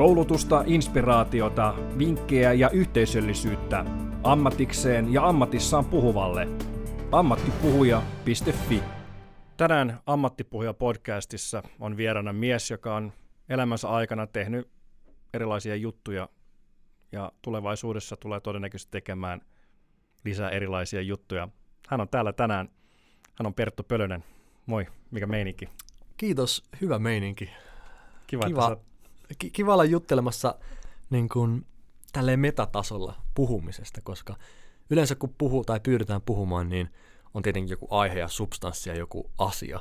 Koulutusta, inspiraatiota, vinkkejä ja yhteisöllisyyttä ammatikseen ja ammatissaan puhuvalle. ammattipuhuja.fi Tänään Ammattipuhuja podcastissa on vieraana mies, joka on elämänsä aikana tehnyt erilaisia juttuja ja tulevaisuudessa tulee todennäköisesti tekemään lisää erilaisia juttuja. Hän on täällä tänään. Hän on Perttu Pölönen. Moi, mikä meininki? Kiitos, hyvä meininki. Kiva, kiva, että kiva olla juttelemassa niin kuin, tälleen metatasolla puhumisesta, koska yleensä kun puhuu tai pyydetään puhumaan, niin on tietenkin joku aihe ja substanssi ja joku asia,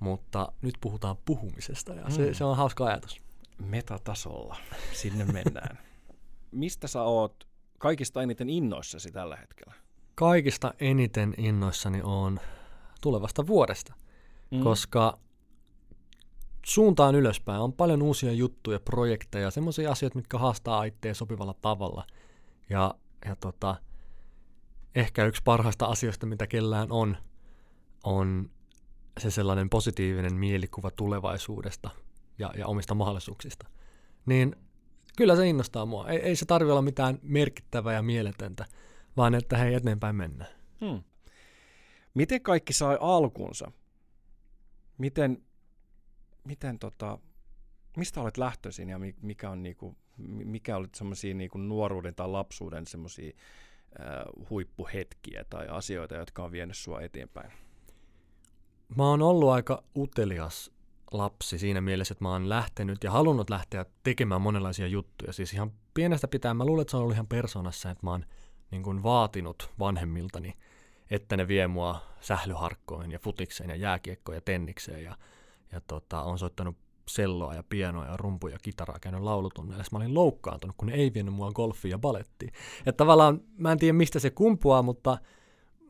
mutta nyt puhutaan puhumisesta ja se, mm. se on hauska ajatus. Metatasolla, sinne mennään. Mistä sä oot kaikista eniten innoissasi tällä hetkellä? Kaikista eniten innoissani on tulevasta vuodesta, mm. koska suuntaan ylöspäin. On paljon uusia juttuja, projekteja, semmoisia asioita, mitkä haastaa itseä sopivalla tavalla. Ja, ja tota, ehkä yksi parhaista asioista, mitä kellään on, on se sellainen positiivinen mielikuva tulevaisuudesta ja, ja omista mahdollisuuksista. Niin kyllä se innostaa mua. Ei, ei se tarvi olla mitään merkittävää ja mieletöntä, vaan että hei, eteenpäin mennään. Hmm. Miten kaikki sai alkunsa? Miten miten tota, mistä olet lähtöisin ja mikä on niinku, mikä oli semmoisia niinku nuoruuden tai lapsuuden semmoisia äh, huippuhetkiä tai asioita, jotka on vienyt sua eteenpäin? Mä oon ollut aika utelias lapsi siinä mielessä, että mä oon lähtenyt ja halunnut lähteä tekemään monenlaisia juttuja. Siis ihan pienestä pitää, mä luulen, että se on ollut ihan persoonassa, että mä oon niin kuin vaatinut vanhemmiltani, että ne vie mua sählyharkkoihin ja futikseen ja jääkiekkoon ja tennikseen ja ja tota, on soittanut selloa ja pianoa ja rumpuja ja kitaraa käynyt laulutunneilla. Mä olin loukkaantunut, kun ne ei vienyt mua golfiin ja balettiin. Että tavallaan mä en tiedä mistä se kumpuaa, mutta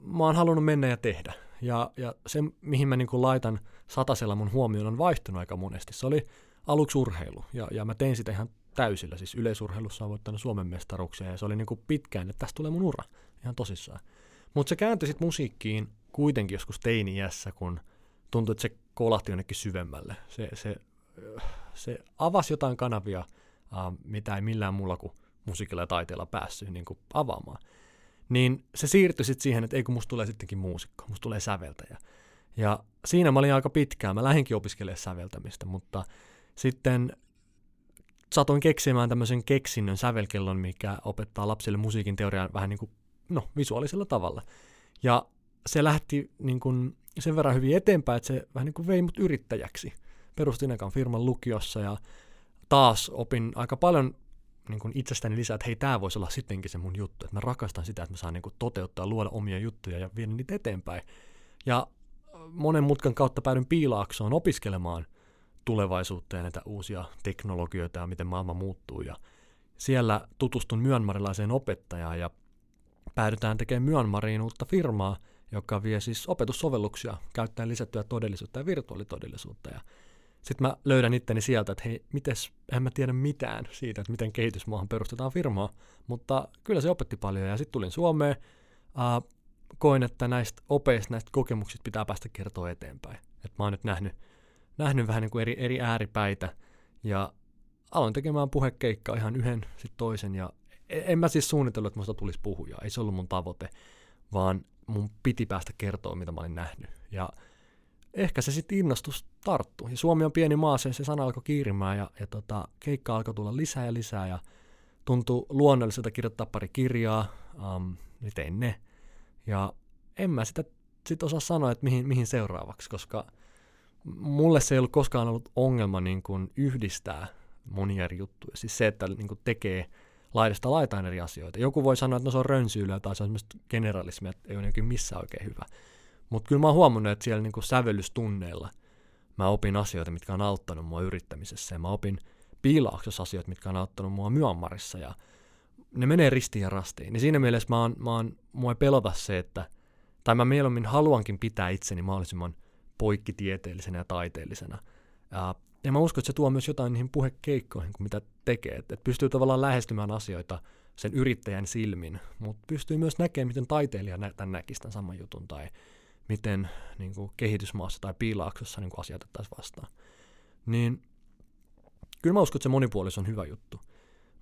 mä oon halunnut mennä ja tehdä. Ja, ja se, mihin mä niin laitan satasella mun huomioon, on vaihtunut aika monesti. Se oli aluksi urheilu, ja, ja mä tein sitä ihan täysillä. Siis yleisurheilussa on voittanut Suomen mestaruuksia, ja se oli niin pitkään, että tästä tulee mun ura, ihan tosissaan. Mutta se kääntyi sitten musiikkiin kuitenkin joskus teini-iässä, kun tuntui, että se kolahti jonnekin syvemmälle. Se, se, se avasi jotain kanavia, uh, mitä ei millään muulla kuin musiikilla ja taiteella päässyt niin kuin avaamaan. Niin se siirtyi sitten siihen, että ei kun musta tulee sittenkin muusikko, musta tulee säveltäjä. Ja siinä mä olin aika pitkään, mä lähdinkin opiskelemaan säveltämistä, mutta sitten satoin keksimään tämmöisen keksinnön sävelkellon, mikä opettaa lapsille musiikin teoriaa vähän niin kuin, no, visuaalisella tavalla. Ja se lähti niin kuin sen verran hyvin eteenpäin, että se vähän niin kuin vei mut yrittäjäksi. Perustin ekan firman lukiossa ja taas opin aika paljon niin kuin itsestäni lisää, että hei, tämä voisi olla sittenkin se mun juttu. Että mä rakastan sitä, että mä saan niin kuin toteuttaa, luoda omia juttuja ja viedä niitä eteenpäin. Ja monen mutkan kautta päädyin piilaaksoon opiskelemaan tulevaisuutta ja näitä uusia teknologioita ja miten maailma muuttuu. Ja siellä tutustun myönmarilaiseen opettajaan ja päädytään tekemään Myönmariin uutta firmaa – joka vie siis opetussovelluksia käyttäen lisättyä todellisuutta ja virtuaalitodellisuutta. Ja sitten mä löydän itteni sieltä, että hei, mites, en mä tiedä mitään siitä, että miten kehitysmaahan perustetaan firmaa, mutta kyllä se opetti paljon. Ja sitten tulin Suomeen, äh, koin, että näistä opeista, näistä kokemuksista pitää päästä kertoa eteenpäin. Et mä oon nyt nähnyt, nähnyt vähän niin kuin eri, eri ääripäitä ja aloin tekemään puhekeikkaa ihan yhden sitten toisen ja e-, en mä siis suunnitellut, että musta tulisi puhuja, ei se ollut mun tavoite, vaan mun piti päästä kertoa, mitä mä olin nähnyt. Ja ehkä se sitten innostus tarttui. Ja Suomi on pieni maa, se, se sana alkoi kiirimään ja, ja tota, keikka alkoi tulla lisää ja lisää ja tuntui luonnolliselta kirjoittaa pari kirjaa, um, niin tein ne. Ja en mä sitä sit osaa sanoa, että mihin, mihin seuraavaksi, koska mulle se ei ollut koskaan ollut ongelma niin kuin yhdistää monia eri juttuja. Siis se, että niin kuin tekee – laidasta laitaan eri asioita. Joku voi sanoa, että no se on rönsyylyä tai se on semmoista generalismia, että ei ole jokin missään oikein hyvä. Mutta kyllä mä oon huomannut, että siellä niinku sävellystunneilla mä opin asioita, mitkä on auttanut mua yrittämisessä ja mä opin piilaaksossa asioita, mitkä on auttanut mua Myanmarissa ja ne menee ristiin ja rastiin. Niin siinä mielessä mä oon, mä oon, mua ei pelota se, että, tai mä mieluummin haluankin pitää itseni mahdollisimman poikkitieteellisenä ja taiteellisena. Ja ja mä uskon, että se tuo myös jotain niihin puhekeikkoihin, kun mitä tekee. Että et pystyy tavallaan lähestymään asioita sen yrittäjän silmin, mutta pystyy myös näkemään, miten taiteilija nä- tämän näkisi tämän saman jutun, tai miten niin kuin kehitysmaassa tai piilaaksossa niin asiat ottaisiin vastaan. Niin kyllä mä uskon, että se monipuolisuus on hyvä juttu.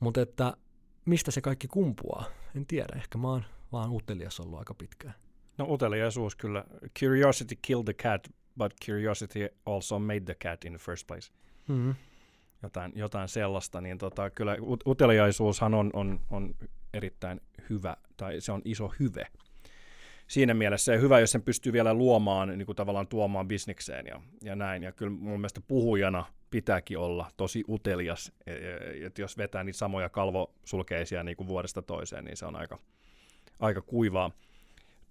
Mutta että mistä se kaikki kumpuaa, en tiedä. Ehkä mä oon vaan utelias ollut aika pitkään. No uteliaisuus kyllä. Curiosity killed the cat, but curiosity also made the cat in the first place. Mm-hmm. Jotain, jotain sellaista, niin tota, kyllä uteliaisuushan on, on, on erittäin hyvä, tai se on iso hyve. Siinä mielessä ja hyvä, jos sen pystyy vielä luomaan, niin kuin tavallaan tuomaan bisnekseen ja, ja näin. Ja kyllä mun mielestä puhujana pitääkin olla tosi utelias, e, e, että jos vetää niitä samoja kalvosulkeisia niin kuin vuodesta toiseen, niin se on aika, aika kuivaa.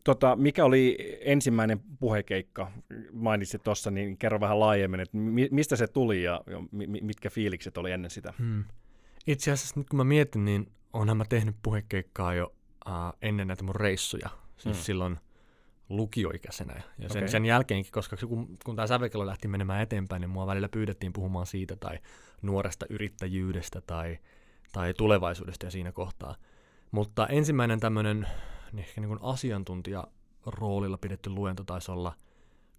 Tota, mikä oli ensimmäinen puhekeikka, mainitsit tuossa, niin kerro vähän laajemmin, että mistä se tuli ja, ja mitkä fiilikset oli ennen sitä? Hmm. Itse asiassa nyt kun mä mietin, niin onhan mä tehnyt puhekeikkaa jo uh, ennen näitä mun reissuja, siis hmm. silloin lukioikäisenä. Ja sen, okay. sen jälkeenkin, koska kun, kun tämä sävelkello lähti menemään eteenpäin, niin mua välillä pyydettiin puhumaan siitä tai nuoresta yrittäjyydestä tai, tai tulevaisuudesta ja siinä kohtaa. Mutta ensimmäinen tämmöinen niin ehkä niin asiantuntija roolilla pidetty luento taisi olla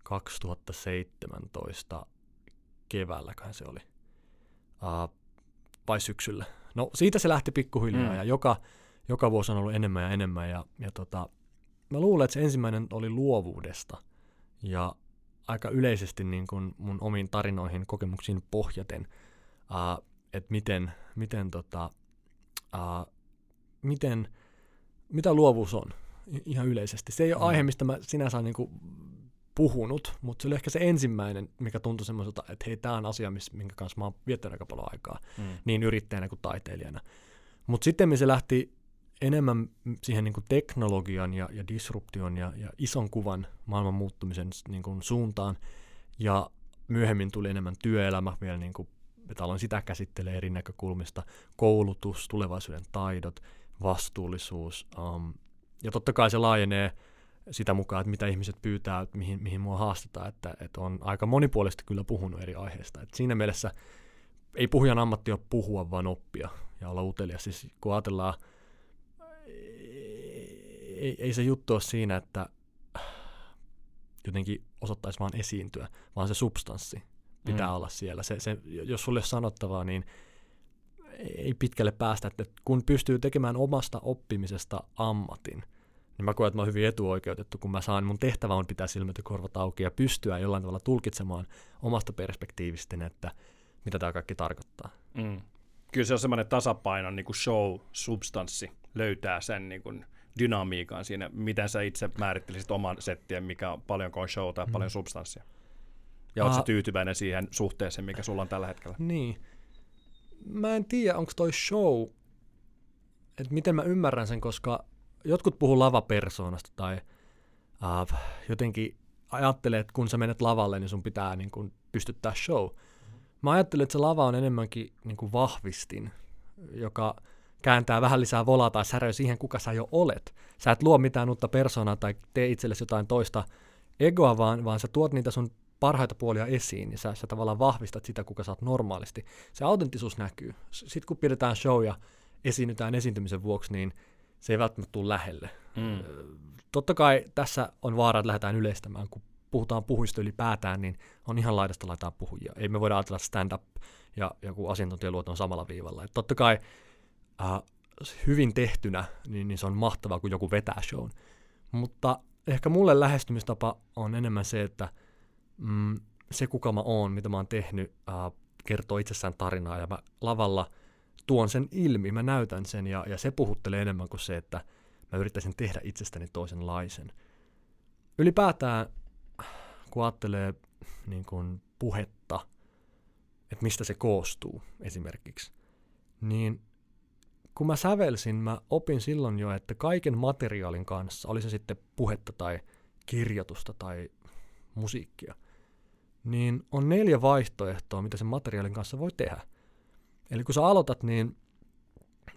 2017 keväälläköhän se oli. Uh, vai syksyllä. No siitä se lähti pikkuhiljaa mm. ja joka, joka vuosi on ollut enemmän ja enemmän ja, ja tota, mä luulen, että se ensimmäinen oli luovuudesta ja aika yleisesti niin kuin mun omiin tarinoihin, kokemuksiin pohjaten, uh, että miten, miten, tota, uh, miten – mitä luovuus on ihan yleisesti. Se ei ole mm. aihe, mistä mä sinänsä olen niin puhunut, mutta se oli ehkä se ensimmäinen, mikä tuntui semmoiselta, että hei, tämä on asia, minkä kanssa mä oon viettänyt aika paljon aikaa, mm. niin yrittäjänä kuin taiteilijana. Mutta sitten se lähti enemmän siihen niin kuin teknologian ja, ja disruption ja, ja ison kuvan maailman muuttumisen niin kuin suuntaan, ja myöhemmin tuli enemmän työelämä vielä, niin kuin, että aloin sitä käsittelee eri näkökulmista, koulutus, tulevaisuuden taidot, vastuullisuus. Um, ja totta kai se laajenee sitä mukaan, että mitä ihmiset pyytää, että mihin, mihin mua haastetaan, että, että on aika monipuolisesti kyllä puhunut eri aiheista. Et siinä mielessä ei puhujan ammatti ole puhua, vaan oppia ja olla utelias. Siis kun ajatellaan, ei, ei se juttu ole siinä, että jotenkin osoittaisi vaan esiintyä, vaan se substanssi pitää mm. olla siellä. Se, se, jos sulle sanottavaa, niin ei pitkälle päästä, että kun pystyy tekemään omasta oppimisesta ammatin, niin mä koen, että mä oon hyvin etuoikeutettu, kun mä saan, mun tehtävä on pitää silmät ja korvat auki ja pystyä jollain tavalla tulkitsemaan omasta perspektiivistä, että mitä tämä kaikki tarkoittaa. Mm. Kyllä se on semmoinen tasapainon niin kuin show-substanssi löytää sen niin kuin dynamiikan siinä, miten sä itse määrittelisit oman settiä, mikä on paljonko on show tai mm. paljon substanssia. Ja oletko tyytyväinen siihen suhteeseen, mikä sulla on tällä hetkellä? Niin mä en tiedä, onko toi show, että miten mä ymmärrän sen, koska jotkut puhuu lavapersoonasta tai uh, jotenkin ajattelee, että kun sä menet lavalle, niin sun pitää niin kun, pystyttää show. Mä ajattelen, että se lava on enemmänkin niin kuin vahvistin, joka kääntää vähän lisää volaa tai säröä siihen, kuka sä jo olet. Sä et luo mitään uutta persoonaa tai tee itsellesi jotain toista egoa, vaan, vaan sä tuot niitä sun parhaita puolia esiin, niin sä, sä tavallaan vahvistat sitä, kuka sä oot normaalisti. Se autenttisuus näkyy. Sitten kun pidetään show ja esiinnytään esiintymisen vuoksi, niin se ei välttämättä tule lähelle. Mm. Totta kai tässä on vaara, että lähdetään yleistämään, kun puhutaan puhuista ylipäätään, niin on ihan laidasta laitaa puhujia. Ei me voida ajatella stand-up ja joku asiantuntijaluoto on samalla viivalla. Et totta kai äh, hyvin tehtynä, niin, niin se on mahtavaa, kun joku vetää shown. Mutta ehkä mulle lähestymistapa on enemmän se, että – mm, se kuka mä oon, mitä mä oon tehnyt, äh, kertoo itsessään tarinaa ja mä lavalla tuon sen ilmi, mä näytän sen ja, ja se puhuttelee enemmän kuin se, että mä yrittäisin tehdä itsestäni toisenlaisen. Ylipäätään, kun ajattelee niin kun puhetta, että mistä se koostuu esimerkiksi, niin kun mä sävelsin, mä opin silloin jo, että kaiken materiaalin kanssa, oli se sitten puhetta tai kirjoitusta tai musiikkia, niin on neljä vaihtoehtoa, mitä sen materiaalin kanssa voi tehdä. Eli kun sä aloitat, niin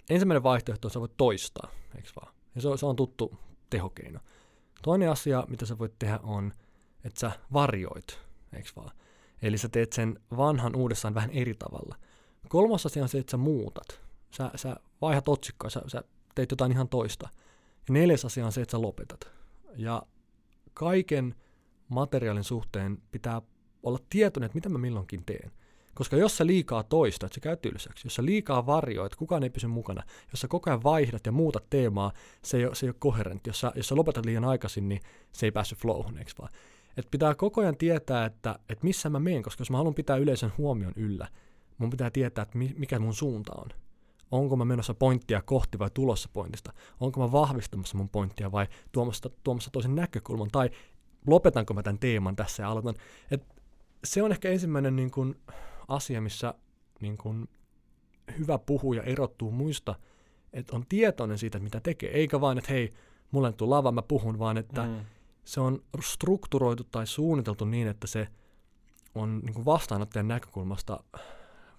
ensimmäinen vaihtoehto on, sä voit toistaa, eikö vaan? Ja se on, se on tuttu tehokeino. Toinen asia, mitä sä voit tehdä, on, että sä varjoit, eikö vaan? Eli sä teet sen vanhan uudessaan vähän eri tavalla. Kolmas asia on se, että sä muutat. Sä, sä vaihdat otsikkoa, sä, sä teet jotain ihan toista. Ja neljäs asia on se, että sä lopetat. Ja kaiken materiaalin suhteen pitää olla tietoinen, että mitä mä milloinkin teen. Koska jos sä liikaa toistat, se käy tylsäksi. Jos sä liikaa varjoit, kukaan ei pysy mukana. Jos sä koko ajan vaihdat ja muutat teemaa, se ei ole, se ei ole koherentti. Jos sä, jos sä lopetat liian aikaisin, niin se ei päässyt flowhun, eikö vaan? Et pitää koko ajan tietää, että, että missä mä menen, koska jos mä haluan pitää yleisön huomion yllä, mun pitää tietää, että mikä mun suunta on. Onko mä menossa pointtia kohti vai tulossa pointista? Onko mä vahvistamassa mun pointtia vai tuomassa, tuomassa toisen näkökulman? Tai lopetanko mä tämän teeman tässä ja aloitan? Et se on ehkä ensimmäinen niin kun, asia, missä niin kun, hyvä puhuja erottuu muista, että on tietoinen siitä, mitä tekee. Eikä vain, että hei, mulle tuu lava, mä puhun, vaan että mm. se on strukturoitu tai suunniteltu niin, että se on niin kuin vastaanottajan näkökulmasta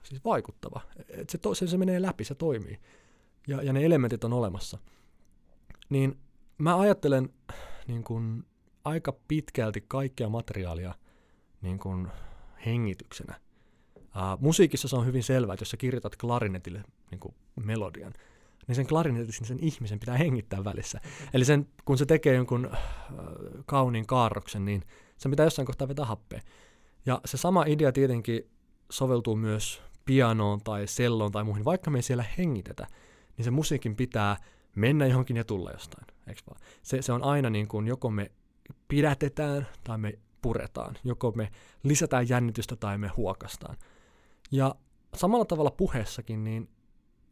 siis vaikuttava. Et se, to, se, se menee läpi, se toimii. Ja, ja ne elementit on olemassa. Niin mä ajattelen niin kuin aika pitkälti kaikkea materiaalia niin kuin hengityksenä. Uh, musiikissa se on hyvin selvää, että jos sä kirjoitat klarinetille niin kuin melodian, niin sen klarinetissa sen ihmisen pitää hengittää välissä. Eli sen, kun se tekee jonkun uh, kauniin kaarroksen, niin se pitää jossain kohtaa vetää happea. Ja se sama idea tietenkin soveltuu myös pianoon tai selloon tai muihin, vaikka me ei siellä hengitetä, niin se musiikin pitää mennä johonkin ja tulla jostain. Eikö vaan? Se, se on aina niin kuin joko me pidätetään tai me puretaan, joko me lisätään jännitystä tai me huokastaan. Ja samalla tavalla puheessakin, niin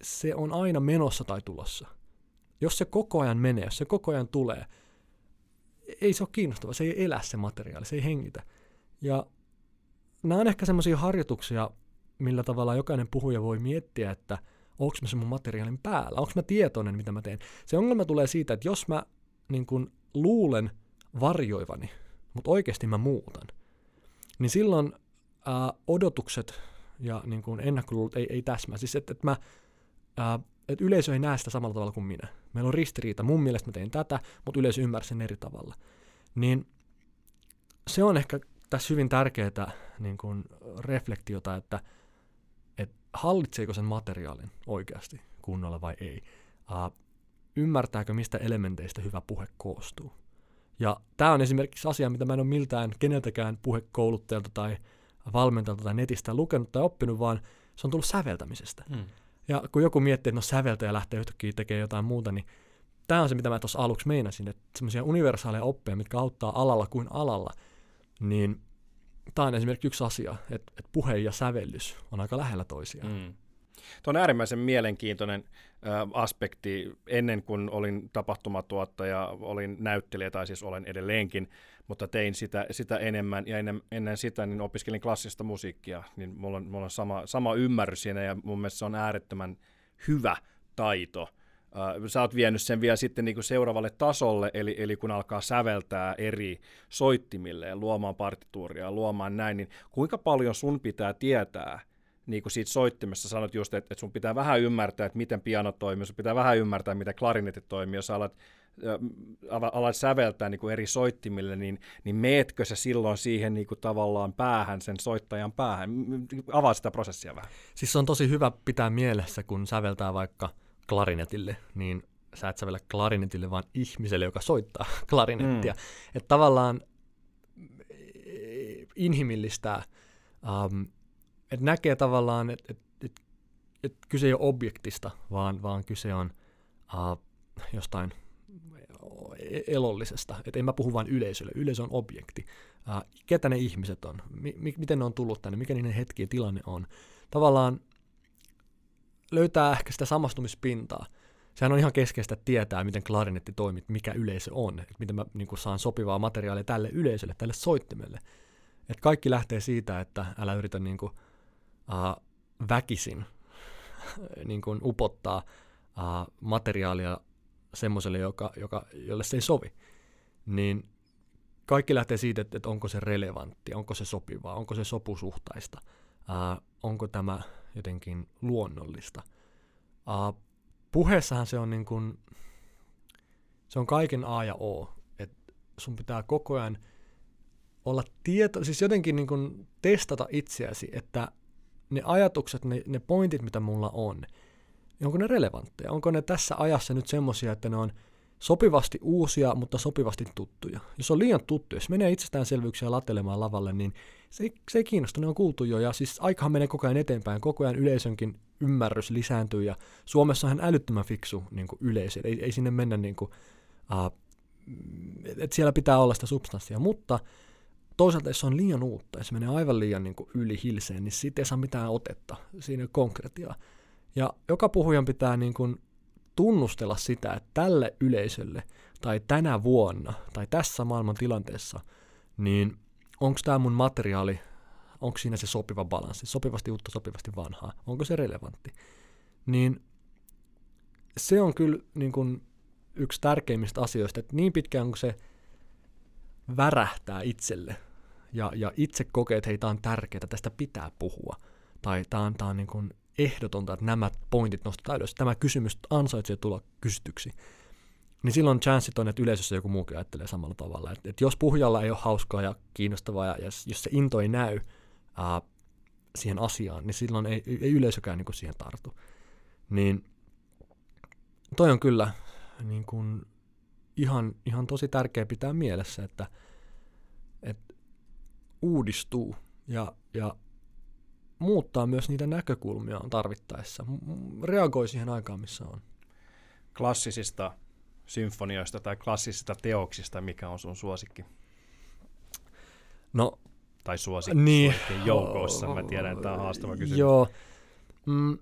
se on aina menossa tai tulossa. Jos se koko ajan menee, jos se koko ajan tulee, ei se ole kiinnostava, se ei elä se materiaali, se ei hengitä. Ja nämä on ehkä semmoisia harjoituksia, millä tavalla jokainen puhuja voi miettiä, että onko mä se mun materiaalin päällä, onko mä tietoinen, mitä mä teen. Se ongelma tulee siitä, että jos mä niin kun, luulen varjoivani, mutta oikeasti mä muutan, niin silloin ää, odotukset ja niin kun, ennakkoluulut ei, ei täsmää. Siis että et mä, ää, et yleisö ei näe sitä samalla tavalla kuin minä. Meillä on ristiriita. Mun mielestä mä tein tätä, mutta yleisö ymmärsi sen eri tavalla. Niin se on ehkä tässä hyvin tärkeää niin kun, reflektiota, että – hallitseeko sen materiaalin oikeasti kunnolla vai ei. Uh, ymmärtääkö, mistä elementeistä hyvä puhe koostuu. Ja tämä on esimerkiksi asia, mitä mä en ole miltään keneltäkään puhekouluttajalta tai valmentajalta tai netistä lukenut tai oppinut, vaan se on tullut säveltämisestä. Hmm. Ja kun joku miettii, että no säveltäjä lähtee yhtäkkiä tekemään jotain muuta, niin tämä on se, mitä mä tuossa aluksi meinasin, että semmoisia universaaleja oppeja, mitkä auttaa alalla kuin alalla, niin tämä on esimerkiksi yksi asia, että, että puhe ja sävellys on aika lähellä toisiaan. Mm. Tuo on äärimmäisen mielenkiintoinen aspekti. Ennen kuin olin tapahtumatuottaja, olin näyttelijä, tai siis olen edelleenkin, mutta tein sitä, sitä enemmän, ja ennen, ennen sitä niin opiskelin klassista musiikkia, niin mulla on, mulla on sama, sama ymmärrys siinä, ja mun mielestä se on äärettömän hyvä taito – sä oot vienyt sen vielä sitten niin kuin seuraavalle tasolle, eli, eli kun alkaa säveltää eri soittimille ja luomaan partituuria ja luomaan näin, niin kuinka paljon sun pitää tietää niin kuin siitä soittimessa sanot just, että, että sun pitää vähän ymmärtää, että miten piano toimii, sun pitää vähän ymmärtää, miten klarinetit toimii, jos alat, äh, alat säveltää niin kuin eri soittimille, niin, niin meetkö se silloin siihen niin kuin tavallaan päähän, sen soittajan päähän? Avaa sitä prosessia vähän. Siis se on tosi hyvä pitää mielessä, kun säveltää vaikka – klarinetille, niin sä et sävellä klarinetille, vaan ihmiselle, joka soittaa klarinettia. Mm. Että tavallaan eh, inhimillistää, um, että näkee tavallaan, että et, et, et kyse ei ole objektista, vaan, vaan kyse on uh, jostain elollisesta. Että en mä puhu vain yleisölle, yleisö on objekti. Uh, ketä ne ihmiset on, mi- miten ne on tullut tänne, mikä niiden hetki ja tilanne on. Tavallaan löytää ehkä sitä samastumispintaa. Sehän on ihan keskeistä tietää, miten klarinetti toimii, mikä yleisö on, että miten mä niin saan sopivaa materiaalia tälle yleisölle, tälle soittimelle. Et kaikki lähtee siitä, että älä yritä niin kuin, uh, väkisin niin kuin, upottaa uh, materiaalia semmoiselle, joka, joka, jolle se ei sovi. Niin kaikki lähtee siitä, että, että onko se relevantti, onko se sopivaa, onko se sopusuhtaista, uh, onko tämä jotenkin luonnollista. Uh, puheessahan se on niin kuin, se on kaiken A ja O, että sun pitää koko ajan olla tieto, siis jotenkin niin kuin testata itseäsi, että ne ajatukset, ne, ne pointit, mitä mulla on, niin onko ne relevantteja? Onko ne tässä ajassa nyt semmoisia, että ne on sopivasti uusia, mutta sopivasti tuttuja. Jos on liian tuttu, jos menee itsestäänselvyyksiä latelemaan lavalle, niin se, se ei kiinnosta, ne on kuultu jo, ja siis aikahan menee koko ajan eteenpäin, koko ajan yleisönkin ymmärrys lisääntyy, ja Suomessa on älyttömän fiksu niin yleisö, ei, ei sinne mennä niin kuin, uh, että siellä pitää olla sitä substanssia, mutta toisaalta jos on liian uutta, jos se menee aivan liian niin kuin yli hilseen, niin siitä ei saa mitään otetta, siinä ei konkretiaa. Ja joka puhujan pitää niin kuin tunnustella sitä, että tälle yleisölle tai tänä vuonna tai tässä maailman tilanteessa, niin onko tämä mun materiaali, onko siinä se sopiva balanssi, sopivasti uutta, sopivasti vanhaa, onko se relevantti. Niin se on kyllä niin kuin yksi tärkeimmistä asioista, että niin pitkään kuin se värähtää itselle ja, ja itse kokee, että hei, tämä on tärkeää, tästä pitää puhua, tai tämä on, tämä on niin kuin ehdotonta, että nämä pointit nostetaan ylös, tämä kysymys ansaitsee tulla kysytyksi, niin silloin chanssit on, että yleisössä joku muukin ajattelee samalla tavalla. Että, että jos puhujalla ei ole hauskaa ja kiinnostavaa, ja jos, jos se into ei näy ää, siihen asiaan, niin silloin ei, ei yleisökään niin kuin siihen tartu. Niin toi on kyllä niin kuin ihan, ihan tosi tärkeä pitää mielessä, että, että uudistuu ja, ja muuttaa myös niitä näkökulmia tarvittaessa, reagoi siihen aikaan, missä on. Klassisista symfonioista tai klassisista teoksista, mikä on sun suosikki? No, tai suosikki niin. joukossa, mä tiedän, että tämä on haastava kysymys. Joo. Mm,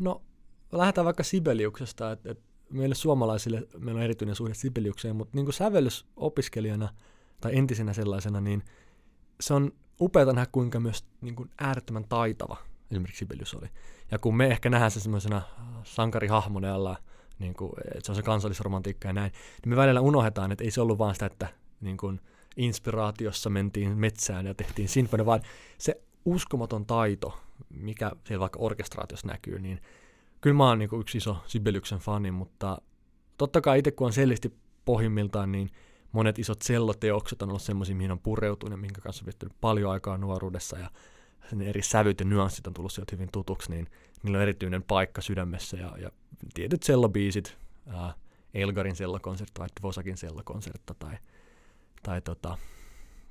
no, lähdetään vaikka Sibeliuksesta, että et meille suomalaisille meillä on erityinen suhde Sibeliukseen, mutta niin sävellysopiskelijana tai entisenä sellaisena, niin se on upeata nähdä, kuinka myös niin kuin äärettömän taitava esimerkiksi Sibelius oli. Ja kun me ehkä nähdään se semmoisena sankarihahmona, jolla niin kuin, että se on se kansallisromantiikka ja näin, niin me välillä unohdetaan, että ei se ollut vaan sitä, että niin kuin, inspiraatiossa mentiin metsään ja tehtiin sinfonia, vaan se uskomaton taito, mikä siellä vaikka orkestraatiossa näkyy, niin kyllä mä oon niin kuin yksi iso Sibeliuksen fani, mutta totta kai itse kun on selvästi pohjimmiltaan, niin monet isot selloteokset on ollut semmoisia, mihin on pureutunut ja minkä kanssa on viettänyt paljon aikaa nuoruudessa ja sen eri sävyt ja nyanssit on tullut sieltä hyvin tutuksi, niin niillä on erityinen paikka sydämessä ja, ja tietyt sellobiisit, ää, Elgarin sellokonsertta tai Dvosakin sellokonsertta tai, tai tota,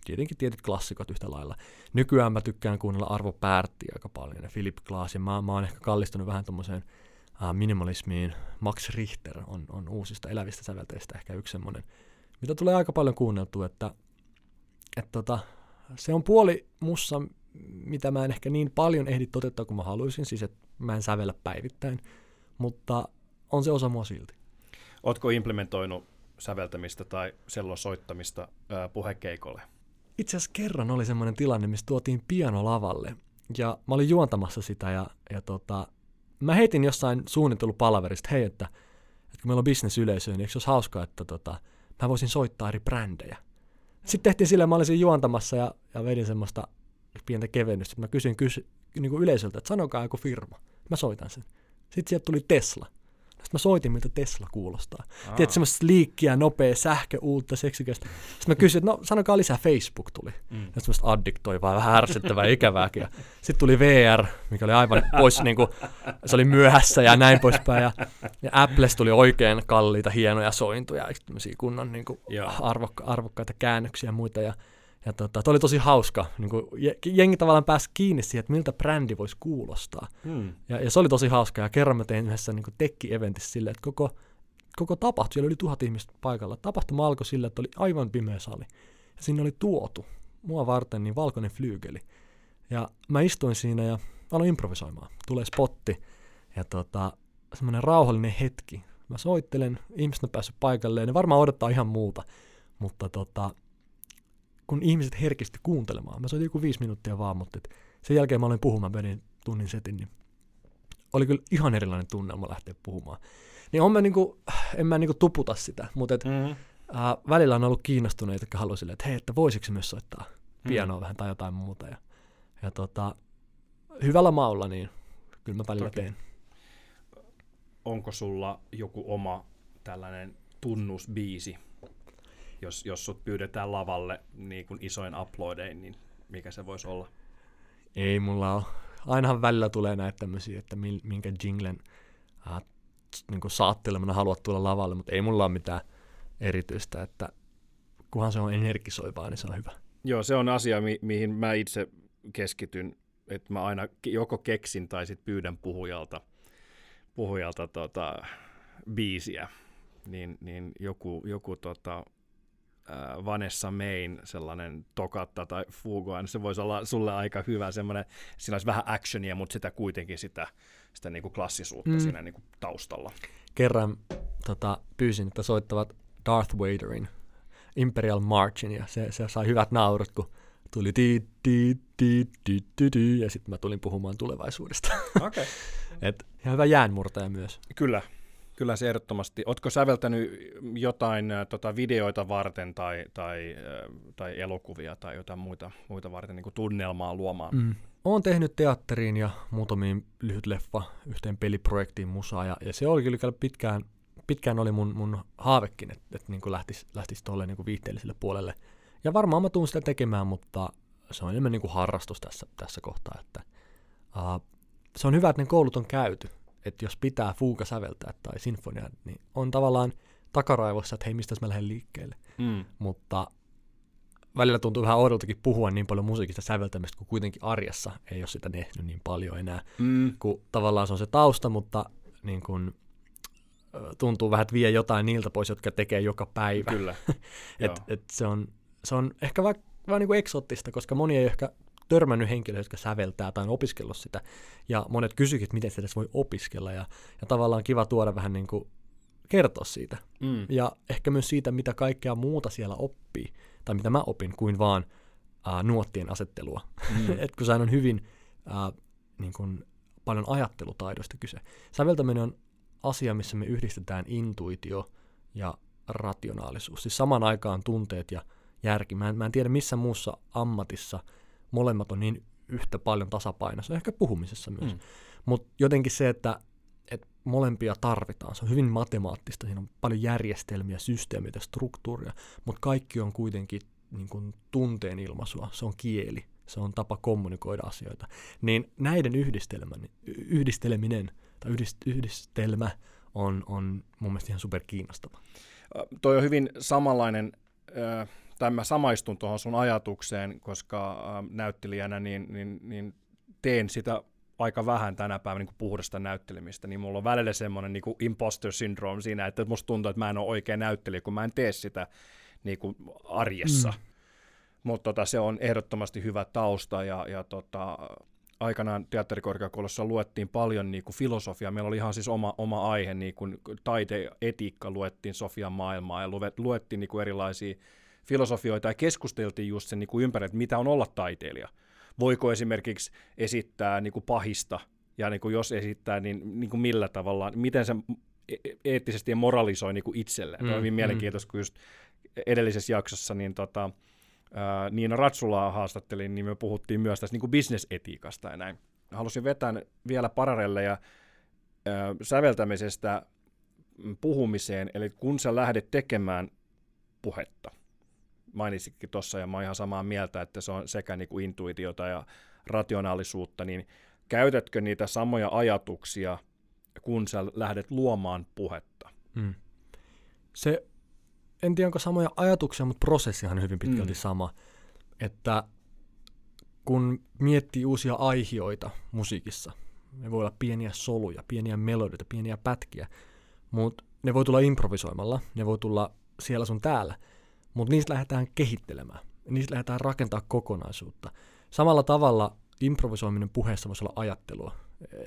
tietenkin tietyt klassikot yhtä lailla. Nykyään mä tykkään kuunnella Arvo Päärttiä aika paljon ja Philip Glass ja mä, mä oon ehkä kallistunut vähän tommoseen ää, minimalismiin. Max Richter on, on uusista elävistä sävelteistä ehkä yksi semmoinen, mitä tulee aika paljon kuunneltua, että, että tota, se on puoli mussa, mitä mä en ehkä niin paljon ehdi toteuttaa kuin mä haluaisin, siis että mä en sävellä päivittäin, mutta on se osa mua silti. Ootko implementoinut säveltämistä tai sellon soittamista puhekeikolle? Itse asiassa kerran oli semmoinen tilanne, missä tuotiin piano lavalle, ja mä olin juontamassa sitä, ja, ja tota, mä heitin jossain suunnittelupalaverista, hei, että, että kun meillä on bisnesyleisö, niin eikö se olisi hauskaa, että tota, mä voisin soittaa eri brändejä. Sitten tehtiin silleen, mä olisin juontamassa ja, ja vedin semmoista pientä kevennystä. Mä kysyin kysy, niin kuin yleisöltä, että sanokaa joku firma. Mä soitan sen. Sitten sieltä tuli Tesla. Sitten mä soitin, miltä Tesla kuulostaa. Aa. Tiedätkö, semmoista liikkiä, nopea, sähkö, uutta, seksikästä. Sitten mä kysyin, että no sanokaa lisää, Facebook tuli. Mm. Ja semmoista addiktoivaa, vähän ärsyttävää, ikävääkin. Sitten tuli VR, mikä oli aivan pois, niin kuin, se oli myöhässä ja näin poispäin. Ja, ja Apples tuli oikein kalliita, hienoja sointuja, tämmöisiä kunnon niin kuin arvokka, arvokkaita käännöksiä ja muita. Ja ja tota, toi oli tosi hauska. Niin kuin, jengi tavallaan pääsi kiinni siihen, että miltä brändi voisi kuulostaa. Hmm. Ja, ja, se oli tosi hauska. Ja kerran mä tein yhdessä niin tekki-eventissä silleen, että koko, koko tapahtuma, siellä oli tuhat ihmistä paikalla. Tapahtuma alkoi sillä, että oli aivan pimeä sali. Ja sinne oli tuotu mua varten niin valkoinen flyygeli. Ja mä istuin siinä ja aloin improvisoimaan. Tulee spotti ja tota, semmoinen rauhallinen hetki. Mä soittelen, ihmiset on päässyt paikalle ja ne varmaan odottaa ihan muuta. Mutta tota, kun ihmiset herkisti kuuntelemaan. Mä soitin joku viisi minuuttia vaan, mutta et sen jälkeen mä olin puhumaan, vedin tunnin setin, niin oli kyllä ihan erilainen tunnelma lähteä puhumaan. Niin on mä niinku, en mä niinku tuputa sitä, mutta et, mm-hmm. äh, välillä on ollut kiinnostuneita, jotka haluaa silleen, että hei, että voisiko myös soittaa pianoa mm-hmm. vähän tai jotain muuta. Ja, ja tota, hyvällä maulla, niin kyllä mä välillä Toki. teen. Onko sulla joku oma tällainen tunnusbiisi, jos, jos sut pyydetään lavalle niin kuin isoin uploadein, niin mikä se voisi olla? Ei mulla ole. Ainahan välillä tulee näitä tämmöisiä, että minkä jinglen äh, niin kuin saattelemana haluat tulla lavalle, mutta ei mulla ole mitään erityistä, että kunhan se on energisoivaa, niin se on hyvä. Joo, se on asia, mi- mihin mä itse keskityn, että mä aina joko keksin tai sitten pyydän puhujalta, puhujalta tota, biisiä, niin, niin joku, joku tota, äh, Vanessa Main sellainen tokatta tai fugoa, niin se voisi olla sulle aika hyvä semmoinen, siinä olisi vähän actionia, mutta sitä kuitenkin sitä, sitä niin kuin klassisuutta mm. siinä niin kuin taustalla. Kerran tota, pyysin, että soittavat Darth Vaderin Imperial Marchin, ja se, se sai hyvät naurut, kun tuli ti, ti, ti, ti, ti, ti, ja sitten mä tulin puhumaan tulevaisuudesta. Okay. Et ihan hyvä jäänmurtaja myös. Kyllä, Kyllä se ehdottomasti. Oletko säveltänyt jotain äh, tota, videoita varten tai, tai, äh, tai elokuvia tai jotain muita, muita varten niin kuin tunnelmaa luomaan? Mm. Olen tehnyt teatteriin ja muutamiin lyhyt leffa yhteen peliprojektiin musaa ja, ja se oli kyllä pitkään, pitkään oli mun, mun haavekin, että et, niin lähtisi lähtis tuolle niin viihteelliselle puolelle. Ja varmaan mä tuun sitä tekemään, mutta se on enemmän niin kuin harrastus tässä, tässä kohtaa. Että, uh, se on hyvä, että ne koulut on käyty että jos pitää fuuka säveltää tai sinfonia, niin on tavallaan takaraivossa, että hei, mistä mä lähden liikkeelle. Mm. Mutta välillä tuntuu vähän oudoltakin puhua niin paljon musiikista säveltämistä, kun kuitenkin arjessa ei ole sitä tehnyt niin paljon enää. Mm. Kun tavallaan se on se tausta, mutta niin kun, tuntuu vähän, että vie jotain niiltä pois, jotka tekee joka päivä. Kyllä. et, et se, on, se on ehkä vähän, vähän niin kuin eksoottista, koska moni ei ehkä törmännyt henkilöitä, jotka säveltää tai on opiskellut sitä. Ja monet kysyivät, että miten sitä edes voi opiskella. Ja, ja tavallaan kiva tuoda vähän niin kuin kertoa siitä. Mm. Ja ehkä myös siitä, mitä kaikkea muuta siellä oppii, tai mitä mä opin, kuin vaan äh, nuottien asettelua. Mm. Et kun sehän on hyvin äh, niin kuin paljon ajattelutaidoista kyse. Säveltäminen on asia, missä me yhdistetään intuitio ja rationaalisuus. Siis saman aikaan tunteet ja järki. Mä en, mä en tiedä missä muussa ammatissa – molemmat on niin yhtä paljon tasapainossa, ehkä puhumisessa myös. Mm. Mutta jotenkin se, että, että molempia tarvitaan, se on hyvin matemaattista, siinä on paljon järjestelmiä, systeemitä, struktuuria, mutta kaikki on kuitenkin niin kuin tunteen ilmaisua, se on kieli, se on tapa kommunikoida asioita. Niin näiden yhdisteleminen tai yhdist, yhdistelmä on, on mun mielestä ihan super kiinnostava. Toi on hyvin samanlainen äh, tai mä samaistun tuohon sun ajatukseen, koska äh, näyttelijänä niin, niin, niin teen sitä aika vähän tänä päivänä niin puhdasta näyttelemistä, niin mulla on välillä semmoinen niin imposter syndrome siinä, että musta tuntuu, että mä en ole oikein näyttelijä, kun mä en tee sitä niin kuin arjessa. Mm. Mutta tota, se on ehdottomasti hyvä tausta ja, ja tota, aikanaan teatterikorkeakoulussa luettiin paljon niin kuin filosofiaa. Meillä oli ihan siis oma, oma aihe, niin kuin taiteetiikka luettiin Sofian maailmaa ja luettiin niin kuin erilaisia filosofioita ja keskusteltiin just sen niin kuin ympärillä, että mitä on olla taiteilija. Voiko esimerkiksi esittää niin kuin pahista, ja niin kuin jos esittää, niin, niin kuin millä tavalla, miten se e-, e-, eettisesti ja moralisoi niin kuin itselleen. Mm, on hyvin mm. mielenkiintoista, kun just edellisessä jaksossa niin tota, ää, Niina Ratsulaa haastattelin, niin me puhuttiin myös tästä niin kuin bisnesetiikasta ja näin. Halusin vetää vielä pararelle ja ää, säveltämisestä puhumiseen, eli kun sä lähdet tekemään puhetta, mainitsitkin tuossa, ja mä oon ihan samaa mieltä, että se on sekä niin kuin intuitiota ja rationaalisuutta, niin käytätkö niitä samoja ajatuksia, kun sä lähdet luomaan puhetta? Hmm. Se, en tiedä onko samoja ajatuksia, mutta prosessihan on hyvin pitkälti hmm. sama. Että kun miettii uusia aihioita musiikissa, ne voi olla pieniä soluja, pieniä melodioita, pieniä pätkiä, mutta ne voi tulla improvisoimalla, ne voi tulla siellä sun täällä – mutta niistä lähdetään kehittelemään. Niistä lähdetään rakentaa kokonaisuutta. Samalla tavalla improvisoiminen puheessa voisi olla ajattelua.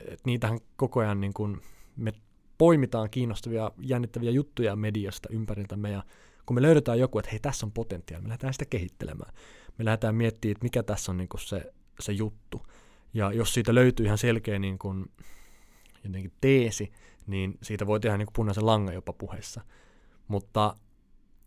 Et niitähän koko ajan niin kun me poimitaan kiinnostavia, jännittäviä juttuja mediasta ympäriltämme ja kun me löydetään joku, että hei tässä on potentiaalia, me lähdetään sitä kehittelemään. Me lähdetään miettimään, että mikä tässä on niin se, se juttu. Ja jos siitä löytyy ihan selkeä niin kun, jotenkin teesi, niin siitä voi tehdä niin punaisen langan jopa puheessa. Mutta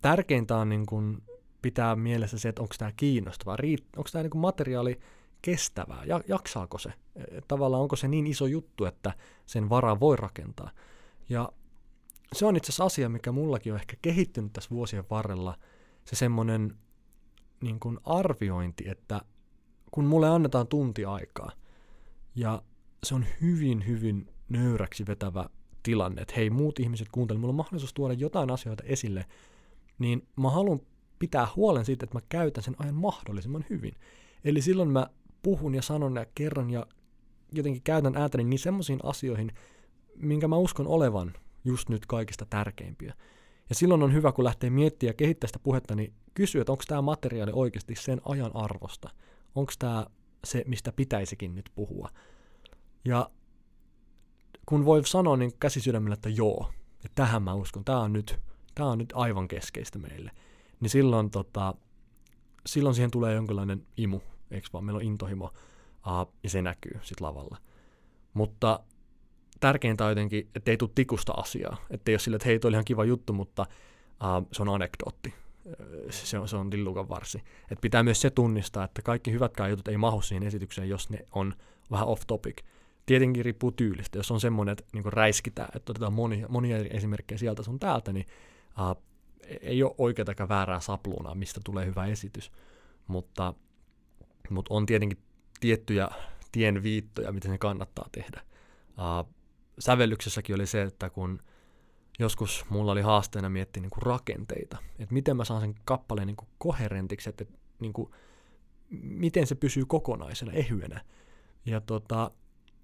tärkeintä on niin kuin pitää mielessä se, että onko tämä kiinnostavaa, onko tämä niin materiaali kestävää, ja, jaksaako se. E, tavallaan onko se niin iso juttu, että sen varaa voi rakentaa. Ja se on itse asiassa asia, mikä mullakin on ehkä kehittynyt tässä vuosien varrella, se semmoinen niin kuin arviointi, että kun mulle annetaan tunti aikaa, ja se on hyvin, hyvin nöyräksi vetävä tilanne, että hei, muut ihmiset kuuntelevat, mulla on mahdollisuus tuoda jotain asioita esille, niin mä haluan pitää huolen siitä, että mä käytän sen ajan mahdollisimman hyvin. Eli silloin mä puhun ja sanon ja kerron ja jotenkin käytän ääntäni niin semmoisiin asioihin, minkä mä uskon olevan just nyt kaikista tärkeimpiä. Ja silloin on hyvä, kun lähtee miettimään ja kehittämään sitä puhetta, niin kysyä, että onko tämä materiaali oikeasti sen ajan arvosta. Onko tämä se, mistä pitäisikin nyt puhua. Ja kun voi sanoa niin käsi sydämellä, että joo, että tähän mä uskon, tämä on nyt, tämä on nyt aivan keskeistä meille, niin silloin, tota, silloin siihen tulee jonkinlainen imu, eikö vaan, meillä on intohimo, uh, ja se näkyy sitten lavalla. Mutta tärkeintä on jotenkin, että ei tule tikusta asiaa. Että ei ole sille, että hei, toi oli ihan kiva juttu, mutta uh, se on anekdootti. Se on, se on lillukan varsi. Et pitää myös se tunnistaa, että kaikki hyvätkään jutut ei mahu siihen esitykseen, jos ne on vähän off topic. Tietenkin riippuu tyylistä. Jos on semmoinen, että niin räiskitään, että otetaan monia, monia esimerkkejä sieltä sun täältä, niin uh, ei ole oikeaa eikä väärää sapluunaa, mistä tulee hyvä esitys. Mutta, mutta on tietenkin tiettyjä tien viittoja, miten se kannattaa tehdä. Uh, sävellyksessäkin oli se, että kun joskus mulla oli haasteena miettiä niin kuin rakenteita, että miten mä saan sen kappaleen niin kuin koherentiksi, että niin kuin, miten se pysyy kokonaisena, ehyenä. Ja tota,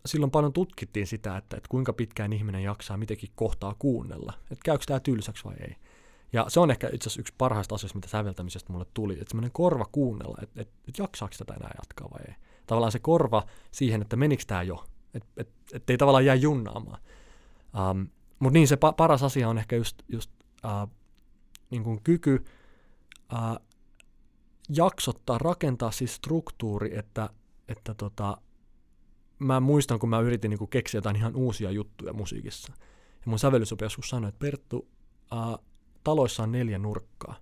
silloin paljon tutkittiin sitä, että, että kuinka pitkään ihminen jaksaa mitäkin kohtaa kuunnella, että käykö tämä tylsäksi vai ei. Ja se on ehkä itse asiassa yksi parhaista asioista, mitä säveltämisestä mulle tuli, että semmoinen korva kuunnella, että, että, että jaksaako tätä enää jatkaa vai ei. Tavallaan se korva siihen, että menikö tämä jo, että et, et ei tavallaan jää junnaamaan. Um, Mutta niin se pa- paras asia on ehkä just, just uh, niin kuin kyky uh, jaksottaa, rakentaa siis struktuuri, että, että tota, mä muistan, kun mä yritin niin kuin keksiä jotain ihan uusia juttuja musiikissa. Ja mun sävellysopi joskus sanoi, että Perttu, uh, taloissa on neljä nurkkaa.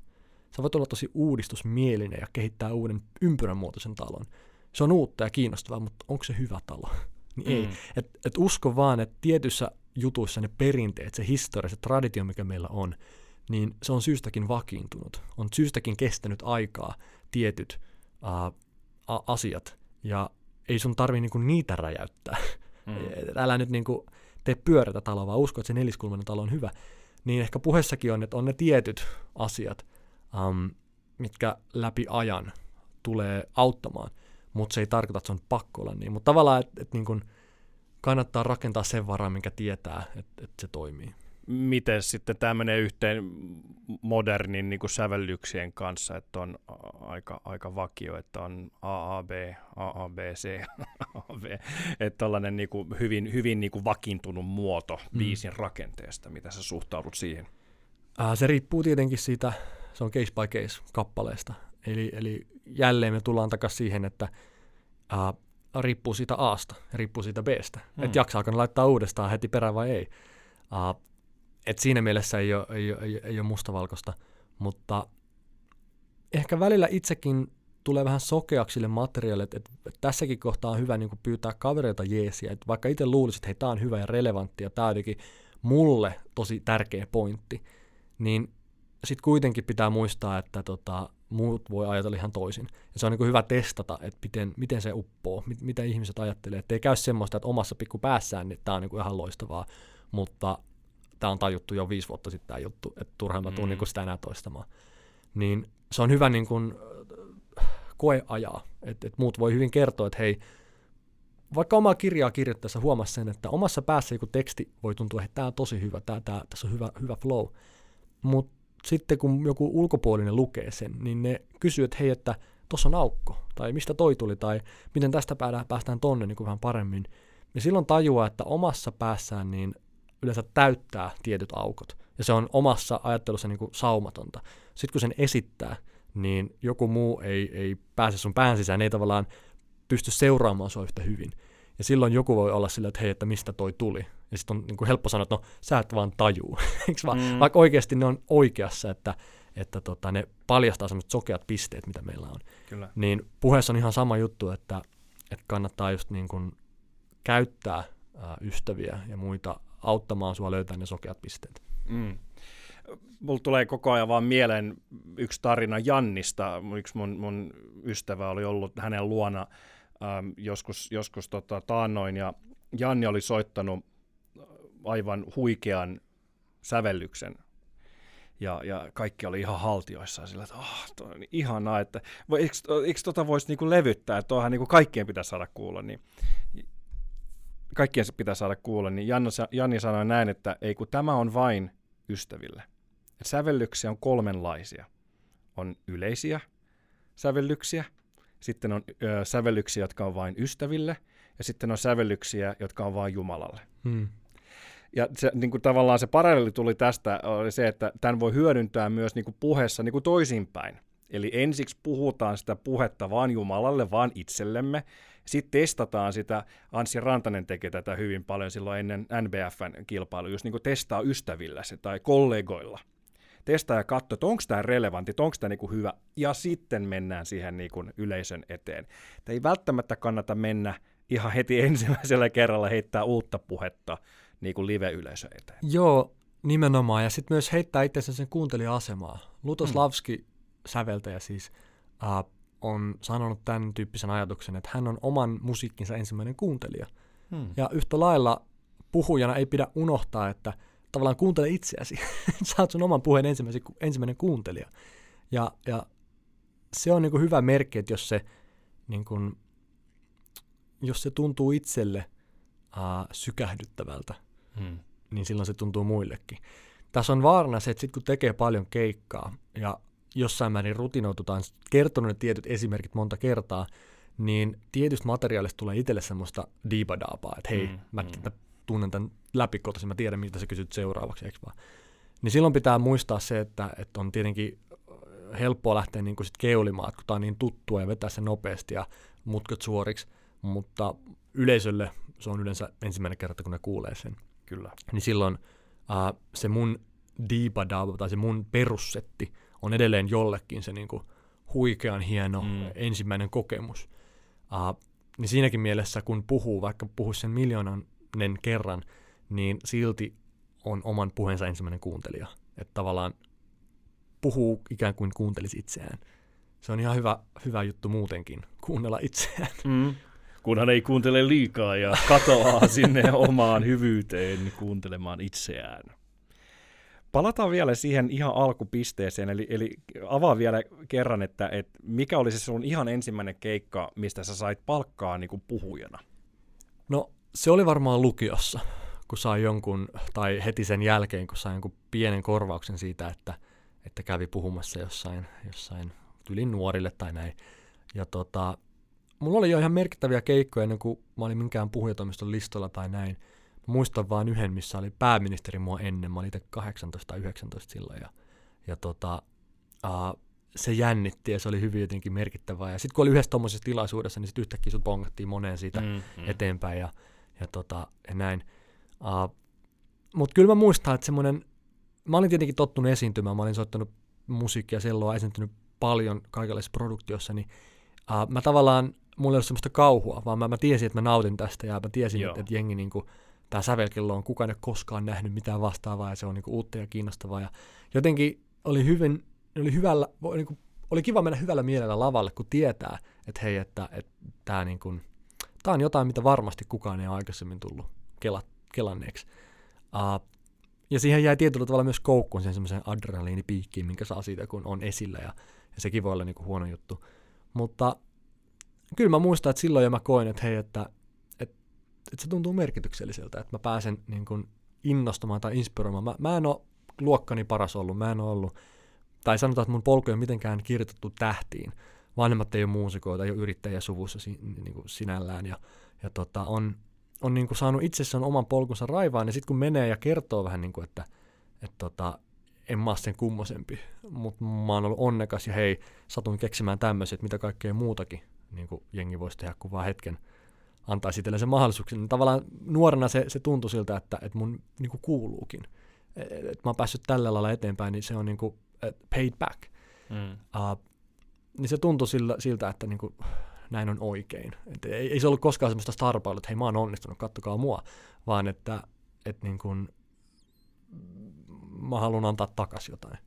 Sä voit olla tosi uudistusmielinen ja kehittää uuden ympyrän muotoisen talon. Se on uutta ja kiinnostavaa, mutta onko se hyvä talo? Niin ei. Mm. Et, et usko vaan, että tietyissä jutuissa ne perinteet, se historia, se traditio, mikä meillä on, niin se on syystäkin vakiintunut. On syystäkin kestänyt aikaa tietyt uh, a- asiat, ja ei sun tarvi niinku niitä räjäyttää. Mm. Älä nyt niinku tee pyörätä taloa, vaan usko, että se neliskulmainen talo on hyvä. Niin ehkä puheessakin on, että on ne tietyt asiat, um, mitkä läpi ajan tulee auttamaan mutta se ei tarkoita, että se on pakko olla niin. Mutta tavallaan, että et niin kannattaa rakentaa sen varaa, minkä tietää, että et se toimii. Miten sitten tämä menee yhteen modernin niin kuin sävellyksien kanssa, että on aika, aika vakio, että on AAB, AABC, AAB, että tällainen niin kuin hyvin, hyvin niin kuin vakiintunut muoto mm. biisin rakenteesta, mitä sä suhtaudut siihen? Äh, se riippuu tietenkin siitä, se on case by case kappaleesta. Eli, eli jälleen me tullaan takaisin siihen, että ää, riippuu siitä Aasta, riippuu siitä Bstä. Hmm. Että jaksaako ne laittaa uudestaan heti perään vai ei. Ää, et siinä mielessä ei ole, ei, ole, ei, ei ole mustavalkoista, mutta ehkä välillä itsekin tulee vähän sokeaksi sille materiaalille, että, että tässäkin kohtaa on hyvä niin kuin pyytää kavereita jeesiä, että vaikka itse luulisit, että hei, tämä on hyvä ja relevantti ja tämä on mulle tosi tärkeä pointti, niin sitten kuitenkin pitää muistaa, että tota, muut voi ajatella ihan toisin. Ja se on niin hyvä testata, että miten, miten se uppoo, mit, mitä ihmiset ajattelee. Että ei käy semmoista, että omassa pikku päässään niin tämä on niin ihan loistavaa, mutta tämä on tajuttu jo viisi vuotta sitten tämä juttu, että turhaan mä tuun mm. niin sitä enää toistamaan. Niin se on hyvä niin kuin, koeajaa, että, että muut voi hyvin kertoa, että hei, vaikka omaa kirjaa kirjoittaessa huomasi sen, että omassa päässä joku teksti voi tuntua, että tämä on tosi hyvä, tämä, tämä, tässä on hyvä, hyvä flow, mutta sitten kun joku ulkopuolinen lukee sen, niin ne kysyy, että hei, että tuossa on aukko, tai mistä toi tuli, tai miten tästä päästään tonne niin kuin vähän paremmin. Ja silloin tajuaa, että omassa päässään niin yleensä täyttää tietyt aukot, ja se on omassa ajattelussa niin kuin saumatonta. Sitten kun sen esittää, niin joku muu ei, ei pääse sun pään sisään, ei tavallaan pysty seuraamaan sua yhtä hyvin. Ja silloin joku voi olla sillä, että hei, että mistä toi tuli. Ja sitten on niin kuin helppo sanoa, että no sä et vaan tajuu. vaan? Mm. Vaikka oikeasti ne on oikeassa, että, että tota, ne paljastaa sellaiset sokeat pisteet, mitä meillä on. Kyllä. Niin puheessa on ihan sama juttu, että, että kannattaa just niin kuin käyttää ää, ystäviä ja muita auttamaan sua löytämään ne sokeat pisteet. Mm. Mulla tulee koko ajan vaan mieleen yksi tarina Jannista. Yksi mun, mun ystävä oli ollut hänen luona ähm, joskus, joskus tota, taannoin ja Janni oli soittanut aivan huikean sävellyksen ja, ja kaikki oli ihan haltioissaan sillä, että oh, toi on ihanaa, että eikö, eikö tota voisi niinku levyttää, että niinku kaikkien pitää saada kuulla, niin kaikkien pitää saada kuulla, niin Janni, Janni sanoi näin, että ei kun tämä on vain ystäville. Et sävellyksiä on kolmenlaisia. On yleisiä sävellyksiä, sitten on ö, sävellyksiä, jotka on vain ystäville, ja sitten on sävellyksiä, jotka on vain Jumalalle. Hmm. Ja se, niin kuin tavallaan se paralleeli tuli tästä, oli se, että tämän voi hyödyntää myös niin kuin puheessa niin kuin toisinpäin. Eli ensiksi puhutaan sitä puhetta vaan Jumalalle, vaan itsellemme. Sitten testataan sitä, Anssi Rantanen tekee tätä hyvin paljon silloin ennen NBFn kilpailu, just niin kuin testaa ystävillä se tai kollegoilla. Testaa ja katso, että onko tämä relevantti, onko tämä niin hyvä, ja sitten mennään siihen niin kuin yleisön eteen. Tämä ei välttämättä kannata mennä ihan heti ensimmäisellä kerralla heittää uutta puhetta niin kuin live-yleisö eteen. Joo, nimenomaan. Ja sitten myös heittää itse sen kuuntelija-asemaa. Lutoslavski, mm. Säveltäjä siis, uh, on sanonut tämän tyyppisen ajatuksen, että hän on oman musiikkinsa ensimmäinen kuuntelija. Hmm. Ja yhtä lailla puhujana ei pidä unohtaa, että tavallaan kuuntele itseäsi. Sä oot sun oman puheen ensimmäinen, ensimmäinen kuuntelija. Ja, ja se on niin kuin hyvä merkki, että jos se, niin kuin, jos se tuntuu itselle uh, sykähdyttävältä, hmm. niin silloin se tuntuu muillekin. Tässä on vaarana se, että sit kun tekee paljon keikkaa ja jossain määrin rutinoitutaan, kertonut ne tietyt esimerkit monta kertaa, niin tietystä materiaalista tulee itselle semmoista diibadaapaa, että hei, mm, mä, mm. mä tunnen tämän läpikotaisin, mä tiedän, mitä sä kysyt seuraavaksi, eikö vaan? Niin silloin pitää muistaa se, että, että on tietenkin helppoa lähteä niin sit keulimaan, kun tämä on niin tuttua ja vetää se nopeasti ja mutkat suoriksi, mutta yleisölle se on yleensä ensimmäinen kerta, kun ne kuulee sen. Kyllä. Niin silloin uh, se mun diibadaapa tai se mun perussetti on edelleen jollekin se niin kuin huikean hieno mm. ensimmäinen kokemus. Uh, niin siinäkin mielessä, kun puhuu, vaikka puhuu sen miljoonannen kerran, niin silti on oman puheensa ensimmäinen kuuntelija. Että tavallaan puhuu ikään kuin kuuntelisi itseään. Se on ihan hyvä, hyvä juttu muutenkin, kuunnella itseään. Mm. Kunhan ei kuuntele liikaa ja katoaa sinne omaan hyvyyteen kuuntelemaan itseään. Palataan vielä siihen ihan alkupisteeseen, eli, eli avaa vielä kerran, että, että mikä oli se sun ihan ensimmäinen keikka, mistä sä sait palkkaa niin kuin puhujana? No se oli varmaan lukiossa, kun sai jonkun, tai heti sen jälkeen, kun sai jonkun pienen korvauksen siitä, että, että kävi puhumassa jossain, jossain tylin nuorille tai näin. Ja tota, mulla oli jo ihan merkittäviä keikkoja ennen kuin mä olin minkään puhujatoimiston listalla tai näin muistan vain yhden, missä oli pääministeri mua ennen. Mä olin itse 18 tai 19 silloin. Ja, ja tota, uh, se jännitti ja se oli hyvin jotenkin merkittävää. Ja sitten kun oli yhdessä tuommoisessa tilaisuudessa, niin sitten yhtäkkiä sut bongattiin moneen siitä mm, mm. eteenpäin ja, ja, tota, ja näin. Uh, Mutta kyllä mä muistan, että semmoinen, mä olin tietenkin tottunut esiintymään, mä olin soittanut musiikkia, selloa, esiintynyt paljon kaikenlaisissa produktiossa, niin uh, mä tavallaan, mulla ei ollut semmoista kauhua, vaan mä, mä tiesin, että mä nautin tästä ja mä tiesin, että, että jengi niinku, tämä sävelkello on kukaan ei koskaan nähnyt mitään vastaavaa ja se on niinku uutta ja kiinnostavaa. Ja jotenkin oli, hyvin, oli, hyvällä, niinku, oli kiva mennä hyvällä mielellä lavalle, kun tietää, että hei, että, että tämä niinku, tää on jotain, mitä varmasti kukaan ei ole aikaisemmin tullut kela, kelanneeksi. Uh, ja siihen jäi tietyllä tavalla myös koukkuun sen semmoisen adrenaliinipiikkiin, minkä saa siitä, kun on esillä, ja, ja sekin voi olla niinku huono juttu. Mutta kyllä mä muistan, että silloin jo mä koin, että hei, että että se tuntuu merkitykselliseltä, että mä pääsen niin kuin innostumaan tai inspiroimaan. Mä, mä en ole luokkani paras ollut, mä en ole ollut, tai sanotaan, että mun polku ei ole mitenkään kirjoitettu tähtiin. Vanhemmat ei ole muusikoita, ei ole yrittäjiä suvussa niin kuin sinällään, ja, ja tota, on, on niin kuin saanut itsessään oman polkunsa raivaan, ja sitten kun menee ja kertoo vähän niin kuin, että, että tota, en mä sen kummosempi, mutta mä oon ollut onnekas, ja hei, satuin keksimään tämmöiset, mitä kaikkea muutakin niin kuin jengi voisi tehdä kuin vaan hetken, antaa itselle sen mahdollisuuksen. Niin tavallaan nuorena se, se tuntui siltä, että, että mun niin kuin kuuluukin. Että mä oon päässyt tällä lailla eteenpäin, niin se on niin kuin, paid back. Mm. Uh, niin se tuntui siltä, siltä että niin kuin, näin on oikein. Et ei, ei se ollut koskaan semmoista starpailua, että hei mä oon onnistunut, kattokaa mua, vaan että, että niin kuin, mä haluan antaa takaisin jotain.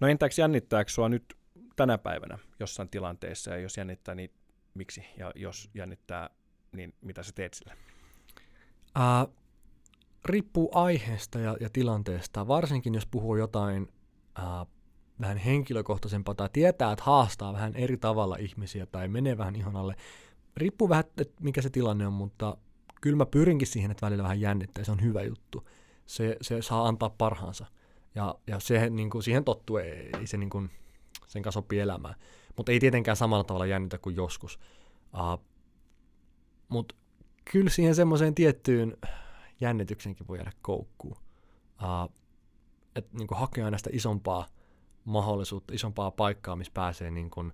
No entäks jännittääkö sua nyt tänä päivänä jossain tilanteessa, ja jos jännittää, niin miksi? Ja jos jännittää, niin mitä sä teet sillä? Uh, riippuu aiheesta ja, ja tilanteesta, varsinkin jos puhuu jotain ää, vähän henkilökohtaisempaa tai tietää, että haastaa vähän eri tavalla ihmisiä tai menee vähän ihon alle. Riippuu vähän, että mikä se tilanne on, mutta kyllä mä pyrinkin siihen, että välillä vähän jännittää, se on hyvä juttu. Se, se saa antaa parhaansa. Ja, ja se, niin kuin, siihen tottuu, ei, ei se niin kuin, sen kanssa oppii elämään. Mutta ei tietenkään samalla tavalla jännitä kuin joskus. Uh, Mutta kyllä siihen semmoiseen tiettyyn jännityksenkin voi jäädä koukkuun. Uh, että niin hakea aina sitä isompaa mahdollisuutta, isompaa paikkaa, missä pääsee niin kuin,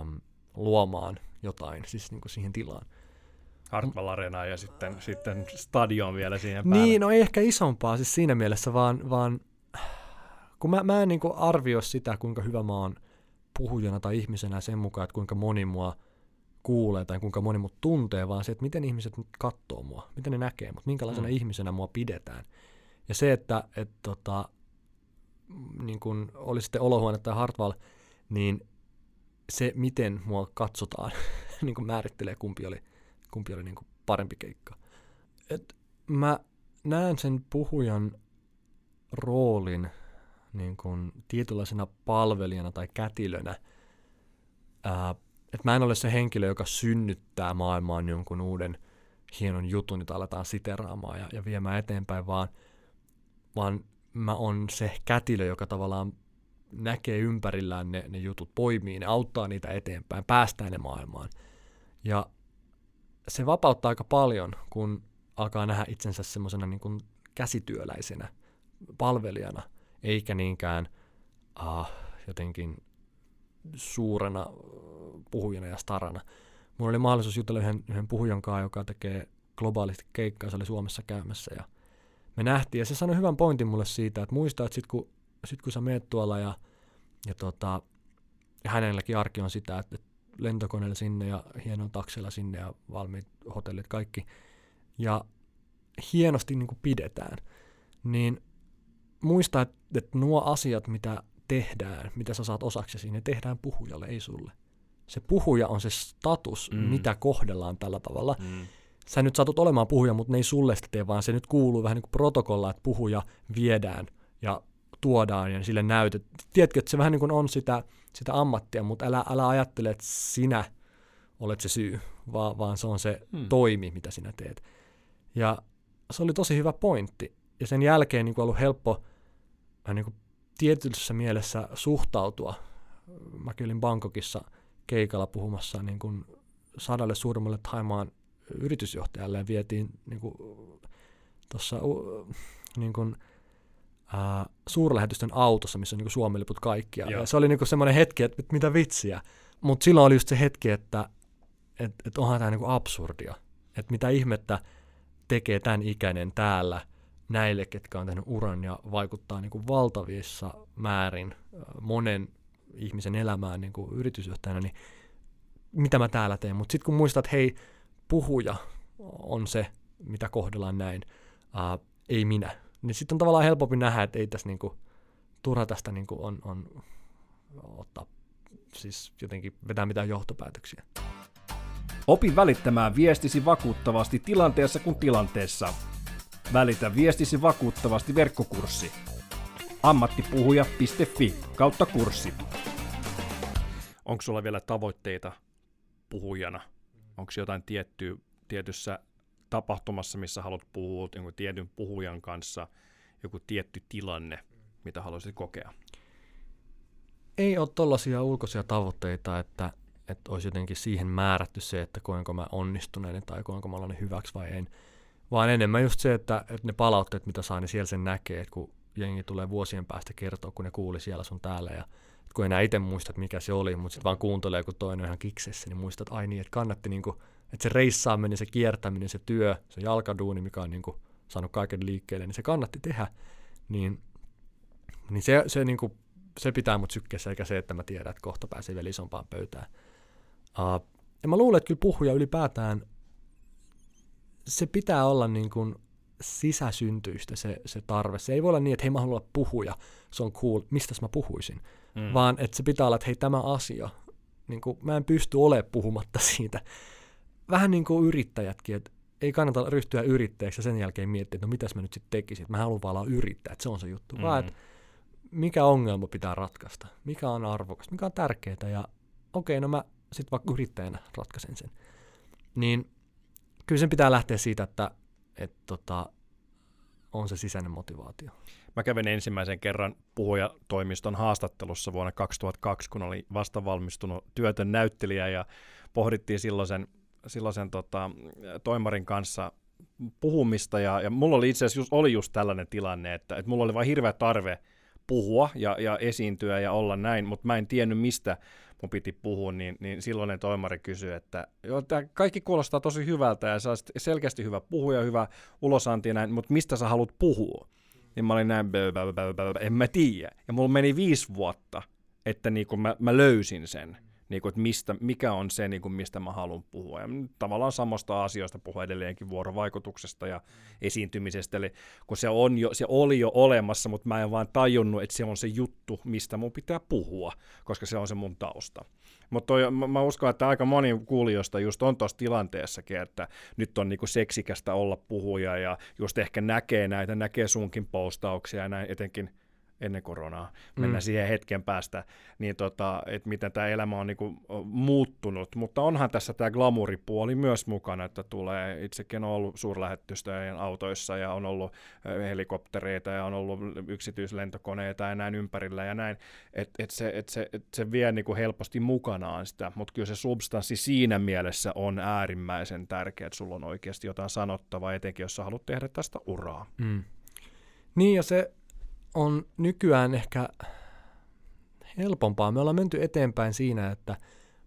um, luomaan jotain, siis niin kuin siihen tilaan. Hartwall Arena ja sitten, sitten stadion vielä siihen päälle. Niin, no ei ehkä isompaa siis siinä mielessä, vaan, vaan kun mä, mä en niin arvioi sitä, kuinka hyvä mä oon puhujana tai ihmisenä sen mukaan, että kuinka moni mua kuulee tai kuinka moni mut tuntee, vaan se, että miten ihmiset katsoo mua, miten ne näkee mut, minkälaisena mm. ihmisenä mua pidetään. Ja se, että et, tota, niin kun oli sitten olohuone tai Hartwall, niin se, miten mua katsotaan, niin kuin määrittelee, kumpi oli, kumpi oli niin kuin parempi keikka. Et mä näen sen puhujan roolin niin kuin tietynlaisena palvelijana tai kätilönä. Ää, et mä en ole se henkilö, joka synnyttää maailmaan jonkun uuden hienon jutun, jota aletaan siteraamaan ja, ja viemään eteenpäin, vaan, vaan mä oon se kätilö, joka tavallaan näkee ympärillään ne, ne jutut, poimii ne, auttaa niitä eteenpäin, päästään ne maailmaan. Ja se vapauttaa aika paljon, kun alkaa nähdä itsensä semmoisena niin käsityöläisenä, palvelijana, eikä niinkään ah, jotenkin suurena puhujana ja starana. Mulla oli mahdollisuus jutella yhden, yhden puhujan kanssa, joka tekee globaalisti keikkaa, se oli Suomessa käymässä. Ja me nähtiin, ja se sanoi hyvän pointin mulle siitä, että muista, että sit kun, sit kun sä meet tuolla ja, ja, tota, ja hänelläkin arki on sitä, että lentokoneella sinne ja hienon taksella sinne ja valmiit hotellit kaikki, ja hienosti niin kuin pidetään, niin muista, että, että nuo asiat, mitä tehdään, mitä sä saat osaksi ne tehdään puhujalle, ei sulle. Se puhuja on se status, mm. mitä kohdellaan tällä tavalla. Mm sä nyt satut olemaan puhuja, mutta ne ei sulle sitä tee, vaan se nyt kuuluu vähän niin kuin protokolla, että puhuja viedään ja tuodaan ja sille näytet. Tiedätkö, että se vähän niin kuin on sitä, sitä ammattia, mutta älä, älä ajattele, että sinä olet se syy, vaan, vaan se on se hmm. toimi, mitä sinä teet. Ja se oli tosi hyvä pointti. Ja sen jälkeen niin kuin ollut helppo niin kuin tietyssä mielessä suhtautua. Mäkin olin Bangkokissa keikalla puhumassa niin kuin sadalle suurimmalle Taimaan yritysjohtajalle ja vietiin niin tuossa niin kuin, ää, suurlähetysten autossa, missä on niin Suomen liput kaikkia. Ja se oli niin semmoinen hetki, että mitä vitsiä. Mutta silloin oli just se hetki, että et, et onhan tämä niin absurdia. Että mitä ihmettä tekee tämän ikäinen täällä näille, ketkä on tehnyt uran ja vaikuttaa niin kuin valtavissa määrin monen ihmisen elämään niin kuin yritysjohtajana, niin mitä mä täällä teen. Mutta sitten kun muistat, että hei, puhuja on se, mitä kohdellaan näin, uh, ei minä. Niin sitten on tavallaan helpompi nähdä, että ei tässä niinku, turha tästä niinku on, on ottaa, siis jotenkin vetää mitään johtopäätöksiä. Opi välittämään viestisi vakuuttavasti tilanteessa kuin tilanteessa. Välitä viestisi vakuuttavasti verkkokurssi. ammattipuhuja.fi kautta kurssi. Onko sulla vielä tavoitteita puhujana? Onko jotain tiettyä, tietyssä tapahtumassa, missä haluat puhua jonkun tietyn puhujan kanssa, joku tietty tilanne, mitä haluaisit kokea? Ei ole tällaisia ulkoisia tavoitteita, että, että olisi jotenkin siihen määrätty se, että koenko mä onnistuneen tai koenko mä olen hyväksi vai en. Vaan enemmän just se, että, että ne palautteet, mitä saa, niin siellä sen näkee, että kun jengi tulee vuosien päästä kertoa, kun ne kuuli siellä sun täällä ja kun enää itse muista, että mikä se oli, mutta sitten vaan kuuntelee, kun toinen on ihan kiksessä, niin muistat, ai niin, että kannatti niinku, että se reissaaminen, se kiertäminen, se työ, se jalkaduuni, mikä on niinku saanut kaiken liikkeelle, niin se kannatti tehdä, niin, niin se, se, niinku, se pitää mut sykkeessä, eikä se, että mä tiedän, että kohta pääsee vielä isompaan pöytään. Uh, ja mä luulen, että kyllä puhuja ylipäätään, se pitää olla niin kuin sisäsyntyistä se, se tarve. Se ei voi olla niin, että hei mä haluan olla puhuja, se on cool, mistä mä puhuisin mm. vaan että se pitää olla, että hei tämä asia, niin kuin, mä en pysty olemaan puhumatta siitä. Vähän niin kuin yrittäjätkin, että ei kannata ryhtyä yrittäjäksi ja sen jälkeen miettiä, että no mitäs mä nyt sitten tekisin. Mä haluan vaan olla yrittäjä, että se on se juttu. Mm. Vaan, että mikä ongelma pitää ratkaista, mikä on arvokas, mikä on tärkeää ja okei, okay, no mä sitten vaikka yrittäjänä ratkaisen sen. Niin kyllä sen pitää lähteä siitä, että et tota, on se sisäinen motivaatio. Mä kävin ensimmäisen kerran puhujatoimiston haastattelussa vuonna 2002, kun oli vasta valmistunut työtön näyttelijä ja pohdittiin silloisen, silloisen tota, toimarin kanssa puhumista ja, ja mulla oli itse asiassa just, oli just tällainen tilanne, että, että mulla oli vain hirveä tarve puhua ja, ja esiintyä ja olla näin, mutta mä en tiennyt mistä mun piti puhua, niin, niin silloinen toimari kysyi, että joo, tämä kaikki kuulostaa tosi hyvältä ja sä selkeästi hyvä puhuja, hyvä ulosanti ja näin, mutta mistä sä haluat puhua? Niin mä olin näin, bö, bö, bö, bö, en mä tiedä. Ja mulla meni viisi vuotta, että niin mä, mä löysin sen niin kuin, että mistä, mikä on se, niin kuin, mistä mä haluan puhua. Ja tavallaan samasta asioista puhua edelleenkin vuorovaikutuksesta ja esiintymisestä. Eli kun se, on jo, se oli jo olemassa, mutta mä en vaan tajunnut, että se on se juttu, mistä mun pitää puhua, koska se on se mun tausta. Mutta mä, mä uskon, että aika moni kuulijoista just on tuossa tilanteessakin, että nyt on niinku seksikästä olla puhuja ja just ehkä näkee näitä, näkee sunkin postauksia ja näin etenkin – ennen koronaa, mennään mm. siihen hetken päästä, niin tota, että miten tämä elämä on niinku muuttunut, mutta onhan tässä tämä glamouripuoli myös mukana, että tulee, itsekin on ollut suurlähetystöjen autoissa ja on ollut helikoptereita ja on ollut yksityislentokoneita ja näin ympärillä ja näin, että et se, et se, et se vie niinku helposti mukanaan sitä, mutta kyllä se substanssi siinä mielessä on äärimmäisen tärkeä, että sulla on oikeasti jotain sanottavaa, etenkin jos sä haluat tehdä tästä uraa. Mm. Niin ja se on nykyään ehkä helpompaa. Me ollaan menty eteenpäin siinä, että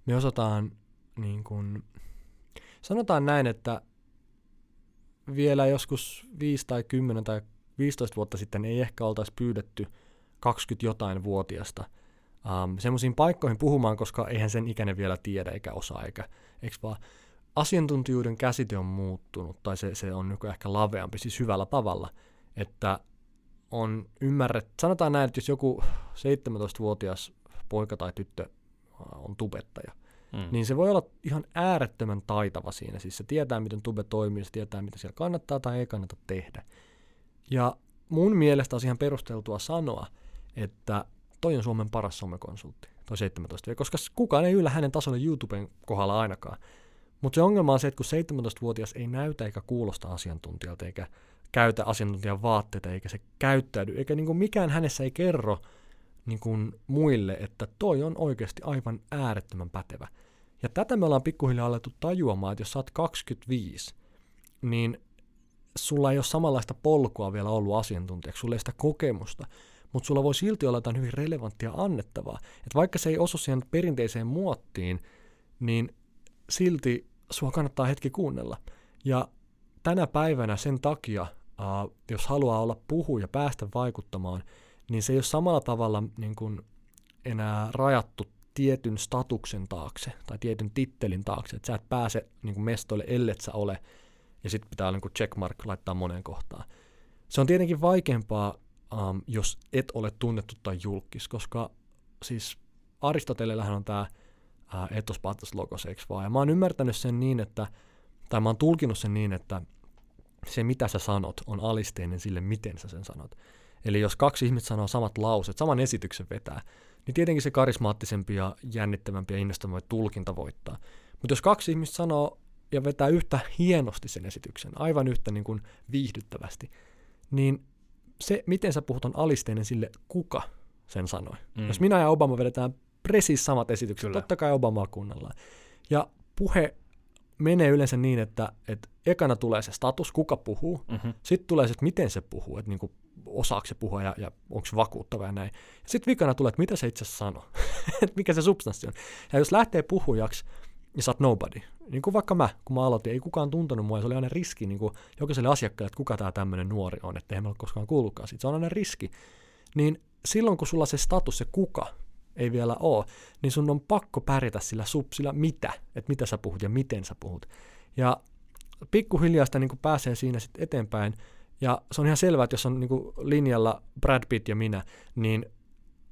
me osataan, niin kuin, sanotaan näin, että vielä joskus 5 tai 10 tai 15 vuotta sitten ei ehkä oltaisi pyydetty 20 jotain vuotiasta um, semmoisiin paikkoihin puhumaan, koska eihän sen ikäinen vielä tiedä eikä osaa, eikä, eikö vaan asiantuntijuuden käsite on muuttunut, tai se, se on ehkä laveampi, siis hyvällä tavalla, että on ymmärretty, sanotaan näin, että jos joku 17-vuotias poika tai tyttö on tubettaja, mm. niin se voi olla ihan äärettömän taitava siinä. Siis se tietää, miten tube toimii, se tietää, mitä siellä kannattaa tai ei kannata tehdä. Ja mun mielestä on ihan perusteltua sanoa, että toi on Suomen paras somekonsultti, toi 17 koska kukaan ei yllä hänen tasolle YouTuben kohdalla ainakaan. Mutta se ongelma on se, että kun 17-vuotias ei näytä eikä kuulosta asiantuntijalta eikä käytä asiantuntijan vaatteita, eikä se käyttäydy, eikä niin kuin mikään hänessä ei kerro niin kuin muille, että toi on oikeasti aivan äärettömän pätevä. Ja tätä me ollaan pikkuhiljaa alettu tajuamaan, että jos sä oot 25, niin sulla ei ole samanlaista polkua vielä ollut asiantuntijaksi, sulla ei sitä kokemusta, mutta sulla voi silti olla jotain hyvin relevanttia annettavaa. Että vaikka se ei osu siihen perinteiseen muottiin, niin silti sua kannattaa hetki kuunnella. Ja tänä päivänä sen takia uh, jos haluaa olla puhuja, päästä vaikuttamaan, niin se ei ole samalla tavalla niin kuin enää rajattu tietyn statuksen taakse tai tietyn tittelin taakse, että sä et pääse niin kuin mestoille, ellet sä ole, ja sitten pitää niin kuin checkmark laittaa moneen kohtaan. Se on tietenkin vaikeampaa, um, jos et ole tunnettu tai julkis, koska siis Aristotelellähän on tämä uh, etos patos logos, vaan? Ja mä oon ymmärtänyt sen niin, että, tai mä oon tulkinut sen niin, että se, mitä sä sanot, on alisteinen sille, miten sä sen sanot. Eli jos kaksi ihmistä sanoo samat lauset, saman esityksen vetää, niin tietenkin se karismaattisempi ja jännittävämpi ja innostavampi tulkinta voittaa. Mutta jos kaksi ihmistä sanoo ja vetää yhtä hienosti sen esityksen, aivan yhtä niin kuin viihdyttävästi, niin se, miten sä puhut, on alisteinen sille, kuka sen sanoi. Mm. Jos minä ja Obama vedetään presis samat esitykset, Kyllä. totta kai Obamaa kuunnellaan. Ja puhe menee yleensä niin, että, että ekana tulee se status, kuka puhuu, mm-hmm. sitten tulee se, että miten se puhuu, että niin kuin, osaako se puhua ja, ja onko se vakuuttava ja näin. Sitten vikana tulee, että mitä se itse sanoo, että mikä se substanssi on. Ja jos lähtee puhujaksi, niin sä oot nobody. Niin kuin vaikka mä, kun mä aloitin, ei kukaan tuntenut mua, ja se oli aina riski niin kuin jokaiselle asiakkaalle, että kuka tämä tämmöinen nuori on, että eihän me ole koskaan kuullutkaan siitä. Se on aina riski. Niin silloin, kun sulla se status, se kuka, ei vielä ole, niin sun on pakko pärjätä sillä sillä mitä, että mitä sä puhut ja miten sä puhut. Ja pikkuhiljaa sitä niin kuin pääsee siinä sitten eteenpäin, ja se on ihan selvää, että jos on niin kuin linjalla Brad Pitt ja minä, niin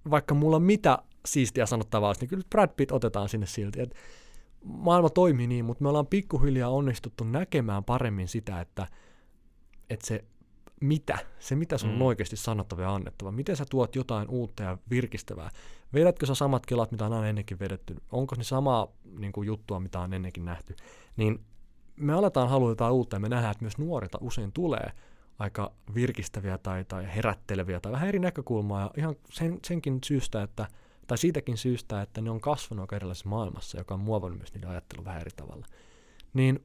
vaikka mulla mitä siistiä sanottavaa niin kyllä Brad Pitt otetaan sinne silti. Et maailma toimii niin, mutta me ollaan pikkuhiljaa onnistuttu näkemään paremmin sitä, että, että se mitä, se mitä sun mm. on oikeasti sanottava ja annettava, miten sä tuot jotain uutta ja virkistävää. Vedätkö sä samat kelat, mitä on aina ennenkin vedetty, onko ne samaa niin kuin, juttua, mitä on ennenkin nähty, niin me aletaan haluta jotain uutta ja me nähdään, että myös nuorilta usein tulee aika virkistäviä tai, tai herätteleviä tai vähän eri näkökulmaa ja ihan sen, senkin syystä, että tai siitäkin syystä, että ne on kasvanut aika erilaisessa maailmassa, joka on muovannut myös niiden ajattelun vähän eri tavalla. Niin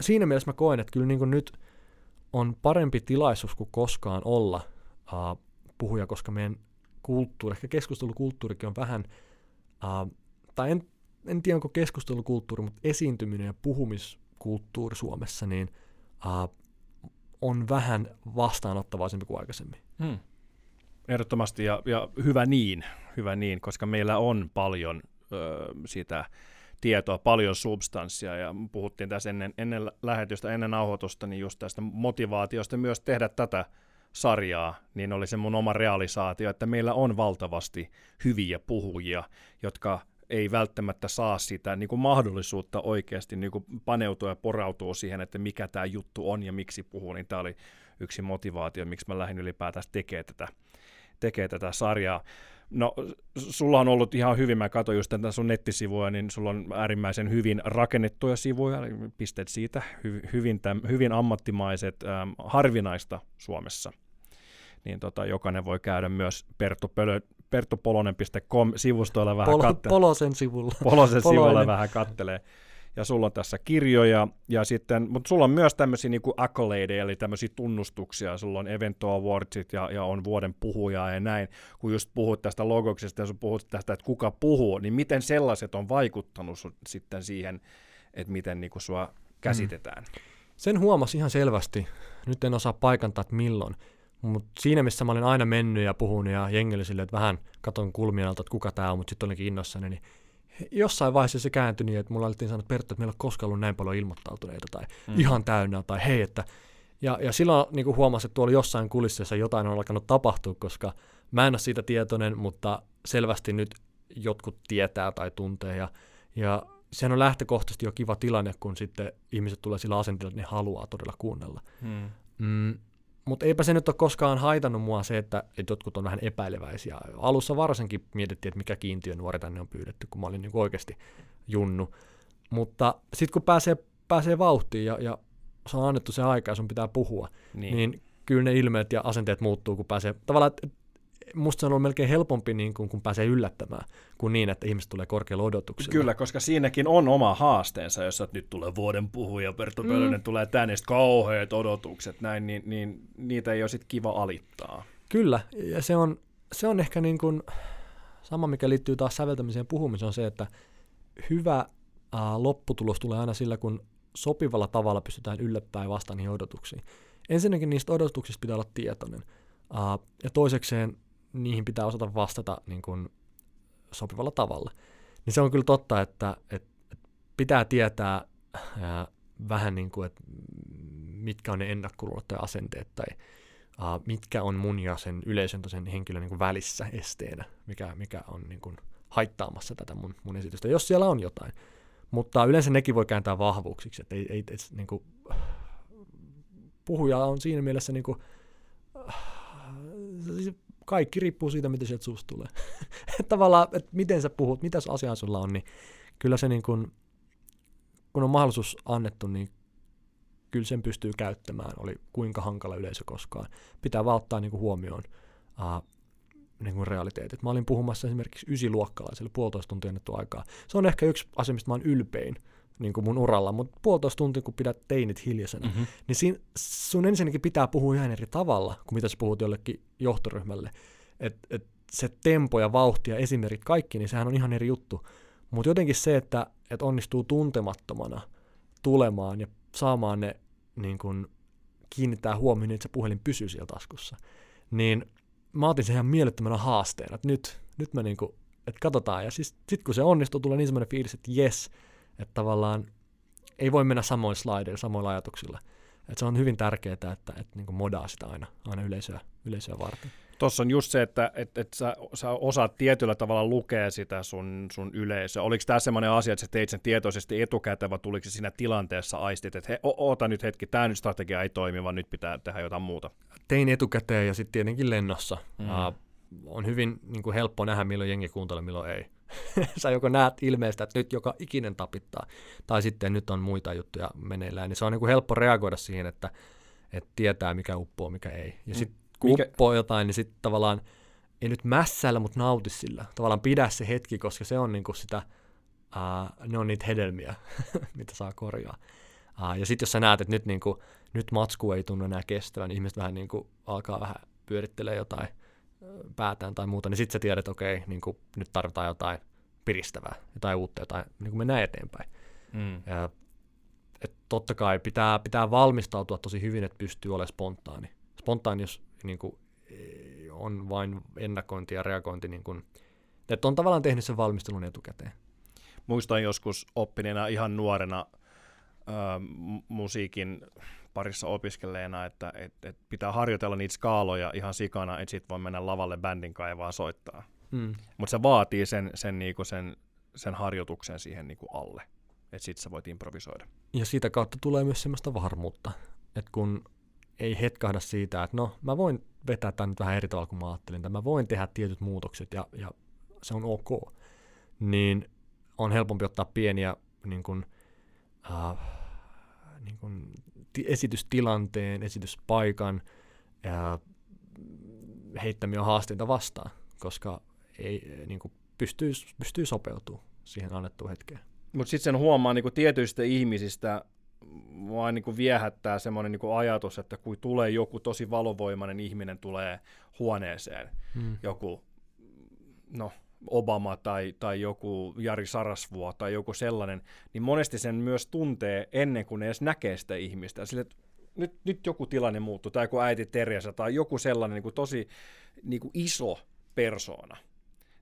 siinä mielessä mä koen, että kyllä niin kuin nyt on parempi tilaisuus kuin koskaan olla uh, puhuja, koska meidän kulttuuri, ehkä keskustelukulttuurikin on vähän, uh, tai en, en tiedä onko keskustelukulttuuri, mutta esiintyminen ja puhumiskulttuuri Suomessa, niin uh, on vähän vastaanottavaisempi kuin aikaisemmin. Hmm. Ehdottomasti ja, ja hyvä niin, hyvä niin, koska meillä on paljon ö, sitä tietoa, paljon substanssia ja puhuttiin tässä ennen, ennen lähetystä, ennen nauhoitusta, niin just tästä motivaatiosta myös tehdä tätä sarjaa, niin oli se mun oma realisaatio, että meillä on valtavasti hyviä puhujia, jotka ei välttämättä saa sitä niin kuin mahdollisuutta oikeasti niin kuin paneutua ja porautua siihen, että mikä tämä juttu on ja miksi puhuu, niin tämä oli yksi motivaatio, miksi mä lähdin ylipäätään tekemään tätä, tekee tätä sarjaa. No, sulla on ollut ihan hyvin, mä katsoin just tätä sun nettisivuja, niin sulla on äärimmäisen hyvin rakennettuja sivuja, pisteet siitä, hy, hyvin, täm, hyvin ammattimaiset, ähm, harvinaista Suomessa. Niin tota, jokainen voi käydä myös Perttu Pölö, perttupolonen.com-sivustoilla vähän Pol- kattelee. Polosen sivulla. Polosen sivulla vähän kattelee ja sulla on tässä kirjoja, ja sitten, mutta sulla on myös tämmöisiä niin accolade, eli tämmöisiä tunnustuksia, sulla on Evento Awardsit ja, ja on vuoden puhuja ja näin, kun just puhut tästä logoksesta ja puhut tästä, että kuka puhuu, niin miten sellaiset on vaikuttanut sitten siihen, että miten niin kuin sua käsitetään? Mm. Sen huomasi ihan selvästi, nyt en osaa paikantaa, että milloin, mutta siinä missä mä olin aina mennyt ja puhunut ja jengeli sille, että vähän katon kulmien alta, että kuka tämä on, mutta sitten olinkin innossani, niin jossain vaiheessa se kääntyi niin, että mulla alettiin sanoa, että Perttu, että meillä on koskaan ollut näin paljon ilmoittautuneita tai mm. ihan täynnä tai hei, että ja, ja silloin niin kuin huomasin, että tuolla jossain kulississa jotain on alkanut tapahtua, koska mä en ole siitä tietoinen, mutta selvästi nyt jotkut tietää tai tuntee. Ja, ja sehän on lähtökohtaisesti jo kiva tilanne, kun sitten ihmiset tulee sillä asenteella, että ne haluaa todella kuunnella. Mm. Mm, mutta eipä se nyt ole koskaan haitannut mua se, että, että jotkut on vähän epäileväisiä. Alussa varsinkin mietittiin, että mikä kiintiö nuori tänne on pyydetty, kun mä olin niin oikeasti junnu. Mutta sitten kun pääsee, pääsee vauhtiin ja, ja se on annettu se aika ja sun pitää puhua, niin. niin kyllä ne ilmeet ja asenteet muuttuu, kun pääsee. Tavallaan, että musta se on ollut melkein helpompi, niin kun, kun pääsee yllättämään, kuin niin, että ihmiset tulee korkealla odotuksella. Kyllä, koska siinäkin on oma haasteensa, jos että nyt tulee vuoden puhuja, Perttu mm. Pölönen tulee tänne, ja kauheat odotukset, näin, niin, niin niitä ei ole sitten kiva alittaa. Kyllä, ja se on, se on ehkä niin kuin, sama, mikä liittyy taas säveltämiseen puhumiseen, on se, että hyvä ää, lopputulos tulee aina sillä, kun sopivalla tavalla pystytään yllättämään vastaan niihin odotuksiin. Ensinnäkin niistä odotuksista pitää olla tietoinen. Uh, ja toisekseen niihin pitää osata vastata niin kuin sopivalla tavalla. Niin se on kyllä totta, että, että pitää tietää ää, vähän niin kuin, että mitkä on ne ennakkoluulot tai asenteet tai ää, mitkä on mun ja sen yleisön sen henkilön niin kuin välissä esteenä, mikä, mikä on niin kuin haittaamassa tätä mun, mun esitystä, jos siellä on jotain. Mutta yleensä nekin voi kääntää vahvuuksiksi, että ei, ei, et, niin kuin, puhuja on siinä mielessä niin kuin, kaikki riippuu siitä, miten sieltä susta tulee. Tavallaan, että miten sä puhut, mitä asiaa sulla on, niin kyllä se niin kun, kun on mahdollisuus annettu, niin kyllä sen pystyy käyttämään, oli kuinka hankala yleisö koskaan. Pitää vaan ottaa niin kuin huomioon uh, niin kuin realiteetit. Mä olin puhumassa esimerkiksi ysiluokkalaisille puolitoista tuntia annettu aikaa. Se on ehkä yksi asia, mistä mä oon ylpein niin kuin mun uralla, mutta puolitoista tuntia, kun pidät teinit hiljaisena, mm-hmm. niin siinä, sun ensinnäkin pitää puhua ihan eri tavalla kuin mitä sä puhut jollekin johtoryhmälle. Et, et se tempo ja vauhti ja esimerkit kaikki, niin sehän on ihan eri juttu. Mutta jotenkin se, että et onnistuu tuntemattomana tulemaan ja saamaan ne niin kun, kiinnittää huomioon, niin että se puhelin pysyy siellä taskussa, niin mä otin sen ihan mielettömänä haasteena, että nyt, nyt mä niin kuin, että katsotaan. Ja siis sit kun se onnistuu, tulee niin semmoinen fiilis, että jes, että tavallaan ei voi mennä samoin slideilla, samoilla ajatuksilla. Että se on hyvin tärkeää, että, että niin kuin modaa sitä aina, aina yleisöä, yleisöä varten. Tuossa on just se, että et, et sä, sä osaat tietyllä tavalla lukea sitä sun, sun yleisöä. Oliko tämä semmoinen asia, että sä teit sen tietoisesti etukäteen, vai tuliko se siinä tilanteessa aistit, että he, o, oota nyt hetki, tämä nyt strategia ei toimi, vaan nyt pitää tehdä jotain muuta? Tein etukäteen ja sitten tietenkin lennossa. Mm. Uh, on hyvin niin kuin helppo nähdä, milloin jengi kuuntelee, milloin ei. sä joko näet ilmeistä, että nyt joka ikinen tapittaa, tai sitten nyt on muita juttuja meneillään, niin se on niin kuin helppo reagoida siihen, että, että tietää, mikä uppoo, mikä ei. Ja sitten kun mikä... uppoo jotain, niin sitten tavallaan ei nyt mässäillä, mutta nauti sillä. Tavallaan pidä se hetki, koska se on niin kuin sitä, uh, ne on niitä hedelmiä, mitä saa korjaa. Uh, ja sitten jos sä näet, että nyt, niin kuin, nyt matsku ei tunnu enää kestävän, niin ihmiset vähän niin kuin alkaa vähän pyörittelee jotain – päätään tai muuta, niin sitten sä tiedät, että okei, niin kuin, nyt tarvitaan jotain piristävää, jotain uutta, jotain, niin kuin mennään eteenpäin. Mm. Ja, et totta kai pitää, pitää valmistautua tosi hyvin, että pystyy olemaan spontaani. Spontaani, jos niin kuin, on vain ennakointi ja reagointi, niin kuin, että on tavallaan tehnyt sen valmistelun etukäteen. Muistan joskus oppineena ihan nuorena ö, musiikin parissa opiskelleena, että et, et pitää harjoitella niitä skaaloja ihan sikana, että sitten voi mennä lavalle bändin vaan soittaa. Mm. Mutta se vaatii sen, sen, niinku sen, sen harjoituksen siihen niinku alle, että sitten sä voit improvisoida. Ja siitä kautta tulee myös semmoista varmuutta, että kun ei hetkahda siitä, että no mä voin vetää tämän nyt vähän eri tavalla kuin mä ajattelin, tai mä voin tehdä tietyt muutokset ja, ja se on ok, niin on helpompi ottaa pieniä niin kuin, uh, niin kuin esitystilanteen, esityspaikan ja heittämiä haasteita vastaan, koska ei niin kuin pystyy, pystyy sopeutumaan siihen annettuun hetkeen. Mutta sitten sen huomaa niin tietyistä ihmisistä, vaan niin viehättää semmoinen niin ajatus, että kun tulee joku tosi valovoimainen ihminen tulee huoneeseen, hmm. joku, no Obama tai, tai joku Jari Sarasvuo tai joku sellainen, niin monesti sen myös tuntee ennen kuin edes näkee sitä ihmistä. Sille, nyt, nyt joku tilanne muuttuu, tai joku äiti Teresa, tai joku sellainen niin kuin tosi niin kuin iso persoona.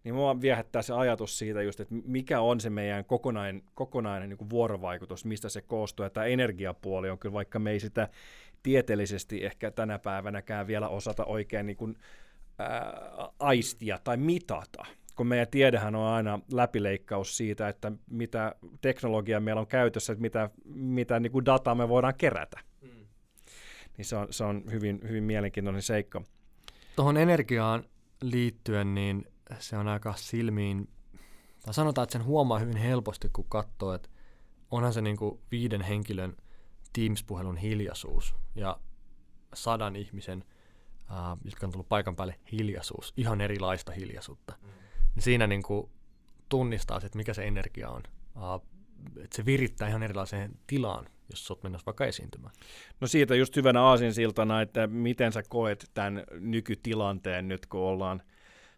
Niin mua viehättää se ajatus siitä just, että mikä on se meidän kokonainen, kokonainen niin kuin vuorovaikutus, mistä se koostuu. Ja tämä energiapuoli on kyllä, vaikka me ei sitä tieteellisesti ehkä tänä päivänäkään vielä osata oikein niin kuin, ää, aistia tai mitata – kun meidän tiedehän on aina läpileikkaus siitä, että mitä teknologiaa meillä on käytössä, että mitä, mitä niin kuin dataa me voidaan kerätä. Mm. Niin se on, se on hyvin, hyvin mielenkiintoinen seikka. Tuohon energiaan liittyen, niin se on aika silmiin, tai sanotaan, että sen huomaa hyvin helposti, kun katsoo, että onhan se niin kuin viiden henkilön Teams-puhelun hiljaisuus ja sadan ihmisen, uh, jotka on tullut paikan päälle, hiljaisuus, ihan erilaista hiljaisuutta. Mm niin siinä niin kuin tunnistaa että mikä se energia on. Että se virittää ihan erilaiseen tilaan, jos olet menossa vaikka esiintymään. No siitä just hyvänä aasinsiltana, että miten sä koet tämän nykytilanteen nyt, kun ollaan,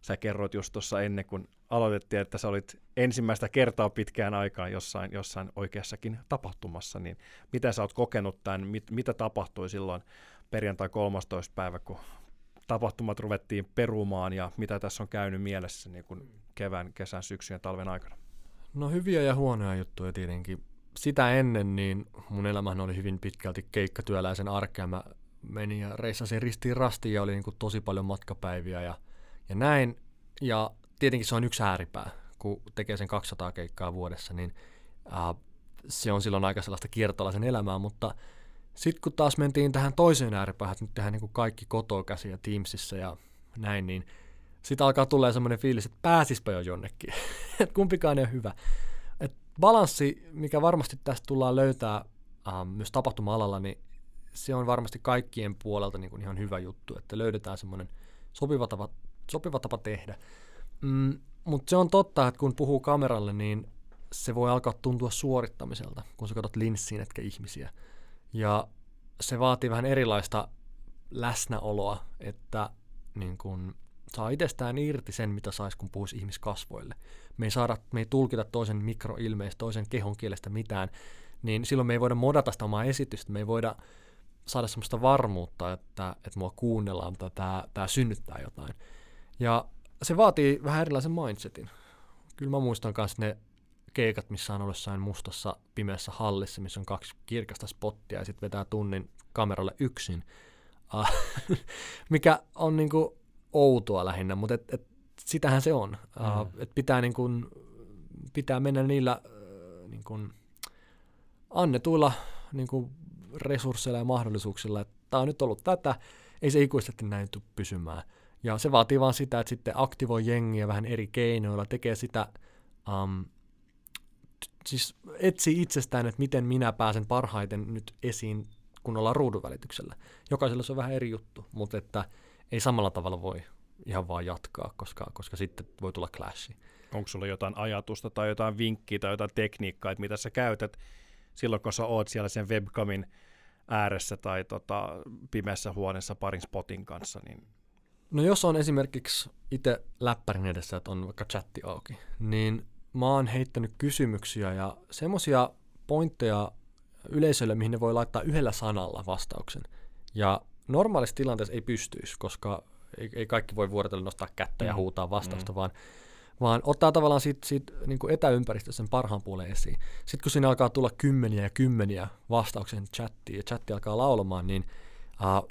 sä kerroit just tuossa ennen kuin aloitettiin, että sä olit ensimmäistä kertaa pitkään aikaan jossain, jossain oikeassakin tapahtumassa, niin mitä sä oot kokenut tämän, mit, mitä tapahtui silloin perjantai 13. päivä, kun tapahtumat ruvettiin perumaan ja mitä tässä on käynyt mielessä niin kuin kevään, kesän, syksyn ja talven aikana? No hyviä ja huonoja juttuja tietenkin. Sitä ennen niin mun elämähän oli hyvin pitkälti keikkatyöläisen arkea. Mä menin ja reissasin ristiin rastiin ja oli niin kuin tosi paljon matkapäiviä ja, ja näin. Ja tietenkin se on yksi ääripää, kun tekee sen 200 keikkaa vuodessa, niin äh, se on silloin aika sellaista kiertolaisen elämää, mutta – sitten kun taas mentiin tähän toiseen ääripäähän, että nyt tehdään niin kuin kaikki kotoa käsiä Teamsissa ja näin, niin sitten alkaa tulla semmoinen fiilis, että pääsispä jo jonnekin. että kumpikaan ei ole hyvä. Et balanssi, mikä varmasti tästä tullaan löytää ähm, myös tapahtuma-alalla, niin se on varmasti kaikkien puolelta niin kuin ihan hyvä juttu, että löydetään semmoinen sopiva tapa, sopiva tapa tehdä. Mm, Mutta se on totta, että kun puhuu kameralle, niin se voi alkaa tuntua suorittamiselta, kun sä katsot linssiin etkä ihmisiä. Ja se vaatii vähän erilaista läsnäoloa, että niin kun, saa itsestään irti sen, mitä saisi, kun puhuisi ihmiskasvoille. Me ei, saada, me ei tulkita toisen mikroilmeistä, toisen kehon kielestä mitään, niin silloin me ei voida modata sitä omaa esitystä, me ei voida saada sellaista varmuutta, että, että mua kuunnellaan, että tämä, tämä synnyttää jotain. Ja se vaatii vähän erilaisen mindsetin. Kyllä mä muistan myös ne keikat, missä on ollut jossain mustassa pimeässä hallissa, missä on kaksi kirkasta spottia ja sitten vetää tunnin kameralle yksin. Uh, mikä on niinku outoa lähinnä, mutta et, et, sitähän se on. Mm. Uh, et pitää, niin kun, pitää mennä niillä uh, niin kun, annetuilla niin kun, resursseilla ja mahdollisuuksilla, että tämä on nyt ollut tätä, ei se ikuisesti näin tule pysymään. Ja se vaatii vaan sitä, että sitten aktivoi jengiä vähän eri keinoilla, tekee sitä, um, siis etsii itsestään, että miten minä pääsen parhaiten nyt esiin, kun ollaan ruudun välityksellä. Jokaisella se on vähän eri juttu, mutta että ei samalla tavalla voi ihan vaan jatkaa, koska, koska sitten voi tulla clashi. Onko sulla jotain ajatusta tai jotain vinkkiä tai jotain tekniikkaa, että mitä sä käytät silloin, kun sä oot siellä sen webcamin ääressä tai tota, pimeässä huoneessa parin spotin kanssa, niin No jos on esimerkiksi itse läppärin edessä, että on vaikka chatti auki, niin mä oon heittänyt kysymyksiä ja semmoisia pointteja yleisölle, mihin ne voi laittaa yhdellä sanalla vastauksen. Ja normaalissa tilanteessa ei pystyisi, koska ei, ei kaikki voi vuorotella nostaa kättä mm. ja huutaa vastausta, mm. vaan, vaan ottaa tavallaan siitä, siitä niin kuin etäympäristössä sen parhaan puolen esiin. Sitten kun siinä alkaa tulla kymmeniä ja kymmeniä vastauksia chattiin ja chatti alkaa laulamaan, niin uh,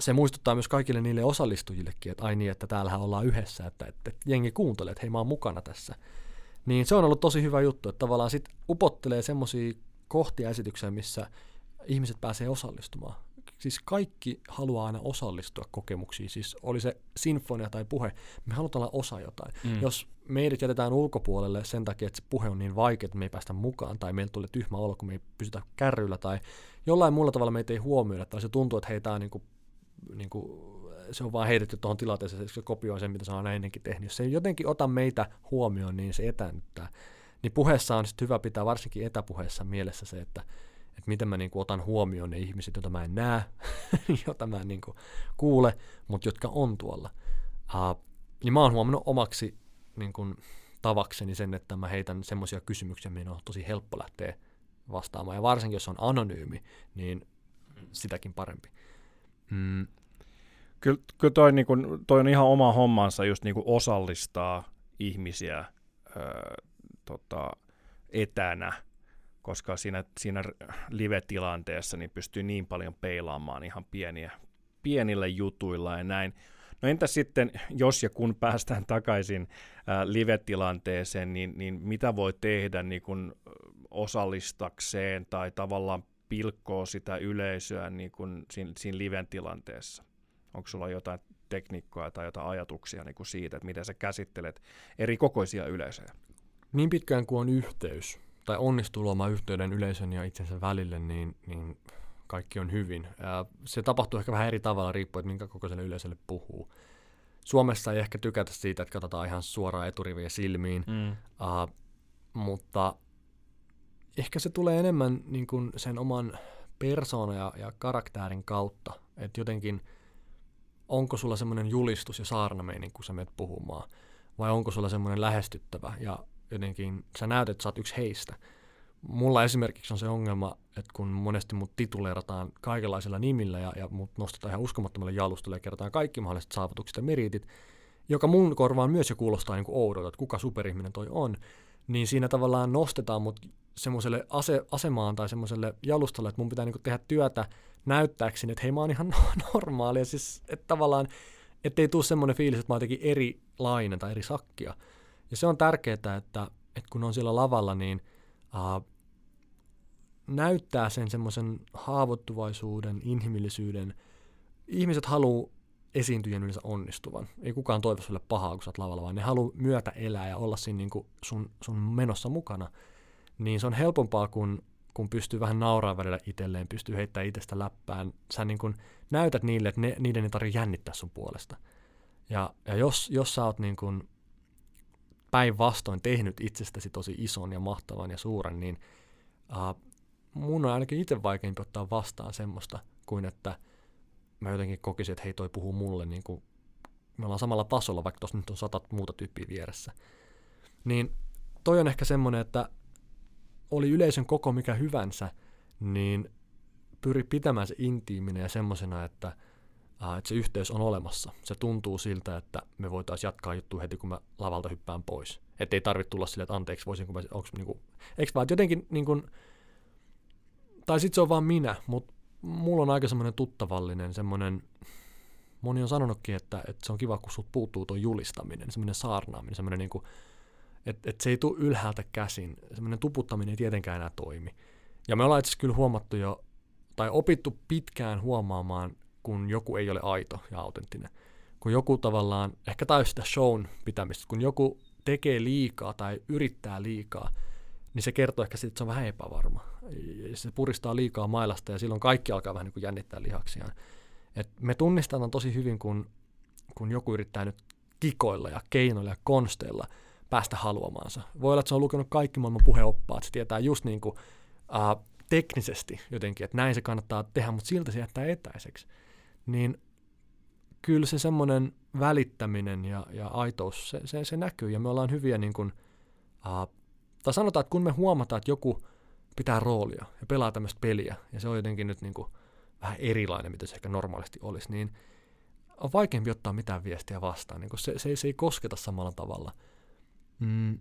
se muistuttaa myös kaikille niille osallistujillekin, että ai niin, että täällähän ollaan yhdessä, että, että, että jengi kuuntelee, että hei mä oon mukana tässä. Niin se on ollut tosi hyvä juttu, että tavallaan sit upottelee semmoisia kohtia esitykseen, missä ihmiset pääsee osallistumaan. Siis kaikki haluaa aina osallistua kokemuksiin, siis oli se sinfonia tai puhe, me halutaan olla osa jotain. Mm. Jos meidät jätetään ulkopuolelle sen takia, että se puhe on niin vaikea, että me ei päästä mukaan, tai meillä tulee tyhmä olo, kun me ei pysytä kärryillä, tai jollain muulla tavalla meitä ei huomioida, tai se tuntuu, että hei, tämä on niin kuin niin kuin, se on vaan heitetty tuohon tilanteeseen, se kopioi sen, mitä se on ennenkin tehnyt. Jos se ei jotenkin ota meitä huomioon, niin se etäännyttää. Niin puheessa on sitten hyvä pitää, varsinkin etäpuheessa mielessä se, että, että miten mä niin kuin otan huomioon ne ihmiset, joita mä en näe, joita mä en niin kuin kuule, mutta jotka on tuolla. Uh, niin mä oon huomannut omaksi niin kuin, tavakseni sen, että mä heitän semmoisia kysymyksiä, mihin on tosi helppo lähteä vastaamaan. Ja varsinkin, jos on anonyymi, niin sitäkin parempi. Mm. Kyllä, kyllä toi, niin kuin, toi on ihan oma hommansa just niin kuin osallistaa ihmisiä öö, tota, etänä, koska siinä, siinä live-tilanteessa niin pystyy niin paljon peilaamaan ihan pieniä, pienillä jutuilla ja näin. No entä sitten, jos ja kun päästään takaisin ää, live-tilanteeseen, niin, niin mitä voi tehdä niin kun osallistakseen tai tavallaan pilkkoo sitä yleisöä niin kuin siinä, siinä liven tilanteessa? Onko sulla jotain tekniikkaa tai jotain ajatuksia niin kuin siitä, että miten sä käsittelet eri kokoisia yleisöjä? Niin pitkään kuin on yhteys tai onnistuu luomaan yhteyden yleisön ja itsensä välille, niin, niin kaikki on hyvin. Se tapahtuu ehkä vähän eri tavalla riippuen, että minkä kokoiselle yleisölle puhuu. Suomessa ei ehkä tykätä siitä, että katsotaan ihan suoraan eturiviä silmiin, mm. uh, mutta ehkä se tulee enemmän niin kuin sen oman persoona ja, ja karakterin kautta, että jotenkin onko sulla semmoinen julistus ja saarnameini, kun sä menet puhumaan, vai onko sulla semmoinen lähestyttävä ja jotenkin sä näytät, että sä oot yksi heistä. Mulla esimerkiksi on se ongelma, että kun monesti mut tituleerataan kaikenlaisilla nimillä ja, ja mut nostetaan ihan uskomattomalle jalustalle ja kerrotaan kaikki mahdolliset saavutukset ja meritit, joka mun korvaan myös jo kuulostaa niin oudolta, että kuka superihminen toi on, niin siinä tavallaan nostetaan mut semmoiselle ase- asemaan tai semmoiselle jalustalle, että mun pitää niinku tehdä työtä näyttääkseni, että hei mä oon ihan normaali. Ja siis että tavallaan, ettei tule semmoinen fiilis, että mä oon jotenkin erilainen tai eri sakkia. Ja se on tärkeää, että, että kun on siellä lavalla, niin uh, näyttää sen semmoisen haavoittuvaisuuden, inhimillisyyden. Ihmiset haluaa esiintyjän yleensä onnistuvan. Ei kukaan toivo sulle pahaa, kun sä oot lavalla, vaan ne haluaa myötä elää ja olla siinä niin kuin sun, sun menossa mukana niin se on helpompaa, kun, kun pystyy vähän nauraa välillä itselleen, pystyy heittämään itsestä läppään. Sä niin kun näytät niille, että ne, niiden ei tarvitse jännittää sun puolesta. Ja, ja jos, jos sä oot niin kun päinvastoin tehnyt itsestäsi tosi ison ja mahtavan ja suuren, niin uh, mun on ainakin itse vaikeampi ottaa vastaan semmoista, kuin että mä jotenkin kokisin, että hei toi puhuu mulle niin kuin me ollaan samalla tasolla, vaikka tuossa nyt on sata muuta tyyppiä vieressä. Niin toi on ehkä semmoinen, että oli yleisön koko mikä hyvänsä, niin pyri pitämään se intiiminen ja semmoisena, että, että se yhteys on olemassa. Se tuntuu siltä, että me voitaisiin jatkaa juttua heti, kun mä lavalta hyppään pois. Että ei tarvitse tulla silleen, että anteeksi, voisinko mä, onks niinku, eikö vaan, jotenkin niin kuin, tai sitten se on vaan minä, mutta mulla on aika semmoinen tuttavallinen, semmoinen moni on sanonutkin, että, että se on kiva, kun sut puuttuu tuo julistaminen, semmoinen saarnaaminen, semmoinen niin kuin, että, että se ei tule ylhäältä käsin, semmoinen tuputtaminen ei tietenkään enää toimi. Ja me ollaan itse kyllä huomattu jo, tai opittu pitkään huomaamaan, kun joku ei ole aito ja autenttinen. Kun joku tavallaan, ehkä tai sitä shown pitämistä, kun joku tekee liikaa tai yrittää liikaa, niin se kertoo ehkä siitä, että se on vähän epävarma. Se puristaa liikaa mailasta ja silloin kaikki alkaa vähän niin kuin jännittää lihaksiaan. Et me tunnistetaan tosi hyvin, kun, kun joku yrittää nyt kikoilla ja keinoilla ja konsteilla päästä haluamaansa. Voi olla, että se on lukenut kaikki maailman puheoppaat, se tietää just niin kuin, uh, teknisesti jotenkin, että näin se kannattaa tehdä, mutta siltä se jättää etäiseksi. Niin kyllä se semmoinen välittäminen ja, ja aitous, se, se, se näkyy ja me ollaan hyviä niin kuin, uh, tai sanotaan, että kun me huomataan, että joku pitää roolia ja pelaa tämmöistä peliä, ja se on jotenkin nyt niin kuin vähän erilainen, mitä se ehkä normaalisti olisi, niin on vaikeampi ottaa mitään viestiä vastaan. Niin se, se, se ei kosketa samalla tavalla. Mm,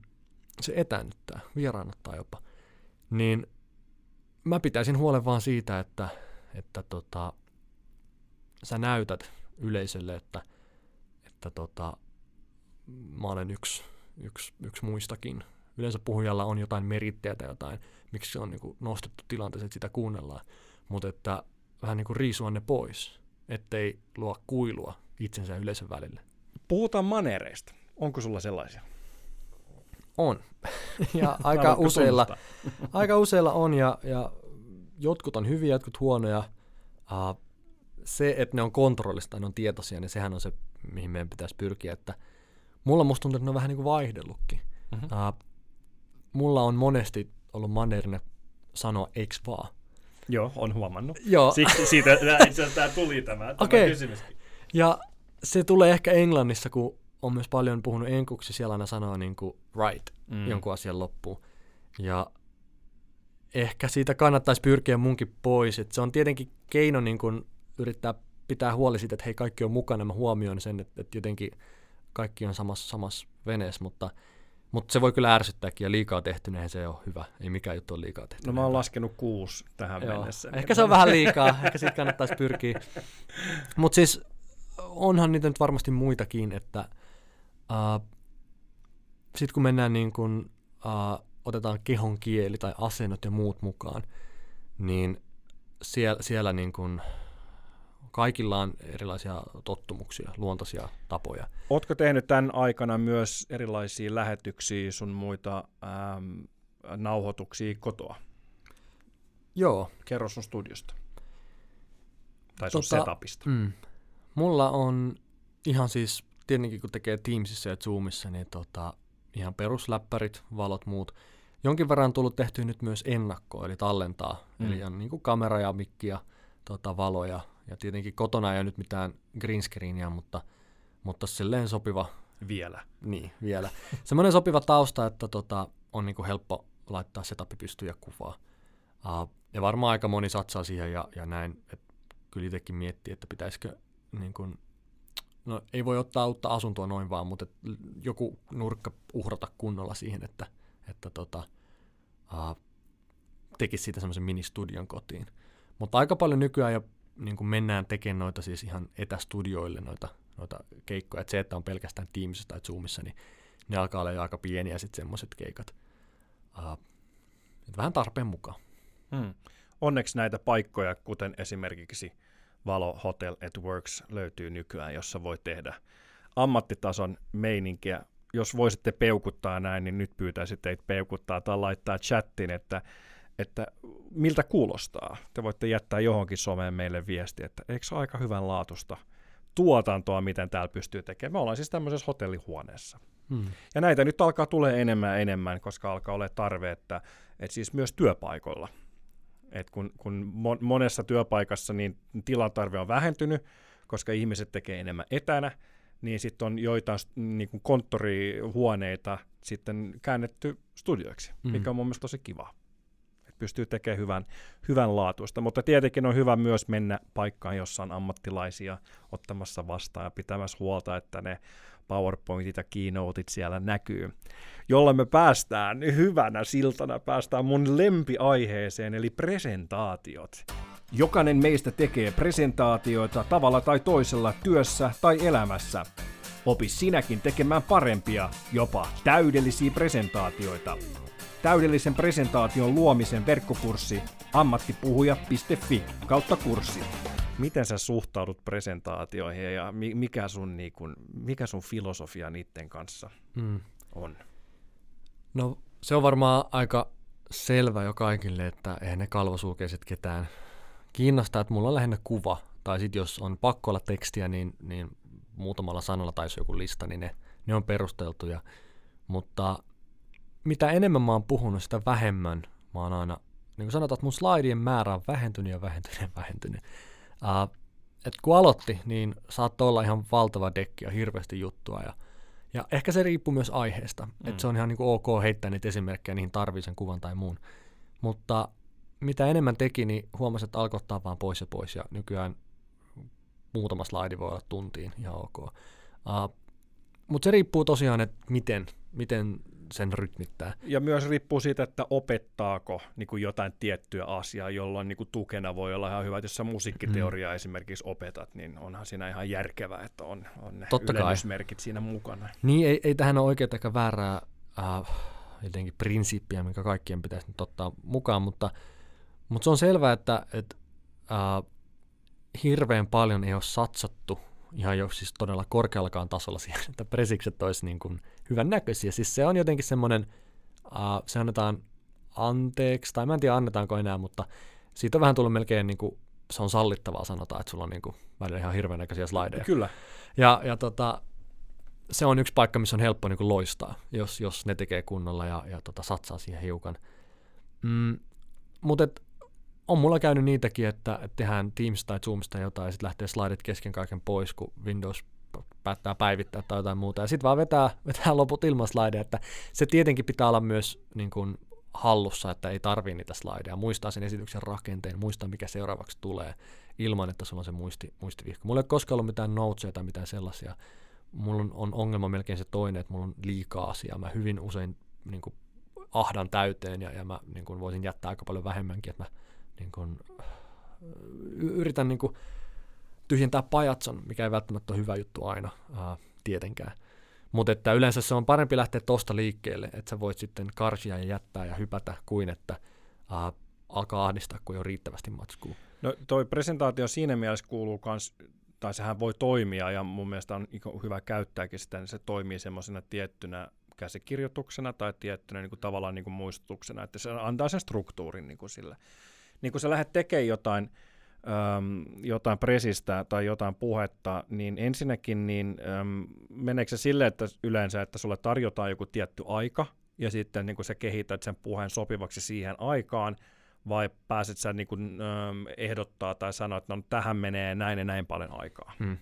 se etäännyttää, vieraannuttaa jopa. Niin mä pitäisin huolen vaan siitä, että, että tota, sä näytät yleisölle, että, että tota, mä olen yksi, yksi, yksi muistakin yleensä puhujalla on jotain merittejä tai jotain, miksi se on niin kuin nostettu tilanteeseen, että sitä kuunnellaan, mutta että vähän niin kuin riisua ne pois, ettei luo kuilua itsensä yleisön välille. Puhutaan manereista. Onko sulla sellaisia? On. ja aika useilla, aika useilla on ja, ja jotkut on hyviä, jotkut huonoja. Uh, se, että ne on kontrollista, ne on tietoisia, niin sehän on se, mihin meidän pitäisi pyrkiä. Että mulla musta tuntuu, että ne on vähän niin kuin vaihdellutkin. Mm-hmm. Uh, mulla on monesti ollut mannerina sanoa eiks vaan. Joo, on huomannut. Joo. Siksi siitä itse tämä tuli tämä, tämä okay. kysymyskin. Ja se tulee ehkä Englannissa, kun on myös paljon puhunut enkuksi, siellä aina sanoo niin kuin right mm. jonkun asian loppuun. Ja ehkä siitä kannattaisi pyrkiä munkin pois. Et se on tietenkin keino niin kuin yrittää pitää huoli siitä, että hei kaikki on mukana. Mä huomioin sen, että, että jotenkin kaikki on samassa, samassa veneessä, mutta – mutta se voi kyllä ärsyttääkin ja liikaa tehtyneen se on hyvä. Ei mikään juttu ole liikaa tehty. No mä oon laskenut kuusi tähän Joo. mennessä. Ehkä se on vähän liikaa, ehkä siitä kannattaisi pyrkiä. Mutta siis onhan niitä nyt varmasti muitakin, että uh, sitten kun mennään niin kun, uh, otetaan kehon kieli tai asennot ja muut mukaan, niin siellä, siellä niin kun, kaikilla on erilaisia tottumuksia, luontaisia tapoja. Oletko tehnyt tämän aikana myös erilaisia lähetyksiä, sun muita ähm, nauhoituksia kotoa? Joo. Kerro sun studiosta. Tai sun tota, setupista. Mm, mulla on ihan siis, tietenkin kun tekee Teamsissa ja Zoomissa, niin tota, ihan perusläppärit, valot, muut. Jonkin verran on tullut tehty nyt myös ennakkoa, eli tallentaa. Mm. Eli on niin kamera ja mikki ja tota, valoja ja tietenkin kotona ei ole nyt mitään green screenia, mutta, mutta silleen sopiva. Vielä. Niin, vielä. Semmoinen sopiva tausta, että tota, on niinku helppo laittaa setupi pystyyn ja kuvaa. Uh, ja varmaan aika moni satsaa siihen ja, ja näin, että kyllä itsekin miettii, että pitäisikö niin kun, no ei voi ottaa uutta asuntoa noin vaan, mutta joku nurkka uhrata kunnolla siihen, että, että tota, uh, tekisi siitä semmoisen ministudion kotiin. Mutta aika paljon nykyään jo niin kuin mennään tekemään noita siis ihan etästudioille noita, noita keikkoja. Et se, että on pelkästään Teamsissa tai Zoomissa, niin ne alkaa olla aika pieniä sitten semmoiset keikat. Uh, vähän tarpeen mukaan. Hmm. Onneksi näitä paikkoja, kuten esimerkiksi Valo Hotel at Works löytyy nykyään, jossa voi tehdä ammattitason meininkiä. Jos voisitte peukuttaa näin, niin nyt pyytäisin teitä peukuttaa tai laittaa chattiin, että että miltä kuulostaa. Te voitte jättää johonkin someen meille viesti, että eikö se ole aika hyvän laatusta tuotantoa, miten täällä pystyy tekemään. Me ollaan siis tämmöisessä hotellihuoneessa. Hmm. Ja näitä nyt alkaa tulee enemmän ja enemmän, koska alkaa olla tarve, että, että siis myös työpaikoilla. Et kun, kun monessa työpaikassa niin tilan tarve on vähentynyt, koska ihmiset tekee enemmän etänä, niin sitten on joitain niin kuin konttorihuoneita sitten käännetty studioiksi, hmm. mikä on mun mielestä tosi kiva pystyy tekemään hyvän, hyvän laatuista. Mutta tietenkin on hyvä myös mennä paikkaan, jossa on ammattilaisia ottamassa vastaan ja pitämässä huolta, että ne PowerPointit ja keynoteit siellä näkyy. Jolla me päästään hyvänä siltana, päästään mun lempiaiheeseen, eli presentaatiot. Jokainen meistä tekee presentaatioita tavalla tai toisella työssä tai elämässä. Opi sinäkin tekemään parempia, jopa täydellisiä presentaatioita. Täydellisen presentaation luomisen verkkokurssi ammattipuhuja.fi kautta kurssi. Miten sä suhtaudut presentaatioihin ja mikä sun, niin kun, mikä sun filosofia niiden kanssa mm. on? No se on varmaan aika selvä jo kaikille, että eihän ne kalvosulkeiset ketään kiinnostaa, että mulla on lähinnä kuva. Tai sitten jos on pakko olla tekstiä, niin, niin muutamalla sanalla tai joku lista, niin ne, ne on perusteltuja. Mutta mitä enemmän mä oon puhunut, sitä vähemmän mä oon aina, niin kuin sanotaan, että mun slaidien määrä on vähentynyt ja vähentynyt ja vähentynyt. Uh, et kun aloitti, niin saattoi olla ihan valtava dekki ja hirveästi juttua. Ja, ja ehkä se riippuu myös aiheesta. Mm. Että se on ihan niin kuin ok heittää niitä esimerkkejä, niihin tarvii sen kuvan tai muun. Mutta mitä enemmän teki, niin huomasi, että alkoi ottaa vaan pois ja pois. Ja nykyään muutama slaidi voi olla tuntiin ihan ok. Uh, Mutta se riippuu tosiaan, että miten, miten sen rytmittää. Ja myös riippuu siitä, että opettaako niin kuin jotain tiettyä asiaa, jolloin niin kuin tukena voi olla ihan hyvä, että jos sä musiikkiteoriaa mm. esimerkiksi opetat, niin onhan siinä ihan järkevää, että on, on ne Totta ylennysmerkit kai. siinä mukana. Niin, ei, ei tähän ole oikein eikä väärää äh, jotenkin prinsiippiä, mikä kaikkien pitäisi nyt ottaa mukaan, mutta, mutta se on selvää, että, että äh, hirveän paljon ei ole satsattu ihan jo siis todella korkeallakaan tasolla siihen, että presikset olisi niin kuin hyvän näköisiä. Siis se on jotenkin semmoinen, uh, se annetaan anteeksi, tai mä en tiedä annetaanko enää, mutta siitä on vähän tullut melkein niin kuin, se on sallittavaa sanotaan, että sulla on niin kuin, välillä ihan hirveän näköisiä slideja. Kyllä. Ja, ja tota, se on yksi paikka, missä on helppo niin kuin loistaa, jos, jos ne tekee kunnolla ja, ja tota, satsaa siihen hiukan. Mm, mutta on mulla käynyt niitäkin, että, tehdään Teams tai Zoomista jotain ja sitten lähtee slidit kesken kaiken pois, kun Windows päättää päivittää tai jotain muuta. Ja sitten vaan vetää, vetää loput ilman slideja, että se tietenkin pitää olla myös niin kuin, hallussa, että ei tarvii niitä slideja. Muistaa sen esityksen rakenteen, muistaa mikä seuraavaksi tulee, ilman että sulla on se muisti, muistivihko. Mulla ei ole koskaan ollut mitään notesia tai mitään sellaisia. Mulla on ongelma melkein se toinen, että mulla on liikaa asiaa. Mä hyvin usein niin kuin, ahdan täyteen ja, ja mä niin kuin, voisin jättää aika paljon vähemmänkin, että mä niin kuin, yritän niin kuin, tyhjentää pajatson, mikä ei välttämättä ole hyvä juttu aina ää, tietenkään. Mutta että yleensä se on parempi lähteä tosta liikkeelle, että sä voit sitten karsia ja jättää ja hypätä, kuin että ää, alkaa ahdistaa, kun ole riittävästi matskua. No toi presentaatio siinä mielessä kuuluu myös, tai sehän voi toimia, ja mun mielestä on hyvä käyttääkin sitä, niin se toimii semmoisena tiettynä käsikirjoituksena tai tiettynä niin kuin, tavallaan niin kuin muistutuksena, että se antaa sen struktuurin niin kuin sille niin kun sä lähdet tekemään jotain, äm, jotain presistä tai jotain puhetta, niin ensinnäkin niin, äm, meneekö se silleen, että yleensä, että sulle tarjotaan joku tietty aika, ja sitten niin kun sä kehität sen puheen sopivaksi siihen aikaan, vai pääset sä niin kun, äm, ehdottaa tai sanoa, että no tähän menee näin ja näin paljon aikaa? Hmm.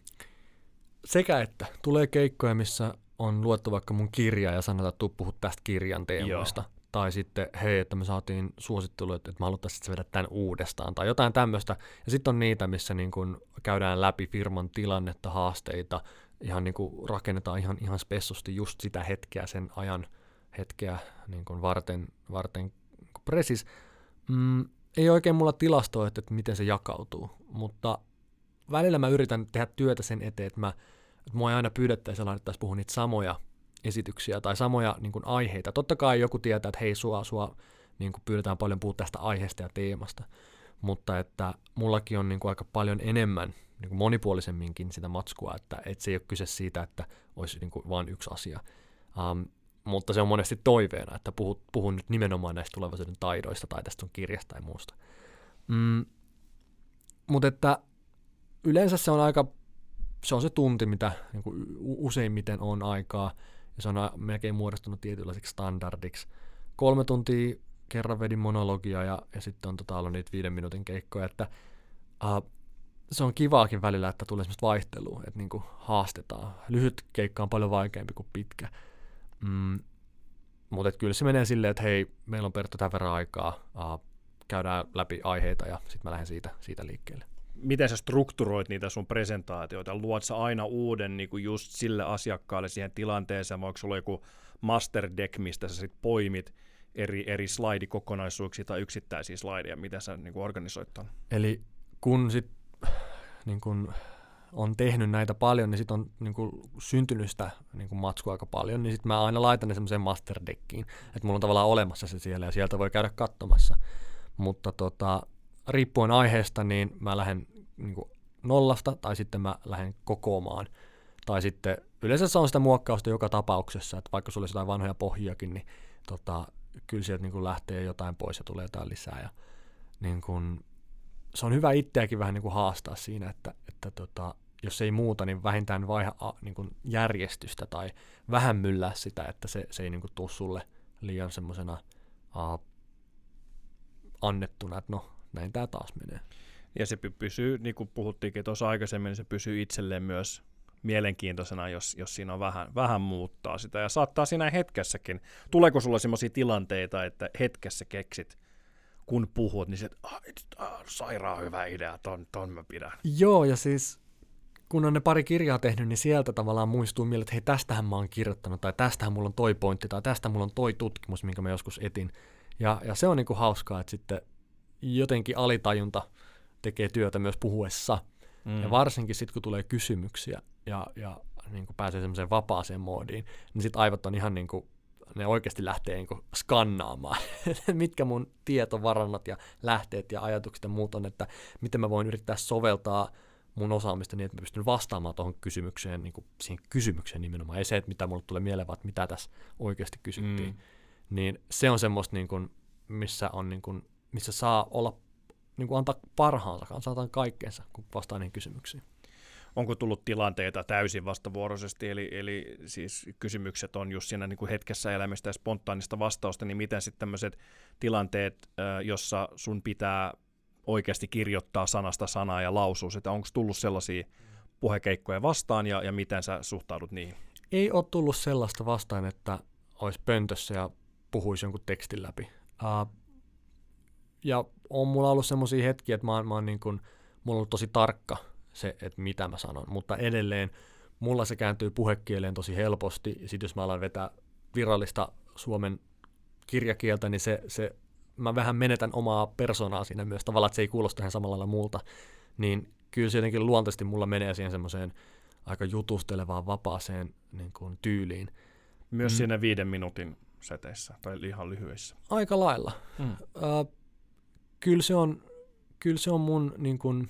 Sekä että tulee keikkoja, missä on luettu vaikka mun kirja ja sanotaan, että tuu puhut tästä kirjan teemoista. Joo tai sitten hei, että me saatiin suosittelu, että me haluttaisiin, että vedä tämän uudestaan, tai jotain tämmöistä. Ja sitten on niitä, missä niin kun käydään läpi firman tilannetta, haasteita, ihan niin kuin rakennetaan ihan, ihan spessusti just sitä hetkeä, sen ajan hetkeä niin kuin varten, varten niin presis. Mm, ei oikein mulla tilastoa, että, että miten se jakautuu, mutta välillä mä yritän tehdä työtä sen eteen, että, mä, että mua ei aina pyydettäisi laitettaisiin puhua niitä samoja esityksiä tai samoja niin kuin, aiheita. Totta kai joku tietää, että hei, sua, sua niin kuin, pyydetään paljon puhua tästä aiheesta ja teemasta, mutta että mullakin on niin kuin, aika paljon enemmän niin kuin monipuolisemminkin sitä matskua, että, että se ei ole kyse siitä, että olisi niin kuin, vain yksi asia. Um, mutta se on monesti toiveena, että puhut, puhun nyt nimenomaan näistä tulevaisuuden taidoista tai tästä sun kirjasta tai muusta. Mm, mutta että yleensä se on aika, se on se tunti, mitä niin kuin useimmiten on aikaa, se on melkein muodostunut tietynlaiseksi standardiksi. Kolme tuntia kerran vedin monologia ja, ja sitten on tota, ollut niitä viiden minuutin keikkoja, että uh, se on kivaakin välillä, että tulee semmoista vaihtelua, että niinku haastetaan. Lyhyt keikka on paljon vaikeampi kuin pitkä. Mm, mutta kyllä se menee silleen, että hei, meillä on Perttu tämän verran aikaa, uh, käydään läpi aiheita ja sitten mä lähden siitä, siitä liikkeelle miten sä strukturoit niitä sun presentaatioita? Luot sä aina uuden niin kuin just sille asiakkaalle siihen tilanteeseen, vai onko sulla joku master deck, mistä sä sit poimit eri, eri slaidikokonaisuuksia tai yksittäisiä slaideja, miten sä niin kuin organisoit ton? Eli kun sit niin kun on tehnyt näitä paljon, niin sitten on niin kuin, syntynyt sitä niin kuin matskua aika paljon, niin sitten mä aina laitan ne semmoiseen masterdeckiin, että mulla on tavallaan olemassa se siellä ja sieltä voi käydä katsomassa. Mutta tota, riippuen aiheesta, niin mä lähden niin kuin nollasta tai sitten mä lähden kokoamaan. Tai sitten yleensä se on sitä muokkausta joka tapauksessa, että vaikka sulla olisi jotain vanhoja pohjiakin, niin tota, kyllä sieltä niin kuin lähtee jotain pois ja tulee jotain lisää. Ja, niin kuin, se on hyvä itseäkin vähän niin kuin haastaa siinä, että, että tota, jos ei muuta, niin vähintään vaiha niin kuin järjestystä tai vähän myllää sitä, että se, se ei niin kuin tuu sulle liian semmoisena annettuna, että no näin tämä taas menee. Ja se pysyy, niin kuin puhuttiinkin tuossa aikaisemmin, niin se pysyy itselleen myös mielenkiintoisena, jos, jos siinä on vähän, vähän muuttaa sitä. Ja saattaa siinä hetkessäkin. Tuleeko sulla sellaisia tilanteita, että hetkessä keksit, kun puhut, niin se, että ah, ah, sairaan hyvä idea, ton, ton mä pidän. Joo, ja siis kun on ne pari kirjaa tehnyt, niin sieltä tavallaan muistuu mieleen, että hei, tästähän mä oon kirjoittanut, tai tästähän mulla on toi pointti, tai tästä mulla on toi tutkimus, minkä mä joskus etin. Ja, ja se on niinku hauskaa, että sitten jotenkin alitajunta tekee työtä myös puhuessa. Mm. Ja varsinkin sitten, kun tulee kysymyksiä ja, ja niin kuin pääsee semmoiseen vapaaseen moodiin, niin sitten aivot on ihan niin kuin, ne oikeasti lähtee niin kuin skannaamaan, mitkä mun tietovarannot ja lähteet ja ajatukset ja muut on, että miten mä voin yrittää soveltaa mun osaamista niin, että mä pystyn vastaamaan tuohon kysymykseen, niin kuin siihen kysymykseen nimenomaan, ei se, että mitä mulle tulee mieleen, vaan mitä tässä oikeasti kysyttiin. Mm. Niin se on semmoista, niin kuin, missä, on, niin kuin, missä saa olla, niin kuin antaa parhaansa, antaa kaikkeensa, kun vastaa niihin kysymyksiin. Onko tullut tilanteita täysin vastavuoroisesti, eli, eli siis kysymykset on just siinä niin kuin hetkessä elämästä ja spontaanista vastausta, niin miten sitten tämmöiset tilanteet, jossa sun pitää oikeasti kirjoittaa sanasta sanaa ja lausua että onko tullut sellaisia puhekeikkoja vastaan ja, ja miten sä suhtaudut niihin? Ei ole tullut sellaista vastaan, että olisi pöntössä ja puhuisi jonkun tekstin läpi. Uh, ja on mulla ollut sellaisia hetkiä, että mä oon, mä oon niin kun, mulla on ollut tosi tarkka se, että mitä mä sanon, mutta edelleen mulla se kääntyy puhekieleen tosi helposti, ja sitten jos mä alan vetää virallista suomen kirjakieltä, niin se, se mä vähän menetän omaa persoonaa siinä myös, tavallaan, että se ei kuulosta ihan samalla lailla muulta, niin kyllä se jotenkin luontaisesti mulla menee siihen semmoiseen aika jutustelevaan, vapaaseen niin kuin, tyyliin. Myös mm. siinä viiden minuutin seteissä tai ihan lyhyissä. Aika lailla. Mm. Uh, kyllä, se on, kyllä se on mun niin kuin,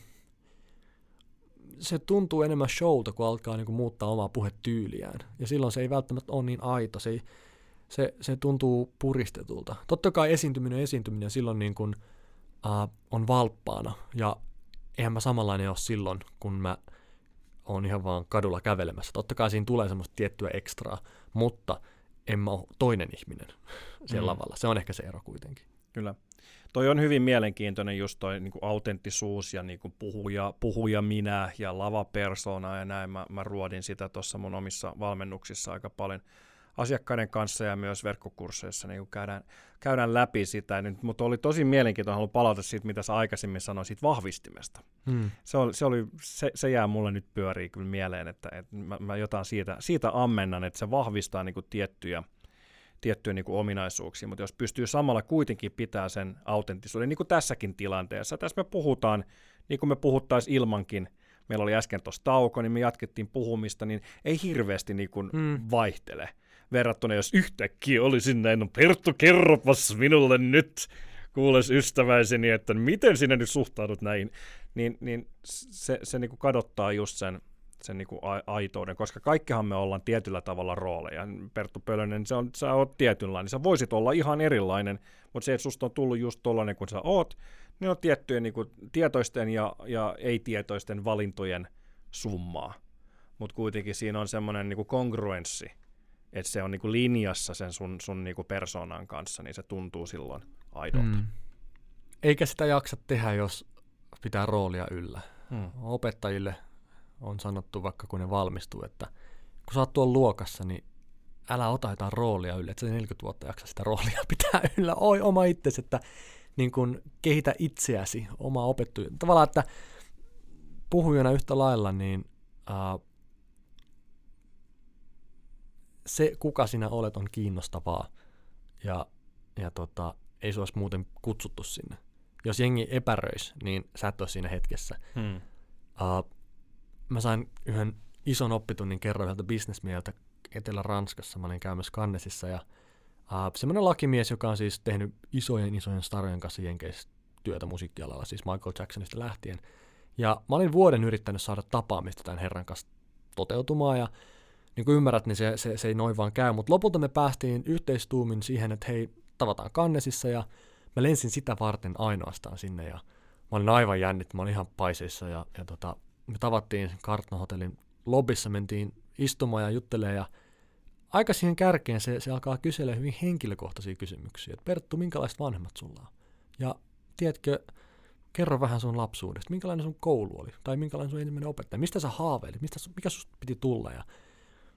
se tuntuu enemmän showta, kun alkaa niin kuin, muuttaa omaa puhetyyliään. Ja silloin se ei välttämättä ole niin aito. Se ei, se, se tuntuu puristetulta. Totta kai esiintyminen esiintyminen silloin niin kuin, uh, on valppaana ja eihän mä samanlainen ole silloin, kun mä oon ihan vaan kadulla kävelemässä. Totta kai siinä tulee semmoista tiettyä ekstraa, mutta en mä ole toinen ihminen siellä mm. lavalla. Se on ehkä se ero kuitenkin. Kyllä. Toi on hyvin mielenkiintoinen just toi niin kuin autenttisuus ja niin kuin puhuja, puhuja minä ja lavapersona ja näin. Mä, mä ruodin sitä tuossa mun omissa valmennuksissa aika paljon asiakkaiden kanssa ja myös verkkokursseissa niin käydään, käydään läpi sitä. Nyt, mutta oli tosi mielenkiintoinen, haluan palata siitä, mitä sä aikaisemmin sanoit siitä vahvistimesta. Hmm. Se, oli, se, oli, se, se jää mulle nyt pyörii kyllä mieleen, että, että mä, mä jotain siitä, siitä ammennan, että se vahvistaa niin kuin tiettyjä, tiettyjä niin kuin ominaisuuksia, mutta jos pystyy samalla kuitenkin pitää sen autenttisuuden, niin kuin tässäkin tilanteessa. Tässä me puhutaan, niin kuin me puhuttaisiin ilmankin, meillä oli äsken tuossa tauko, niin me jatkettiin puhumista, niin ei hirveästi niin kuin hmm. vaihtele verrattuna, jos yhtäkkiä olisin näin, no Perttu, kerropas minulle nyt, kuules ystäväiseni, että miten sinä nyt suhtaudut näin, niin, niin se, se niin kuin kadottaa just sen, sen niin kuin aitouden, koska kaikkihan me ollaan tietyllä tavalla rooleja. Perttu Pölönen, se on, sä oot tietynlainen, sä voisit olla ihan erilainen, mutta se, että susta on tullut just tollainen kuin sä oot, niin on tiettyjen niin kuin, tietoisten ja, ja ei-tietoisten valintojen summaa. Mutta kuitenkin siinä on semmoinen niin kongruenssi, että se on niinku linjassa sen sun, sun niinku persoonan kanssa, niin se tuntuu silloin aidolta. Mm. Eikä sitä jaksa tehdä, jos pitää roolia yllä. Mm. Opettajille on sanottu vaikka kun ne valmistuu, että kun sä oot tuolla luokassa, niin älä ota jotain roolia yllä, että se 40 vuotta jaksa sitä roolia pitää yllä. Oi oma itsesi, että niin kun kehitä itseäsi, oma opettu. Tavallaan, että puhujana yhtä lailla, niin uh, se, kuka sinä olet, on kiinnostavaa ja, ja tota, ei olisi muuten kutsuttu sinne. jos jengi epäröisi, niin sä et ole siinä hetkessä. Hmm. Uh, mä sain yhden ison oppitunnin kerran yhdeltä bisnesmieltä Etelä-Ranskassa. Mä olin käymässä Kannesissa ja uh, semmoinen lakimies, joka on siis tehnyt isojen isojen starojen kanssa jenkeissä työtä musiikkialalla, siis Michael Jacksonista lähtien. Ja mä olin vuoden yrittänyt saada tapaamista tämän herran kanssa toteutumaan ja niin kuin ymmärrät, niin se, se, se ei noin vaan käy. Mutta lopulta me päästiin yhteistuumin siihen, että hei, tavataan Kannesissa ja mä lensin sitä varten ainoastaan sinne ja mä olin aivan jännit, mä olin ihan paiseissa ja, ja tota, me tavattiin Kartno Hotellin lobissa, mentiin istumaan ja juttelemaan ja aika siihen kärkeen se, se alkaa kysellä hyvin henkilökohtaisia kysymyksiä, että Perttu, minkälaiset vanhemmat sulla on? Ja tiedätkö, kerro vähän sun lapsuudesta, minkälainen sun koulu oli, tai minkälainen sun ensimmäinen opettaja, mistä sä haaveilit, mistä, mikä susta piti tulla, ja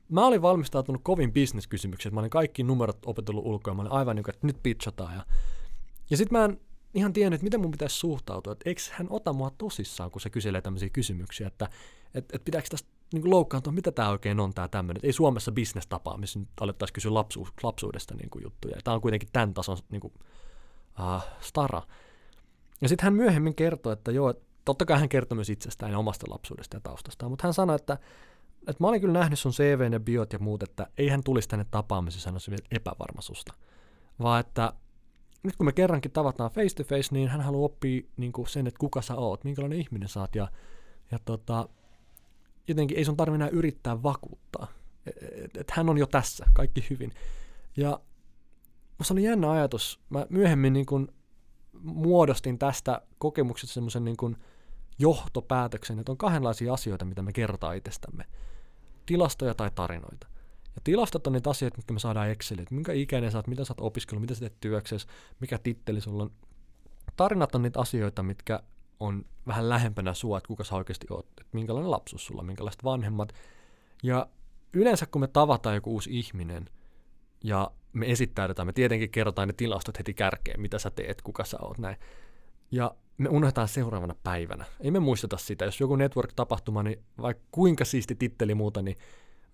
mä olin valmistautunut kovin bisneskysymyksiä, mä olin kaikki numerot opetellut ulkoa, mä olin aivan niin kuin, että nyt pitchataan, ja, ja sitten mä en ihan tiennyt, että miten mun pitäisi suhtautua, että eikö hän ota mua tosissaan, kun se kyselee tämmöisiä kysymyksiä, että et, et pitääkö tästä niin loukkaantua, mitä tämä oikein on tämä tämmöinen. Ei Suomessa bisnestapa, missä nyt alettaisiin kysyä lapsu, lapsuudesta niin kuin juttuja. Tämä on kuitenkin tämän tason niin kuin, uh, stara. Ja sitten hän myöhemmin kertoi, että joo, totta kai hän kertoi myös itsestään ja omasta lapsuudesta ja taustastaan, mutta hän sanoi, että, että mä olin kyllä nähnyt sun CV ja biot ja muut, että ei hän tulisi tänne tapaamiseen sanoisi epävarma susta, vaan että nyt kun me kerrankin tavataan face to face, niin hän haluaa oppia niin kuin sen, että kuka sä oot, minkälainen ihminen sä oot, ja, ja tota, jotenkin ei sun tarvitse enää yrittää vakuuttaa, että et, hän on jo tässä, kaikki hyvin. Ja se oli jännä ajatus. Mä myöhemmin niin kun muodostin tästä kokemuksesta semmoisen niin kuin johtopäätöksen, että on kahdenlaisia asioita, mitä me kerrotaan itsestämme. Tilastoja tai tarinoita. Ja tilastot on niitä asioita, mitkä me saadaan Exceliin, minkä ikäinen sä oot, mitä sä oot opiskellut, mitä sä teet työksessä, mikä titteli sulla on. Tarinat on niitä asioita, mitkä on vähän lähempänä sua, että kuka sä oikeasti oot, että minkälainen lapsuus sulla, minkälaiset vanhemmat. Ja yleensä kun me tavataan joku uusi ihminen ja me esittäydytään, me tietenkin kerrotaan ne tilastot heti kärkeen, mitä sä teet, kuka sä oot, näin. Ja me unohdetaan seuraavana päivänä. Ei me muisteta sitä. Jos joku network-tapahtuma, niin vaikka kuinka siisti titteli muuta, niin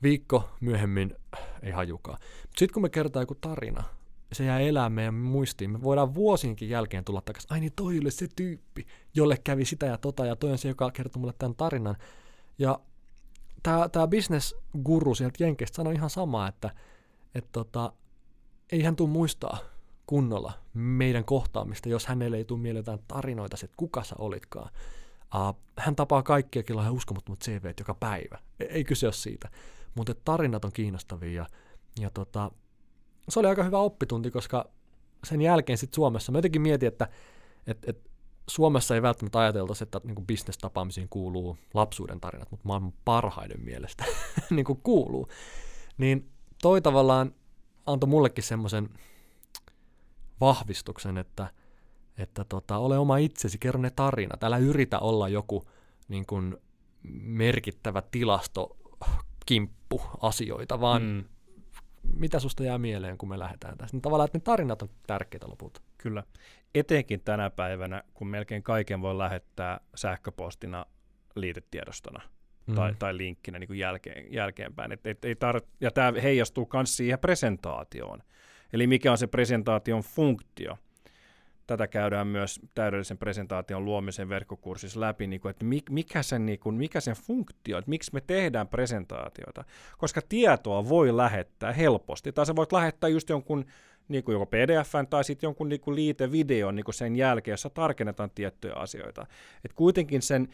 viikko myöhemmin ei hajukaan. Sitten kun me kerrotaan joku tarina, se jää elää meidän muistiin. Me voidaan vuosienkin jälkeen tulla takaisin. Ai niin, toi oli se tyyppi, jolle kävi sitä ja tota, ja toi on se, joka kertoi mulle tämän tarinan. Ja tämä, tämä business guru sieltä Jenkeistä sanoi ihan samaa, että, että tota, ei hän tule muistaa kunnolla meidän kohtaamista, jos hänelle ei tule mieleen tarinoita, että kuka sä olitkaan. Uh, hän tapaa kaikkia, kello on uskomattomat CV joka päivä. Ei, ei kyse ole siitä. Mutta tarinat on kiinnostavia ja, ja tota, se oli aika hyvä oppitunti, koska sen jälkeen sitten Suomessa, mä jotenkin mietin, että et, et Suomessa ei välttämättä ajateltaisi, että niin bisnestapaamisiin kuuluu lapsuuden tarinat, mutta maailman parhaiden mielestä niin kuuluu. Niin toi tavallaan antoi mullekin semmoisen vahvistuksen, että, että tota, ole oma itsesi, kerro ne tarinat. Älä yritä olla joku niin kuin, merkittävä tilastokimppu asioita, vaan mm. mitä susta jää mieleen, kun me lähdetään tästä. Niin tavallaan, että ne tarinat on tärkeitä lopulta. Kyllä. Etenkin tänä päivänä, kun melkein kaiken voi lähettää sähköpostina liitetiedostona mm. tai, tai linkkinä niin kuin jälkeen, jälkeenpäin. Et, et, ei tar- ja tämä heijastuu myös siihen presentaatioon. Eli mikä on se presentaation funktio. Tätä käydään myös täydellisen presentaation luomisen verkkokurssissa läpi, niin kuin, että mikä sen, niin kuin, mikä sen funktio, että miksi me tehdään presentaatioita. Koska tietoa voi lähettää helposti, tai sä voit lähettää just jonkun niin kuin joko pdf tai sitten jonkun niin kuin liitevideon niin kuin sen jälkeen, jossa tarkennetaan tiettyjä asioita. Et kuitenkin sen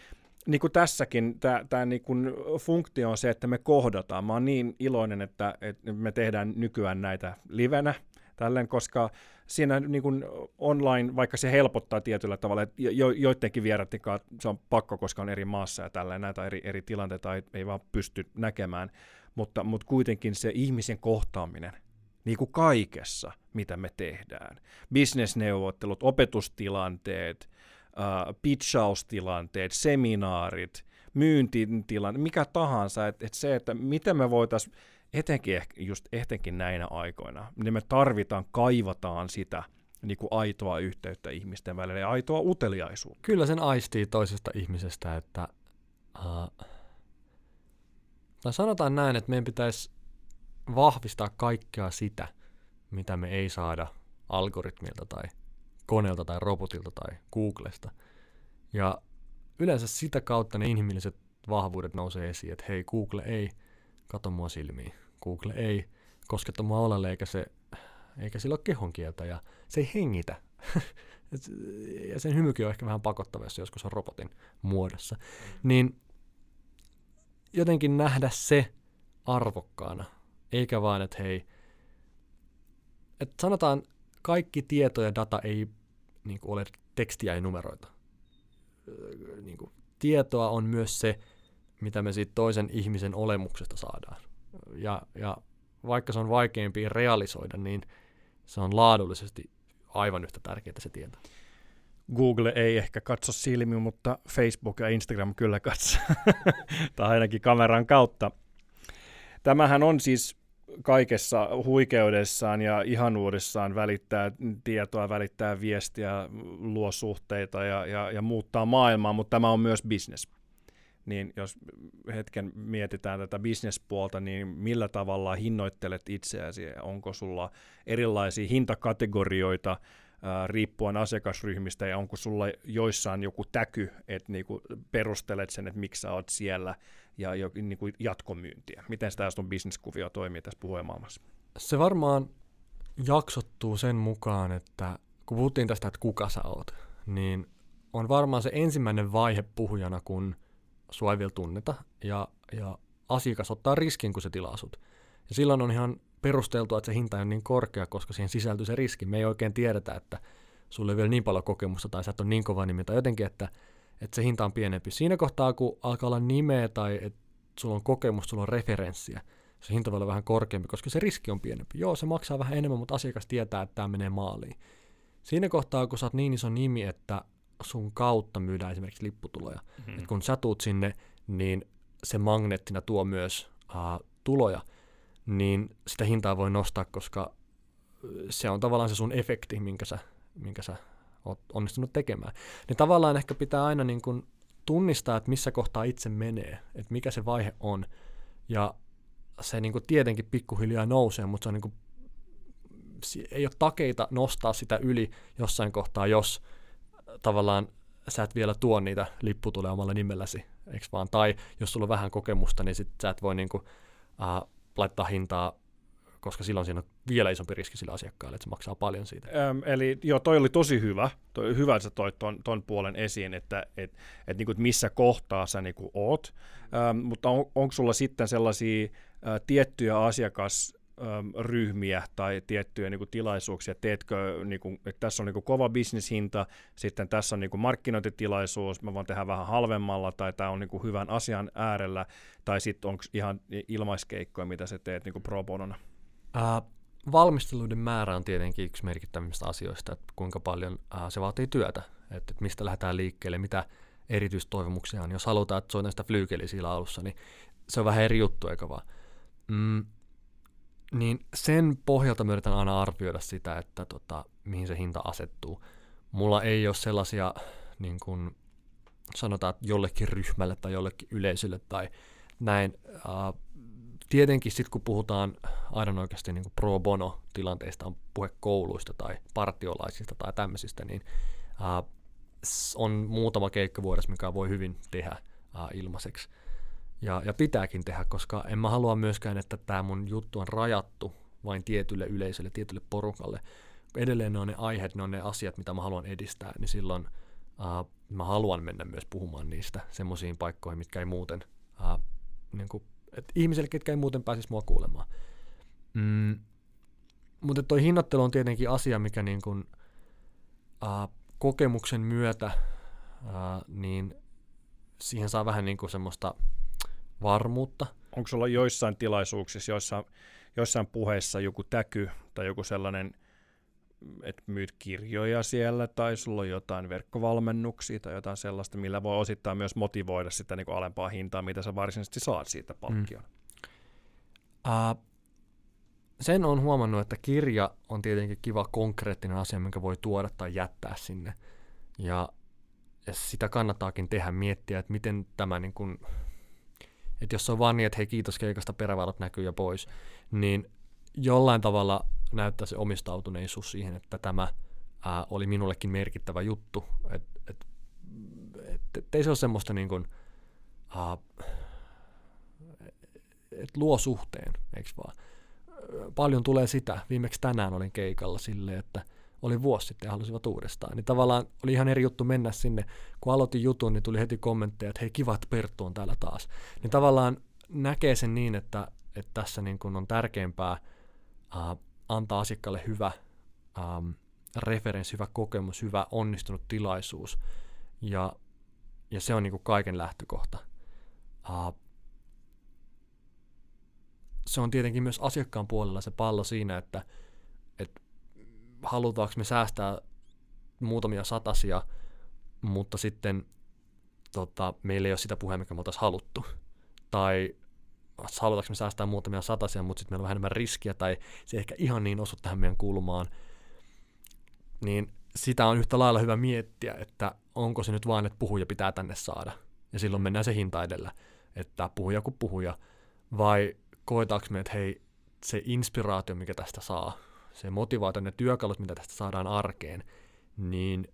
niin kuin tässäkin tämä niin kuin funktio on se, että me kohdataan. Mä oon niin iloinen, että, että me tehdään nykyään näitä livenä, tälleen, koska siinä niin kuin online, vaikka se helpottaa tietyllä tavalla, että jo, joidenkin vieraiden se on pakko, koska on eri maassa ja tälleen, näitä eri, eri tilanteita ei, ei vaan pysty näkemään, mutta, mutta kuitenkin se ihmisen kohtaaminen, niin kuin kaikessa, mitä me tehdään, bisnesneuvottelut, opetustilanteet, uh, pitchaustilanteet, seminaarit, myyntitilanteet, mikä tahansa, että et se, että miten me voitaisiin etenkin just etenkin näinä aikoina, niin me tarvitaan, kaivataan sitä niin kuin aitoa yhteyttä ihmisten välillä ja aitoa uteliaisuutta. Kyllä sen aistii toisesta ihmisestä, että uh, tai sanotaan näin, että meidän pitäisi vahvistaa kaikkea sitä, mitä me ei saada algoritmilta tai koneelta tai robotilta tai Googlesta. Ja yleensä sitä kautta ne inhimilliset vahvuudet nousee esiin, että hei, Google ei kato mua silmiin. Google ei kosketa mua olalle, eikä, se, eikä sillä ole kehonkieltä ja se ei hengitä. ja sen hymykin on ehkä vähän pakottava, jos joskus on robotin muodossa. Niin jotenkin nähdä se arvokkaana, eikä vaan, että hei, että sanotaan, kaikki tieto ja data ei niin kuin, ole tekstiä ja numeroita. Niin kuin, tietoa on myös se, mitä me siitä toisen ihmisen olemuksesta saadaan. Ja, ja vaikka se on vaikeampi realisoida, niin se on laadullisesti aivan yhtä tärkeää se tieto. Google ei ehkä katso silmiin, mutta Facebook ja Instagram kyllä katsoo, tai ainakin kameran kautta. Tämähän on siis kaikessa huikeudessaan ja ihanuudessaan välittää tietoa, välittää viestiä, luo suhteita ja, ja, ja muuttaa maailmaa, mutta tämä on myös business. Niin jos hetken mietitään tätä bisnespuolta, niin millä tavalla hinnoittelet itseäsi? Onko sulla erilaisia hintakategorioita, riippuen asiakasryhmistä ja onko sulla joissain joku täky, että niinku perustelet sen, että miksi sä oot siellä ja jo, niinku jatkomyyntiä. Miten tämä sun bisneskuvio toimii tässä puheenmaailmassa? Se varmaan jaksottuu sen mukaan, että kun puhuttiin tästä, että kuka sä oot, niin on varmaan se ensimmäinen vaihe puhujana, kun sua ei vielä tunneta ja, ja asiakas ottaa riskin, kun se tilaa sut. Ja silloin on ihan perusteltua, että se hinta on niin korkea, koska siihen sisältyy se riski. Me ei oikein tiedetä, että sulle ei vielä niin paljon kokemusta tai sä et ole niin kova nimi tai jotenkin, että, että se hinta on pienempi. Siinä kohtaa, kun alkaa olla nimeä tai että sulla on kokemusta, sulla on referenssiä, se hinta voi olla vähän korkeampi, koska se riski on pienempi. Joo, se maksaa vähän enemmän, mutta asiakas tietää, että tämä menee maaliin. Siinä kohtaa, kun sä oot niin iso nimi, että sun kautta myydään esimerkiksi lipputuloja. Mm-hmm. Et kun sä tuut sinne, niin se magneettina tuo myös uh, tuloja – niin sitä hintaa voi nostaa, koska se on tavallaan se sun efekti, minkä sä, minkä sä oot onnistunut tekemään. Niin tavallaan ehkä pitää aina niin kuin tunnistaa, että missä kohtaa itse menee, että mikä se vaihe on. Ja se niin kuin tietenkin pikkuhiljaa nousee, mutta se on niin kuin, ei ole takeita nostaa sitä yli jossain kohtaa, jos tavallaan sä et vielä tuo niitä lipputuleja omalla nimelläsi, eikö vaan? Tai jos sulla on vähän kokemusta, niin sit sä et voi niin kuin, uh, laittaa hintaa, koska silloin siinä on vielä isompi riski sillä asiakkaalle, että se maksaa paljon siitä. Öm, eli joo, toi oli tosi hyvä. Toi, hyvä, että sä toit ton, ton puolen esiin, että et, et, niinku, missä kohtaa sä niinku oot. Öm, mutta on, onko sulla sitten sellaisia ä, tiettyjä asiakas ryhmiä tai tiettyjä niin kuin, tilaisuuksia, teetkö, niin kuin, että tässä on niin kuin, kova bisnishinta, sitten tässä on niin kuin, markkinointitilaisuus, mä voin tehdä vähän halvemmalla, tai tämä on niin kuin, hyvän asian äärellä, tai sitten onko ihan ilmaiskeikkoja, mitä sä teet niin kuin pro bonona? Äh, valmisteluiden määrä on tietenkin yksi merkittävimmistä asioista, että kuinka paljon äh, se vaatii työtä, että, että mistä lähdetään liikkeelle, mitä erityistoivomuksia on. Jos halutaan, että soitan sitä flyykeliä alussa, niin se on vähän eri juttu, eikä vaan. Mm, niin sen pohjalta me yritän aina arvioida sitä, että tota, mihin se hinta asettuu. Mulla ei ole sellaisia, niin kuin sanotaan, että jollekin ryhmälle tai jollekin yleisölle tai näin. Uh, tietenkin sitten kun puhutaan aivan oikeasti niin pro bono tilanteista, on puhe kouluista tai partiolaisista tai tämmöisistä, niin on muutama keikka vuodessa, mikä voi hyvin tehdä uh, ilmaiseksi. Ja, ja pitääkin tehdä, koska en mä halua myöskään, että tämä mun juttu on rajattu vain tietylle yleisölle, tietylle porukalle. Edelleen ne on ne aiheet, ne on ne asiat, mitä mä haluan edistää, niin silloin uh, mä haluan mennä myös puhumaan niistä semmoisiin paikkoihin, mitkä ei muuten, uh, niin kuin, että ihmisille, ketkä ei muuten pääsisi mua kuulemaan. Mm, mutta toi hinnoittelu on tietenkin asia, mikä niin kuin, uh, kokemuksen myötä, uh, niin siihen saa vähän niin kuin semmoista varmuutta. Onko sulla joissain tilaisuuksissa, joissain, joissain puheissa joku täky tai joku sellainen, että myyt kirjoja siellä tai sulla on jotain verkkovalmennuksia tai jotain sellaista, millä voi osittain myös motivoida sitä niin kuin alempaa hintaa, mitä sä varsinaisesti saat siitä palkkion? Mm. Uh, sen on huomannut, että kirja on tietenkin kiva konkreettinen asia, minkä voi tuoda tai jättää sinne. Ja, ja sitä kannattaakin tehdä, miettiä, että miten tämä niin kuin, että jos on vaan niin, että hei kiitos keikasta, perävalot näkyy ja pois, niin jollain tavalla näyttää se omistautuneisuus siihen, että tämä ää, oli minullekin merkittävä juttu. Että et, et, et, ei se ole semmoista niin kuin, ää, et luo suhteen, eikö vaan? Paljon tulee sitä. Viimeksi tänään olin keikalla silleen, että oli vuosi sitten ja halusivat uudestaan. Niin tavallaan oli ihan eri juttu mennä sinne. Kun aloitin jutun, niin tuli heti kommentteja, että hei kiva, että Perttu on täällä taas. Niin tavallaan näkee sen niin, että, että tässä niin kuin on tärkeämpää äh, antaa asiakkaalle hyvä ähm, referenssi, hyvä kokemus, hyvä onnistunut tilaisuus. Ja, ja se on niin kaiken lähtökohta. Äh, se on tietenkin myös asiakkaan puolella se pallo siinä, että halutaanko me säästää muutamia satasia, mutta sitten tota, meillä ei ole sitä puheen, mikä me oltaisiin haluttu. Tai halutaanko me säästää muutamia satasia, mutta sitten meillä on vähän enemmän riskiä, tai se ei ehkä ihan niin osu tähän meidän kulmaan. Niin sitä on yhtä lailla hyvä miettiä, että onko se nyt vaan, että puhuja pitää tänne saada. Ja silloin mennään se hinta edellä, että puhuja kuin puhuja. Vai koetaanko me, että hei, se inspiraatio, mikä tästä saa, se motivaatio, ne työkalut, mitä tästä saadaan arkeen, niin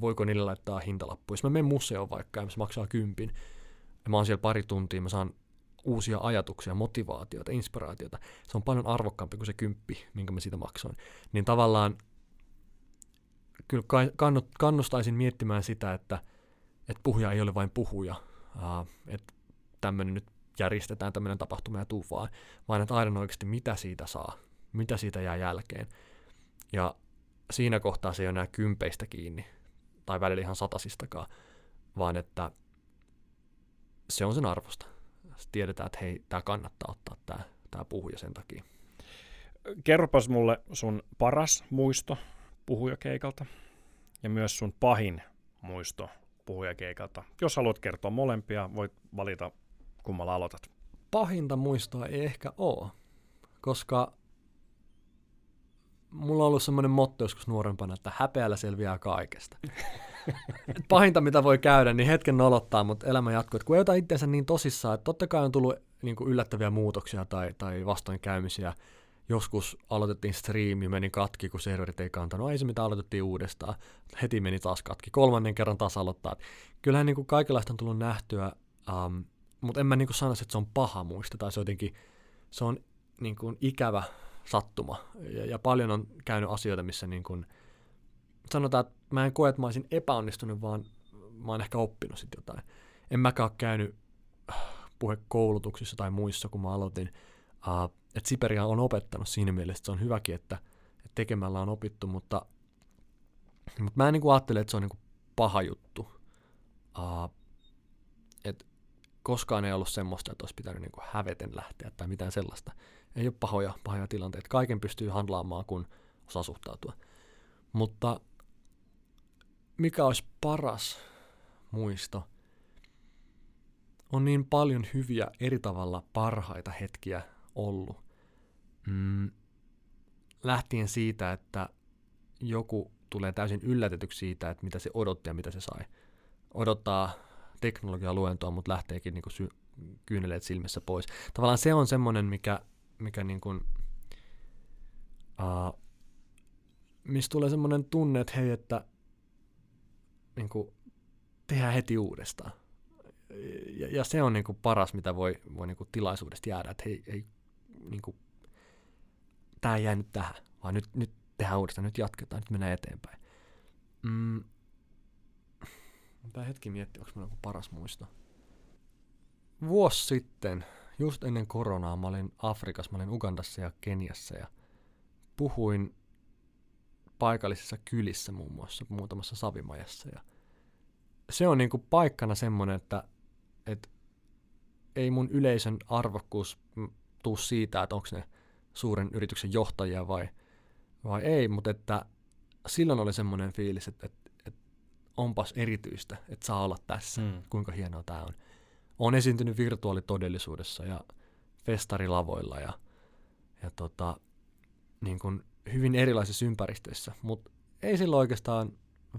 voiko niille laittaa hintalappu. Jos mä menen museoon vaikka ja se maksaa kympin, ja mä oon siellä pari tuntia, mä saan uusia ajatuksia, motivaatiota, inspiraatiota. Se on paljon arvokkaampi kuin se kymppi, minkä mä siitä maksoin. Niin tavallaan kyllä kannustaisin miettimään sitä, että, että puhuja ei ole vain puhuja, että tämmöinen nyt järjestetään tämmöinen tapahtuma ja tuu vaan, vaan että aidan oikeasti mitä siitä saa, mitä siitä jää jälkeen. Ja siinä kohtaa se ei ole enää kympeistä kiinni, tai välillä ihan satasistakaan, vaan että se on sen arvosta. Sitten tiedetään, että hei, tämä kannattaa ottaa tämä, tämä puhuja sen takia. Kerropas mulle sun paras muisto puhujakeikalta ja myös sun pahin muisto puhujakeikalta. Jos haluat kertoa molempia, voit valita kummalla aloitat. Pahinta muistoa ei ehkä ole, koska mulla on ollut semmoinen motto joskus nuorempana, että häpeällä selviää kaikesta. Pahinta, mitä voi käydä, niin hetken nolottaa, mutta elämä jatkuu. Et kun ei ota itseänsä niin tosissaan, että totta kai on tullut niin kuin yllättäviä muutoksia tai, tai vastoinkäymisiä. Joskus aloitettiin streami, meni katki, kun serverit ei kantanut. Ei se mitä aloitettiin uudestaan. Heti meni taas katki. Kolmannen kerran taas aloittaa. Kyllähän niin kuin kaikenlaista on tullut nähtyä, um, mutta en mä niin sanoisi, että se on paha muista. Tai se jotenkin, se on niin kuin ikävä sattuma. Ja, ja paljon on käynyt asioita, missä niin kuin, sanotaan, että mä en koe, että mä olisin epäonnistunut, vaan mä oon ehkä oppinut sitten jotain. En mäkään ole käynyt äh, puhekoulutuksissa tai muissa, kun mä aloitin. Uh, että Siperia on opettanut siinä mielessä, että se on hyväkin, että, että tekemällä on opittu, mutta, mutta mä en niin ajattele, että se on niin kuin paha juttu. Uh, et koskaan ei ollut semmoista, että olisi pitänyt niin kuin häveten lähteä tai mitään sellaista. Ei ole pahoja, pahoja tilanteita. Kaiken pystyy handlaamaan, kun osaa suhtautua. Mutta mikä olisi paras muisto? On niin paljon hyviä eri tavalla parhaita hetkiä ollut. Mm, lähtien siitä, että joku tulee täysin yllätetyksi siitä, että mitä se odotti ja mitä se sai. Odottaa teknologialuentoa, mutta lähteekin niin sy- kyyneleet silmissä pois. Tavallaan se on semmoinen, mikä, mikä niin kuin, uh, mistä tulee semmoinen tunne, että hei, että niin kuin, tehdään heti uudestaan. Ja, ja se on niin kuin paras, mitä voi, voi niin kuin tilaisuudesta jäädä, että hei, hei niin kuin, tämä ei jää nyt tähän, vaan nyt, nyt tehdään uudestaan, nyt jatketaan, nyt mennään eteenpäin. Mm. Tämä hetki miettiä, onko minulla joku paras muisto. Vuosi sitten, just ennen koronaa, mä olin Afrikassa, mä olin Ugandassa ja Keniassa ja puhuin paikallisissa kylissä muun muassa, muutamassa savimajassa. Ja se on niinku paikkana semmoinen, että, että ei mun yleisön arvokkuus tuu siitä, että onko ne suuren yrityksen johtajia vai, vai ei, mutta että silloin oli semmoinen fiilis, että, että, että onpas erityistä, että saa olla tässä, mm. kuinka hienoa tämä on. Olen esiintynyt virtuaalitodellisuudessa ja festarilavoilla ja, ja tota, niin kuin hyvin erilaisissa ympäristöissä, mutta ei sillä oikeastaan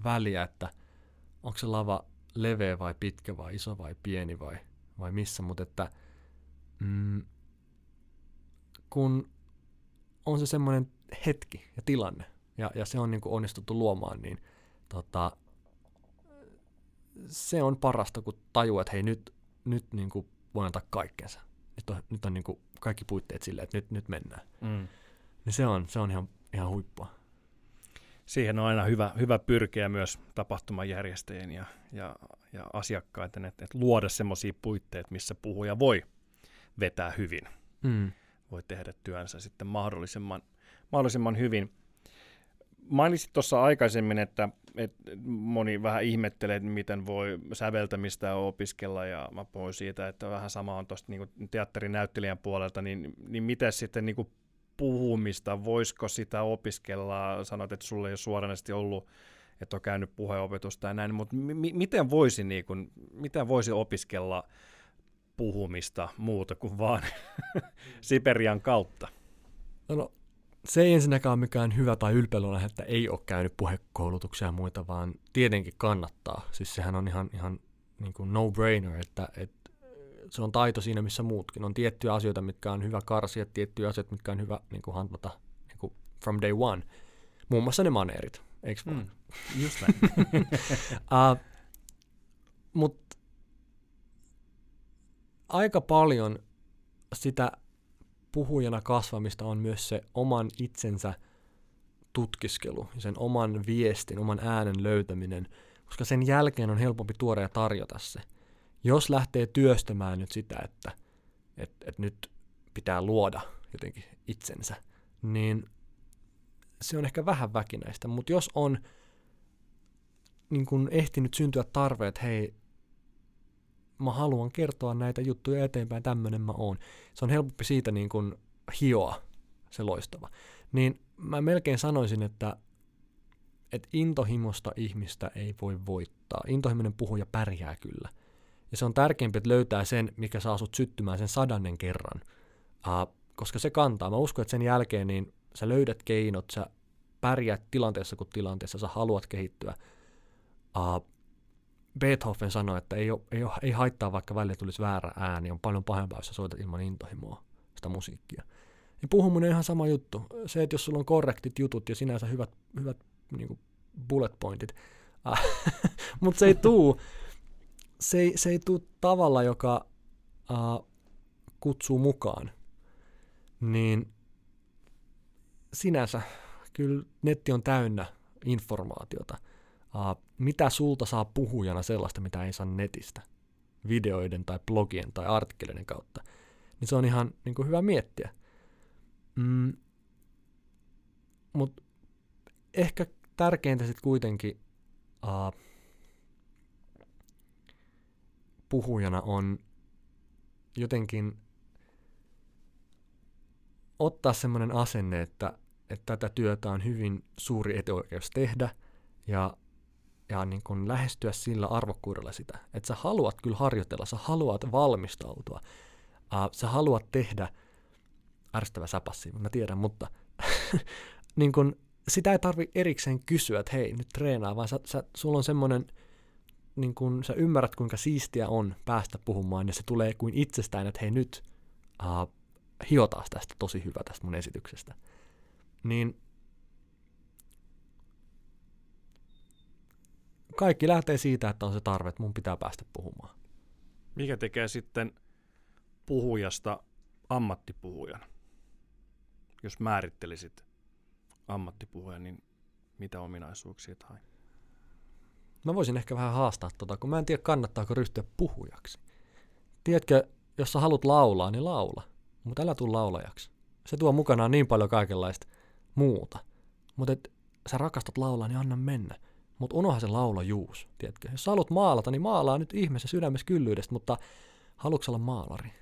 väliä, että onko se lava leveä vai pitkä vai iso vai pieni vai, vai missä, mutta että mm, kun on se semmoinen hetki ja tilanne, ja, ja se on niin kuin onnistuttu luomaan, niin tota, se on parasta, kun tajuaa, että hei nyt, nyt niin kuin voi antaa kaikkensa. Nyt on, nyt on niin kuin kaikki puitteet silleen, että nyt, nyt mennään. Mm. Niin se on, se on ihan, ihan huippua. Siihen on aina hyvä, hyvä pyrkiä myös tapahtumajärjestäjien ja, ja, ja asiakkaiden, että, että luoda semmoisia puitteita, missä puhuja voi vetää hyvin. Mm. Voi tehdä työnsä sitten mahdollisimman, mahdollisimman hyvin. Mainitsit tuossa aikaisemmin, että, että moni vähän ihmettelee, että miten voi säveltämistä opiskella, ja mä puhuin siitä, että vähän sama on tuosta niin teatterinäyttelijän puolelta, niin, niin miten sitten niin puhumista, voisiko sitä opiskella, sanot, että sulle ei ole suoranaisesti ollut, että on käynyt puheenopetusta ja näin, mutta mi- miten, voisi, niin kuin, miten voisi opiskella puhumista muuta kuin vaan Siperian kautta? No, no, se ei ensinnäkään ole mikään hyvä tai ylpeiluna, että ei ole käynyt puhekoulutuksia ja muita, vaan tietenkin kannattaa. Siis sehän on ihan, ihan niin kuin no-brainer, että, että se on taito siinä, missä muutkin. On tiettyjä asioita, mitkä on hyvä karsia, tiettyjä asioita, mitkä on hyvä niin kuin handlata niin kuin from day one. Muun muassa ne maneerit, eikö vaan? Mm, just näin. uh, Mutta aika paljon sitä puhujana kasvamista on myös se oman itsensä tutkiskelu, sen oman viestin, oman äänen löytäminen, koska sen jälkeen on helpompi tuoda ja tarjota se. Jos lähtee työstämään nyt sitä, että et, et nyt pitää luoda jotenkin itsensä, niin se on ehkä vähän väkinäistä, mutta jos on niin kun ehtinyt syntyä tarve, että hei, mä haluan kertoa näitä juttuja eteenpäin, tämmöinen mä oon. Se on helpompi siitä niin kun hioa se loistava. Niin mä melkein sanoisin, että, että intohimosta ihmistä ei voi voittaa. Intohimoinen puhuja pärjää kyllä – ja se on tärkeämpi, että löytää sen, mikä saa sut syttymään sen sadannen kerran. Uh, koska se kantaa. Mä uskon, että sen jälkeen niin sä löydät keinot, sä pärjäät tilanteessa kuin tilanteessa, sä haluat kehittyä. Uh, Beethoven sanoi, että ei, ole, ei, ole, ei haittaa, vaikka välillä tulisi väärä ääni, on paljon pahempaa, jos sä soitat ilman intohimoa sitä musiikkia. Ja puhuminen on ihan sama juttu. Se, että jos sulla on korrektit jutut ja sinänsä hyvät, hyvät niin bullet pointit, mutta se ei tuu, se ei, se ei tule tavalla, joka uh, kutsuu mukaan, niin sinänsä kyllä netti on täynnä informaatiota. Mitä sulta saa puhujana sellaista, mitä ei saa netistä, videoiden tai blogien tai artikkeleiden kautta, niin se on ihan niin kuin hyvä miettiä. Mm, Mutta ehkä tärkeintä sitten kuitenkin uh, puhujana on jotenkin ottaa semmoinen asenne, että, että tätä työtä on hyvin suuri etuoikeus tehdä ja, ja niin kuin lähestyä sillä arvokkuudella sitä, että sä haluat kyllä harjoitella, sä haluat valmistautua, uh, sä haluat tehdä, ärsyttävä säpassi, mä tiedän, mutta niin kun, sitä ei tarvi erikseen kysyä, että hei, nyt treenaa, vaan sä, sä, sulla on semmoinen – niin kun sä ymmärrät, kuinka siistiä on päästä puhumaan, ja se tulee kuin itsestään, että hei nyt uh, hiotaan tästä tosi hyvä tästä mun esityksestä. Niin kaikki lähtee siitä, että on se tarve, että mun pitää päästä puhumaan. Mikä tekee sitten puhujasta ammattipuhujan? Jos määrittelisit ammattipuhujan, niin mitä ominaisuuksia tai? Mä voisin ehkä vähän haastaa tota, kun mä en tiedä kannattaako ryhtyä puhujaksi. Tiedätkö, jos sä haluat laulaa, niin laula. Mutta älä tuu laulajaksi. Se tuo mukanaan niin paljon kaikenlaista muuta. Mutta sä rakastat laulaa, niin anna mennä. Mutta unoha se juus, tiedätkö? Jos sä haluat maalata, niin maalaa nyt ihmeessä sydämessä kyllyydestä, mutta haluatko olla maalari?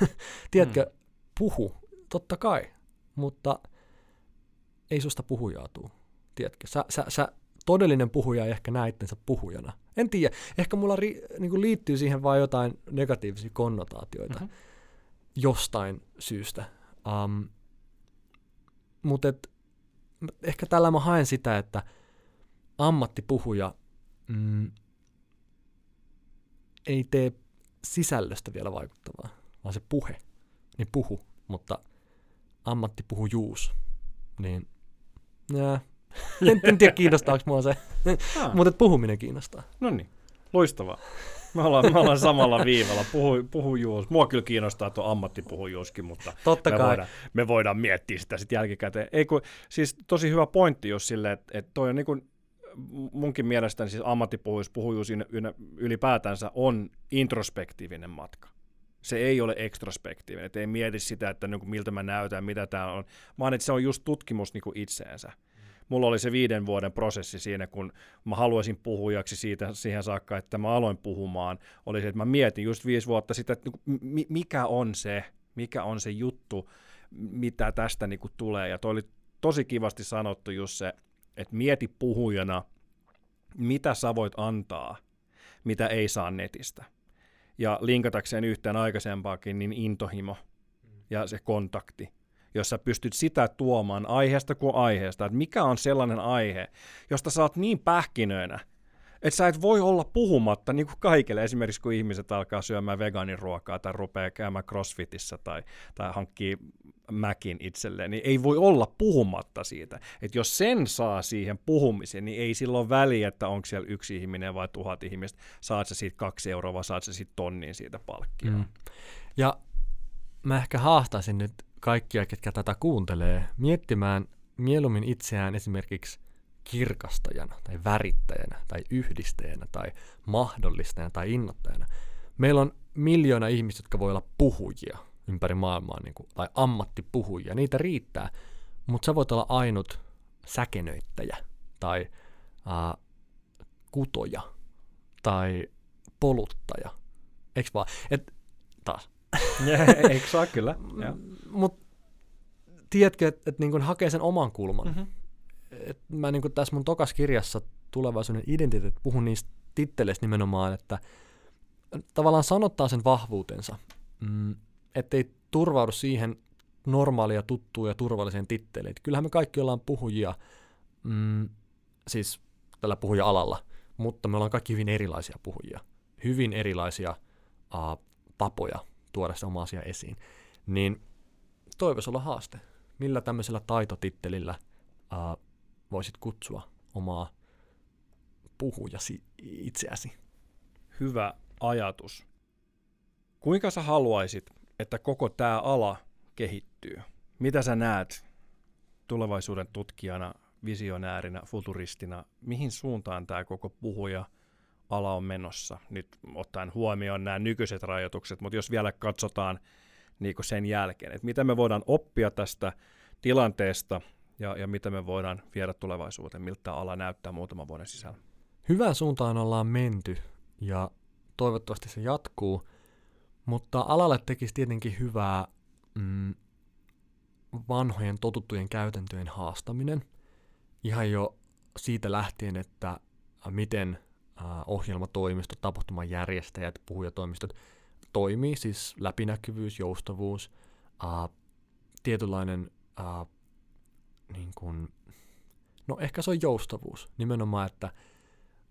tiedätkö, mm. puhu, totta kai, mutta ei susta puhujaa tuu. Tiedätkö, sä, sä, sä todellinen puhuja ei ehkä näe itsensä puhujana. En tiedä. Ehkä mulla ri, niin kuin liittyy siihen vain jotain negatiivisia konnotaatioita mm-hmm. jostain syystä. Um, Mutta ehkä tällä mä haen sitä, että ammattipuhuja mm, ei tee sisällöstä vielä vaikuttavaa, vaan se puhe, niin puhu, mutta ammattipuhujuus, niin nää, en, en tiedä kiinnostaako mua se, Ah, mutta puhuminen kiinnostaa. no niin, loistavaa. Me ollaan, me ollaan samalla viivalla. Puhu, puhujuus. Mua kyllä kiinnostaa tuo ammattipuhujuuskin, mutta Totta me kai. voidaan, me voidaan miettiä sitä sitten jälkikäteen. Ei kun, siis tosi hyvä pointti just silleen, että, että toi on niin kuin, munkin mielestäni siis ammattipuhujuus, puhujuus ylipäätänsä on introspektiivinen matka. Se ei ole ekstraspektiivinen, että ei mieti sitä, että niin kuin miltä mä näytän, mitä tämä on, vaan että se on just tutkimus niin kuin itseensä. Mulla oli se viiden vuoden prosessi siinä, kun mä haluaisin puhujaksi siitä siihen saakka, että mä aloin puhumaan, oli se, että mä mietin just viisi vuotta sitä, että niin kuin mi- mikä on se, mikä on se juttu, mitä tästä niin kuin tulee. Ja toi oli tosi kivasti sanottu just se, että mieti puhujana, mitä sä voit antaa, mitä ei saa netistä. Ja linkatakseen yhteen aikaisempaakin, niin intohimo ja se kontakti, jossa pystyt sitä tuomaan aiheesta kuin aiheesta, että mikä on sellainen aihe, josta sä oot niin pähkinöinä, että sä et voi olla puhumatta niin kuin kaikille, esimerkiksi kun ihmiset alkaa syömään vegaaniruokaa tai rupeaa käymään crossfitissä tai, tai hankkii mäkin itselleen, niin ei voi olla puhumatta siitä. Että jos sen saa siihen puhumiseen, niin ei silloin väliä, että onko siellä yksi ihminen vai tuhat ihmistä, saat sä siitä kaksi euroa vai saat sä siitä tonnin siitä palkkia. Mm. Ja mä ehkä haastaisin nyt kaikkia, ketkä tätä kuuntelee, miettimään mieluummin itseään esimerkiksi kirkastajana tai värittäjänä tai yhdistäjänä tai mahdollistajana tai innoittajana. Meillä on miljoona ihmistä, jotka voi olla puhujia ympäri maailmaa, niin kuin, tai ammattipuhujia. Niitä riittää, mutta sä voit olla ainut säkenöittäjä tai äh, kutoja tai poluttaja. Eiks vaan? Et, taas. Eikö saa kyllä? Mutta tiedätkö, että et niin hakee sen oman kulman. Mhm. Et mä niin tässä mun tokas kirjassa tulevaisuuden identiteetti puhun niistä titteleistä nimenomaan, että tavallaan sanottaa sen vahvuutensa, mm, ettei turvaudu siihen normaalia, tuttuun ja turvalliseen titteleen. Et Kyllähän me kaikki ollaan puhujia, mm, siis tällä puhuja-alalla, mutta me ollaan kaikki hyvin erilaisia puhujia. Hyvin erilaisia uh, tapoja tuoda se oma asia esiin. Niin toivoisi olla haaste. Millä tämmöisellä taitotittelillä uh, voisit kutsua omaa puhujasi itseäsi? Hyvä ajatus. Kuinka sä haluaisit, että koko tämä ala kehittyy? Mitä sä näet tulevaisuuden tutkijana, visionäärinä, futuristina? Mihin suuntaan tämä koko puhuja ala on menossa? Nyt ottaen huomioon nämä nykyiset rajoitukset, mutta jos vielä katsotaan niin sen jälkeen, että mitä me voidaan oppia tästä tilanteesta ja, ja mitä me voidaan viedä tulevaisuuteen, miltä tämä ala näyttää muutaman vuoden sisällä. Hyvään suuntaan ollaan menty ja toivottavasti se jatkuu, mutta alalle tekisi tietenkin hyvää mm, vanhojen totuttujen käytäntöjen haastaminen. Ihan jo siitä lähtien, että miten äh, ohjelmatoimistot, tapahtumajärjestäjät, puhujatoimistot toimii, siis läpinäkyvyys, joustavuus, äh, tietynlainen, äh, niin kuin, no ehkä se on joustavuus, nimenomaan, että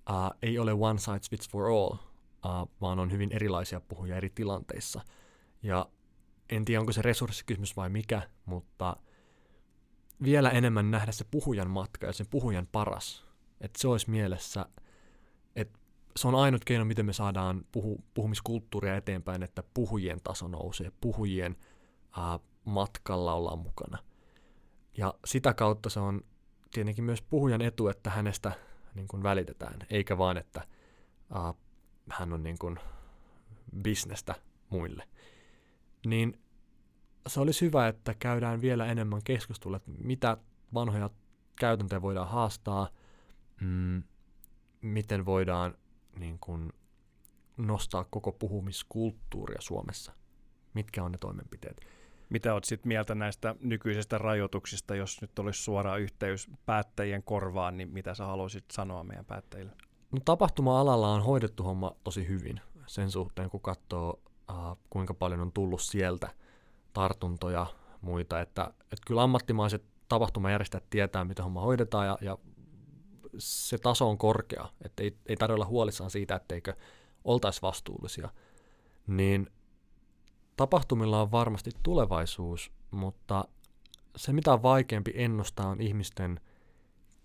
uh, ei ole one size fits for all, uh, vaan on hyvin erilaisia puhuja eri tilanteissa. Ja en tiedä, onko se resurssikysymys vai mikä, mutta vielä enemmän nähdä se puhujan matka ja sen puhujan paras. Että se olisi mielessä, että se on ainut keino, miten me saadaan puhu, puhumiskulttuuria eteenpäin, että puhujien taso nousee, puhujien uh, matkalla ollaan mukana. Ja sitä kautta se on tietenkin myös puhujan etu, että hänestä niin kuin välitetään, eikä vaan, että uh, hän on niin kuin bisnestä muille. Niin se olisi hyvä, että käydään vielä enemmän keskustelua, että mitä vanhoja käytäntöjä voidaan haastaa, mm, miten voidaan niin kuin, nostaa koko puhumiskulttuuria Suomessa, mitkä on ne toimenpiteet. Mitä olet sitten mieltä näistä nykyisistä rajoituksista, jos nyt olisi suora yhteys päättäjien korvaan, niin mitä sä haluaisit sanoa meidän päättäjille? No, tapahtuma-alalla on hoidettu homma tosi hyvin sen suhteen, kun katsoo, uh, kuinka paljon on tullut sieltä tartuntoja muita, että, että kyllä ammattimaiset tapahtumajärjestäjät tietää, miten homma hoidetaan ja, ja se taso on korkea, että ei, ei tarvitse olla huolissaan siitä, etteikö oltaisi vastuullisia, niin tapahtumilla on varmasti tulevaisuus, mutta se mitä on vaikeampi ennustaa on ihmisten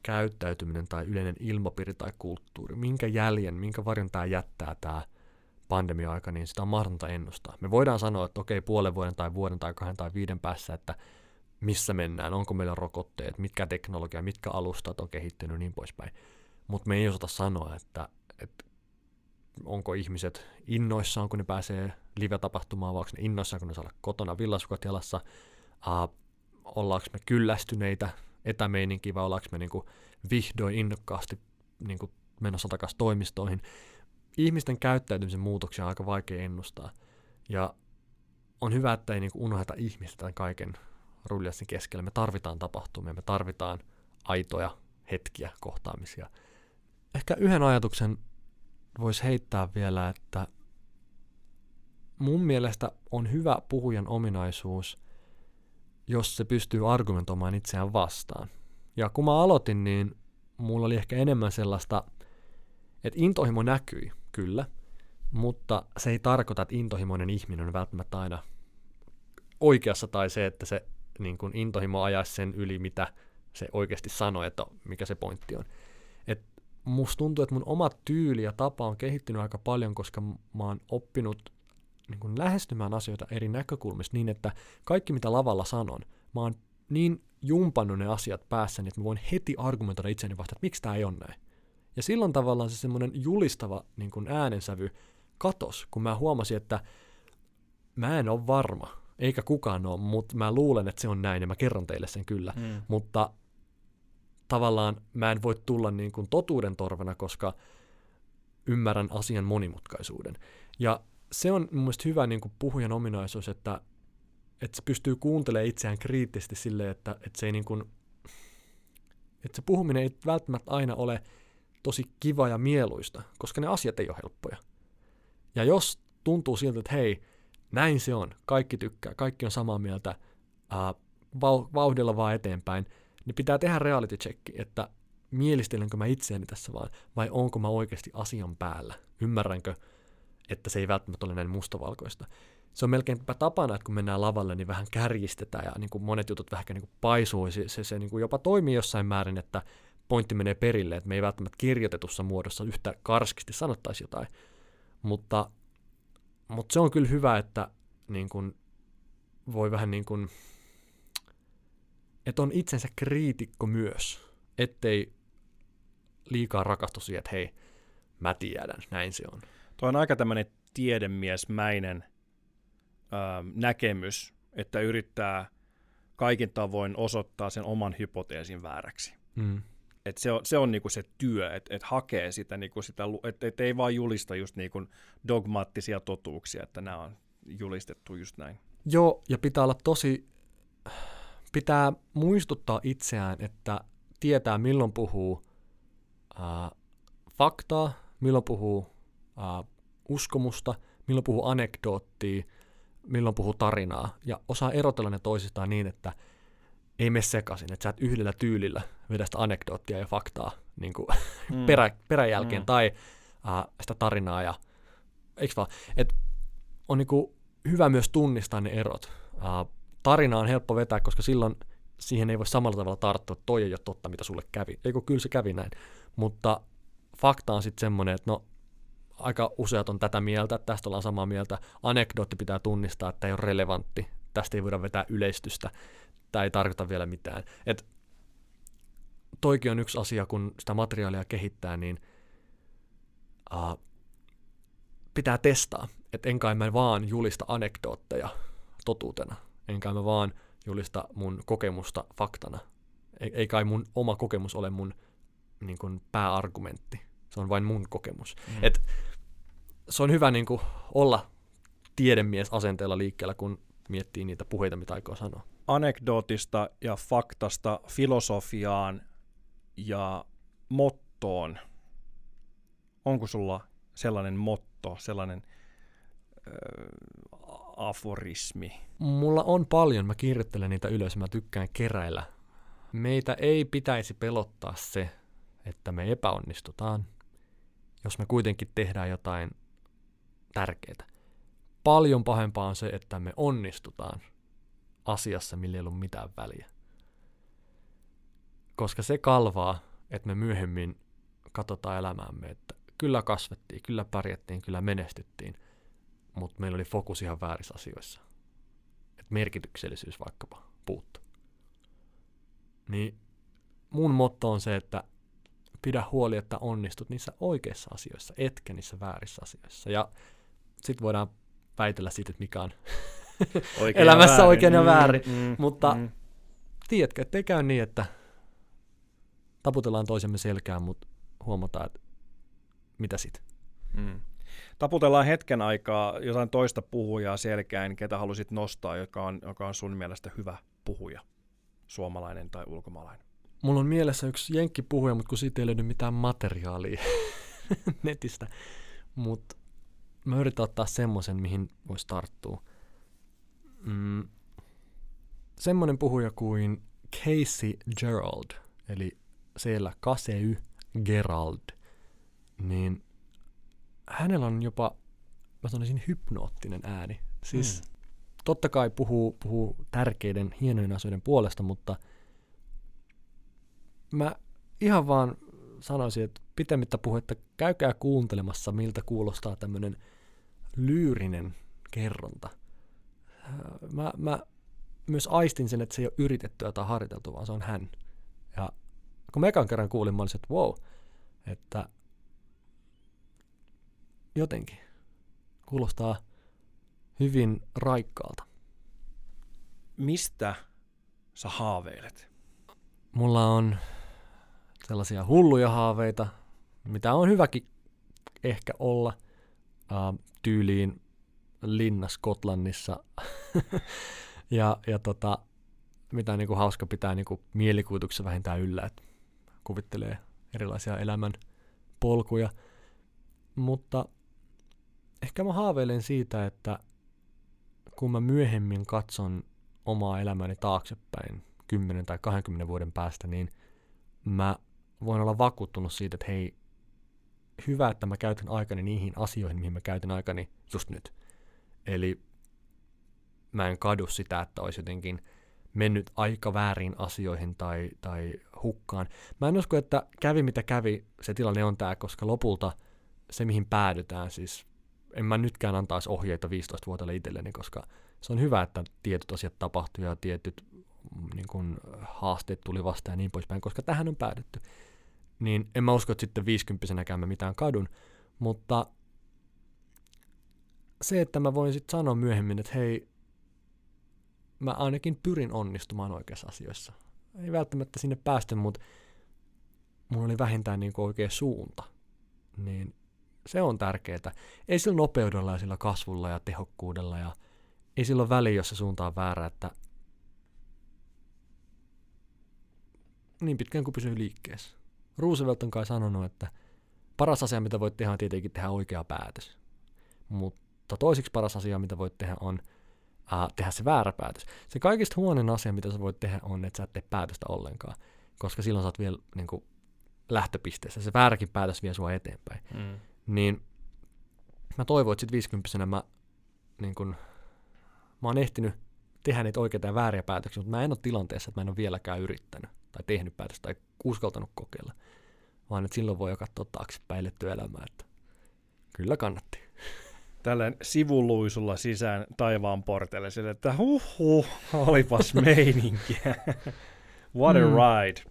käyttäytyminen tai yleinen ilmapiiri tai kulttuuri, minkä jäljen, minkä varjon tämä jättää tämä pandemia-aika, niin sitä on mahdotonta ennustaa. Me voidaan sanoa, että okei, puolen vuoden tai vuoden tai kahden tai viiden päässä, että missä mennään, onko meillä rokotteet, mitkä teknologia, mitkä alustat on kehittynyt niin poispäin. Mutta me ei osata sanoa, että, että onko ihmiset innoissaan, kun ne pääsee live-tapahtumaan, vai onko ne innoissaan, kun ne saa olla kotona villasukat jalassa, uh, ollaanko me kyllästyneitä etämeininkiin, vai ollaanko me niinku vihdoin innokkaasti niinku menossa takaisin toimistoihin. Ihmisten käyttäytymisen muutoksia on aika vaikea ennustaa. Ja on hyvä, että ei niinku unoheta ihmistä tämän kaiken ruljanssin keskellä. Me tarvitaan tapahtumia, me tarvitaan aitoja hetkiä, kohtaamisia. Ehkä yhden ajatuksen voisi heittää vielä, että mun mielestä on hyvä puhujan ominaisuus, jos se pystyy argumentoimaan itseään vastaan. Ja kun mä aloitin, niin mulla oli ehkä enemmän sellaista, että intohimo näkyi, kyllä, mutta se ei tarkoita, että intohimoinen ihminen on välttämättä aina oikeassa tai se, että se niin kuin intohimo ajaisi sen yli, mitä se oikeasti sanoi, että mikä se pointti on. Et musta tuntuu, että mun oma tyyli ja tapa on kehittynyt aika paljon, koska mä oon oppinut niin kuin lähestymään asioita eri näkökulmista niin, että kaikki mitä lavalla sanon, mä oon niin jumpannut ne asiat päässäni, että mä voin heti argumentoida itseni vastaan, että miksi tämä ei ole näin. Ja silloin tavallaan se semmoinen julistava niin kuin äänensävy katos, kun mä huomasin, että mä en ole varma, eikä kukaan ole, mutta mä luulen, että se on näin ja mä kerron teille sen kyllä. Mm. Mutta tavallaan mä en voi tulla niin kuin totuuden torvena, koska ymmärrän asian monimutkaisuuden. Ja se on mun mielestä hyvä niin kuin puhujan ominaisuus, että, että se pystyy kuuntelemaan itseään kriittisesti silleen, että, että se ei niin kuin, että se puhuminen ei välttämättä aina ole tosi kiva ja mieluista, koska ne asiat ei ole helppoja. Ja jos tuntuu siltä, että hei, näin se on, kaikki tykkää, kaikki on samaa mieltä, ää, vauhdilla vaan eteenpäin, niin pitää tehdä reality check, että mielistelenkö mä itseäni tässä vaan, vai onko mä oikeasti asian päällä, ymmärränkö, että se ei välttämättä ole näin mustavalkoista. Se on melkeinpä tapana, että kun mennään lavalle, niin vähän kärjistetään ja niin kuin monet jutut vähän niin kuin paisuu. Se, se, se niin kuin jopa toimii jossain määrin, että pointti menee perille, että me ei välttämättä kirjoitetussa muodossa yhtä karskisti sanottaisi jotain. Mutta mutta se on kyllä hyvä, että niin kun, voi vähän niin kuin, että on itsensä kriitikko myös, ettei liikaa rakastu siihen, että hei, mä tiedän, näin se on. Tuo on aika tämmöinen tiedemiesmäinen ö, näkemys, että yrittää kaikin tavoin osoittaa sen oman hypoteesin vääräksi. Mm. Et se on, se, on niinku se työ, että et hakee sitä, niinku sitä että et ei vaan julista just niinku dogmaattisia totuuksia, että nämä on julistettu just näin. Joo, ja pitää olla tosi, pitää muistuttaa itseään, että tietää milloin puhuu äh, faktaa, milloin puhuu äh, uskomusta, milloin puhuu anekdoottia, milloin puhuu tarinaa, ja osaa erotella ne toisistaan niin, että – ei mene sekaisin, että sä et yhdellä tyylillä vedä sitä anekdoottia ja faktaa niin kuin mm. perä, peräjälkeen mm. tai uh, sitä tarinaa ja eikö vaan, että on niin kuin hyvä myös tunnistaa ne erot. Uh, tarina on helppo vetää, koska silloin siihen ei voi samalla tavalla tarttua, että toi ei ole totta, mitä sulle kävi. Eikö kyllä se kävi näin. Mutta fakta on sitten semmoinen, että no aika useat on tätä mieltä, tästä ollaan samaa mieltä. Anekdootti pitää tunnistaa, että ei ole relevantti. Tästä ei voida vetää yleistystä tämä ei tarkoita vielä mitään. Et toikin on yksi asia, kun sitä materiaalia kehittää, niin uh, pitää testaa. Että enkä mä vaan julista anekdootteja totuutena. Enkä mä vaan julista mun kokemusta faktana. Ei, ei kai mun oma kokemus ole mun niin kun, pääargumentti. Se on vain mun kokemus. Mm. Et, se on hyvä niin kun, olla tiedemies asenteella liikkeellä, kun miettii niitä puheita, mitä aikoo sanoa anekdootista ja faktasta filosofiaan ja mottoon. Onko sulla sellainen motto, sellainen äh, aforismi? Mulla on paljon, mä kirjoittelen niitä ylös, mä tykkään keräillä. Meitä ei pitäisi pelottaa se, että me epäonnistutaan, jos me kuitenkin tehdään jotain tärkeää. Paljon pahempaa on se, että me onnistutaan – asiassa, millä ei ollut mitään väliä. Koska se kalvaa että me myöhemmin katsotaan elämäämme, että kyllä kasvettiin, kyllä pärjättiin, kyllä menestyttiin, mutta meillä oli fokus ihan väärissä asioissa. Et merkityksellisyys vaikkapa puuttu. Niin mun motto on se, että pidä huoli, että onnistut niissä oikeissa asioissa, etkä niissä väärissä asioissa. Ja sitten voidaan väitellä siitä, että mikä on oikein elämässä väärin. oikein ja väärin. Mm, mm, Mutta mm. tiedätkö, ettei käy niin, että taputellaan toisemme selkään, mutta huomataan, että mitä sitten. Mm. Taputellaan hetken aikaa jotain toista puhujaa selkään, ketä halusit nostaa, joka on, joka on sun mielestä hyvä puhuja, suomalainen tai ulkomaalainen. Mulla on mielessä yksi puhuja, mutta kun siitä ei löydy mitään materiaalia netistä. Mutta mä yritän ottaa semmoisen, mihin voisi tarttua. Mm, semmoinen puhuja kuin Casey Gerald, eli siellä Kasey Gerald, niin hänellä on jopa, mä sanoisin, hypnoottinen ääni. Siis mm. totta kai puhuu, puhuu tärkeiden, hienojen asioiden puolesta, mutta mä ihan vaan sanoisin, että pitemmittä puhetta käykää kuuntelemassa, miltä kuulostaa tämmöinen lyyrinen kerronta. Mä, mä myös aistin sen, että se ei ole yritettyä tai harjoiteltu, vaan se on hän. Ja kun mä ekan kerran kuulin, mä olisin, että wow, että jotenkin kuulostaa hyvin raikkaalta. Mistä sä haaveilet? Mulla on sellaisia hulluja haaveita, mitä on hyväkin ehkä olla uh, tyyliin linna Skotlannissa. ja, ja tota, mitä niinku hauska pitää niinku mielikuvituksessa vähintään yllä, että kuvittelee erilaisia elämän polkuja. Mutta ehkä mä haaveilen siitä, että kun mä myöhemmin katson omaa elämäni taaksepäin 10 tai 20 vuoden päästä, niin mä voin olla vakuuttunut siitä, että hei, hyvä, että mä käytän aikani niihin asioihin, mihin mä käytän aikani just nyt. Eli mä en kadu sitä, että olisi jotenkin mennyt aika väärin asioihin tai, tai hukkaan. Mä en usko, että kävi mitä kävi, se tilanne on tämä, koska lopulta se, mihin päädytään, siis en mä nytkään antaisi ohjeita 15-vuotiaille itselleni, koska se on hyvä, että tietyt asiat tapahtuu ja tietyt mm, niin kun, haasteet tuli vastaan ja niin poispäin, koska tähän on päädytty. Niin en mä usko, että sitten 50 mä mitään kadun, mutta se, että mä voin sitten sanoa myöhemmin, että hei, mä ainakin pyrin onnistumaan oikeissa asioissa. Ei välttämättä sinne päästä, mutta mulla oli vähintään niin oikea suunta. Niin se on tärkeää. Ei sillä nopeudella ja sillä kasvulla ja tehokkuudella ja ei sillä ole väliä, jos se suunta on väärä, että niin pitkään kuin pysyy liikkeessä. Roosevelt on kai sanonut, että paras asia, mitä voit tehdä, on tietenkin tehdä oikea päätös. Mutta toisiksi paras asia, mitä voit tehdä, on äh, tehdä se väärä päätös. Se kaikista huonoin asia, mitä sä voit tehdä, on, että sä et tee päätöstä ollenkaan, koska silloin sä oot vielä niin kuin, lähtöpisteessä. Se vääräkin päätös vie sua eteenpäin. Mm. Niin mä toivon, että sit 50 mä, niin kun, mä oon ehtinyt tehdä niitä oikeita ja vääriä päätöksiä, mutta mä en ole tilanteessa, että mä en ole vieläkään yrittänyt tai tehnyt päätöstä tai uskaltanut kokeilla, vaan että silloin voi jo katsoa taaksepäin elämää, että kyllä kannatti. Tällainen sivuluisulla sisään taivaan porteille, sille, että huh, huh olipas meininkiä. What a mm. ride.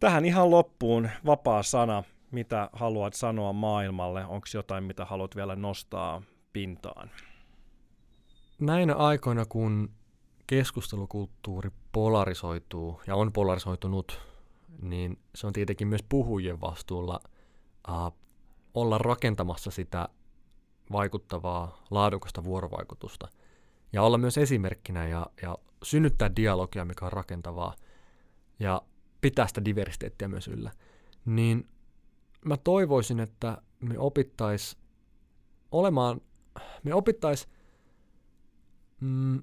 Tähän ihan loppuun vapaa sana mitä haluat sanoa maailmalle? Onko jotain, mitä haluat vielä nostaa pintaan? Näinä aikoina, kun keskustelukulttuuri polarisoituu ja on polarisoitunut, niin se on tietenkin myös puhujien vastuulla uh, olla rakentamassa sitä vaikuttavaa, laadukasta vuorovaikutusta ja olla myös esimerkkinä ja, ja synnyttää dialogia, mikä on rakentavaa ja pitää sitä diversiteettiä myös yllä. Niin mä toivoisin, että me opittais olemaan, me opittais mm,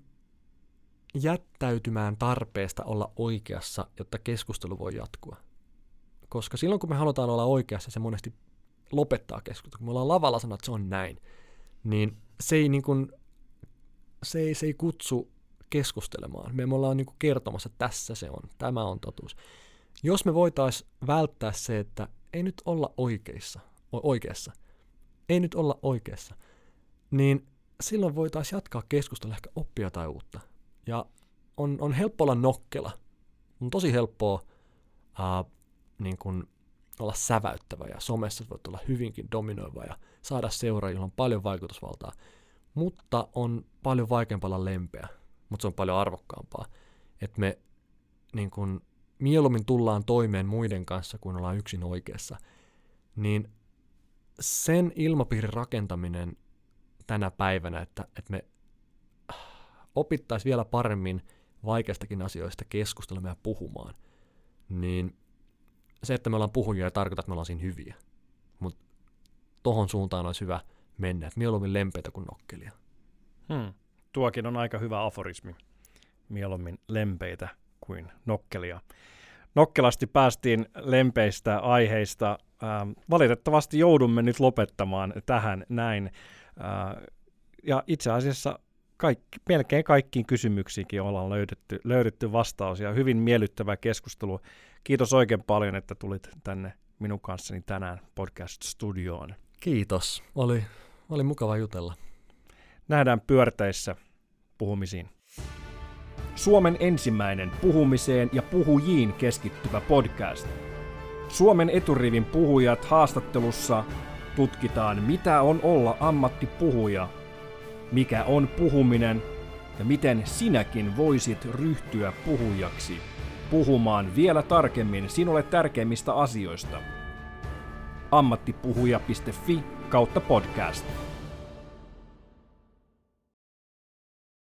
jättäytymään tarpeesta olla oikeassa, jotta keskustelu voi jatkua. Koska silloin, kun me halutaan olla oikeassa, se monesti lopettaa keskustelua. Kun me ollaan lavalla sanoa, että se on näin, niin se ei, niin kuin, se ei, se ei kutsu keskustelemaan. Me ollaan niin kuin kertomassa, että tässä se on, tämä on totuus. Jos me voitaisiin välttää se, että ei nyt olla oikeissa, oikeassa, ei nyt olla oikeassa, niin silloin voitaisiin jatkaa keskustelua, ehkä oppia jotain uutta. Ja on, on helppo olla nokkela. On tosi helppoa uh, niin kun olla säväyttävä ja somessa voit olla hyvinkin dominoiva ja saada seuraajilla on paljon vaikutusvaltaa. Mutta on paljon vaikeampaa olla lempeä, mutta se on paljon arvokkaampaa. Että me niin kun, mieluummin tullaan toimeen muiden kanssa, kuin ollaan yksin oikeassa. Niin sen ilmapiirin rakentaminen tänä päivänä, että, että me opittaisiin vielä paremmin vaikeistakin asioista keskustelemaan ja puhumaan, niin se, että me ollaan puhujia ei tarkoita, että me ollaan siinä hyviä. Mutta tohon suuntaan olisi hyvä mennä, että mieluummin lempeitä kuin nokkelia. Hmm. Tuokin on aika hyvä aforismi. Mieluummin lempeitä kuin nokkelia. Nokkelasti päästiin lempeistä aiheista. Ähm, valitettavasti joudumme nyt lopettamaan tähän näin. Äh, ja itse asiassa kaikki, melkein kaikkiin kysymyksiinkin ollaan löydetty, löydetty vastaus ja hyvin miellyttävä keskustelu. Kiitos oikein paljon, että tulit tänne minun kanssani tänään podcast-studioon. Kiitos. Oli, oli mukava jutella. Nähdään pyörteissä puhumisiin. Suomen ensimmäinen puhumiseen ja puhujiin keskittyvä podcast. Suomen eturivin puhujat haastattelussa tutkitaan, mitä on olla ammattipuhuja, mikä on puhuminen ja miten sinäkin voisit ryhtyä puhujaksi puhumaan vielä tarkemmin sinulle tärkeimmistä asioista. ammattipuhuja.fi kautta podcast.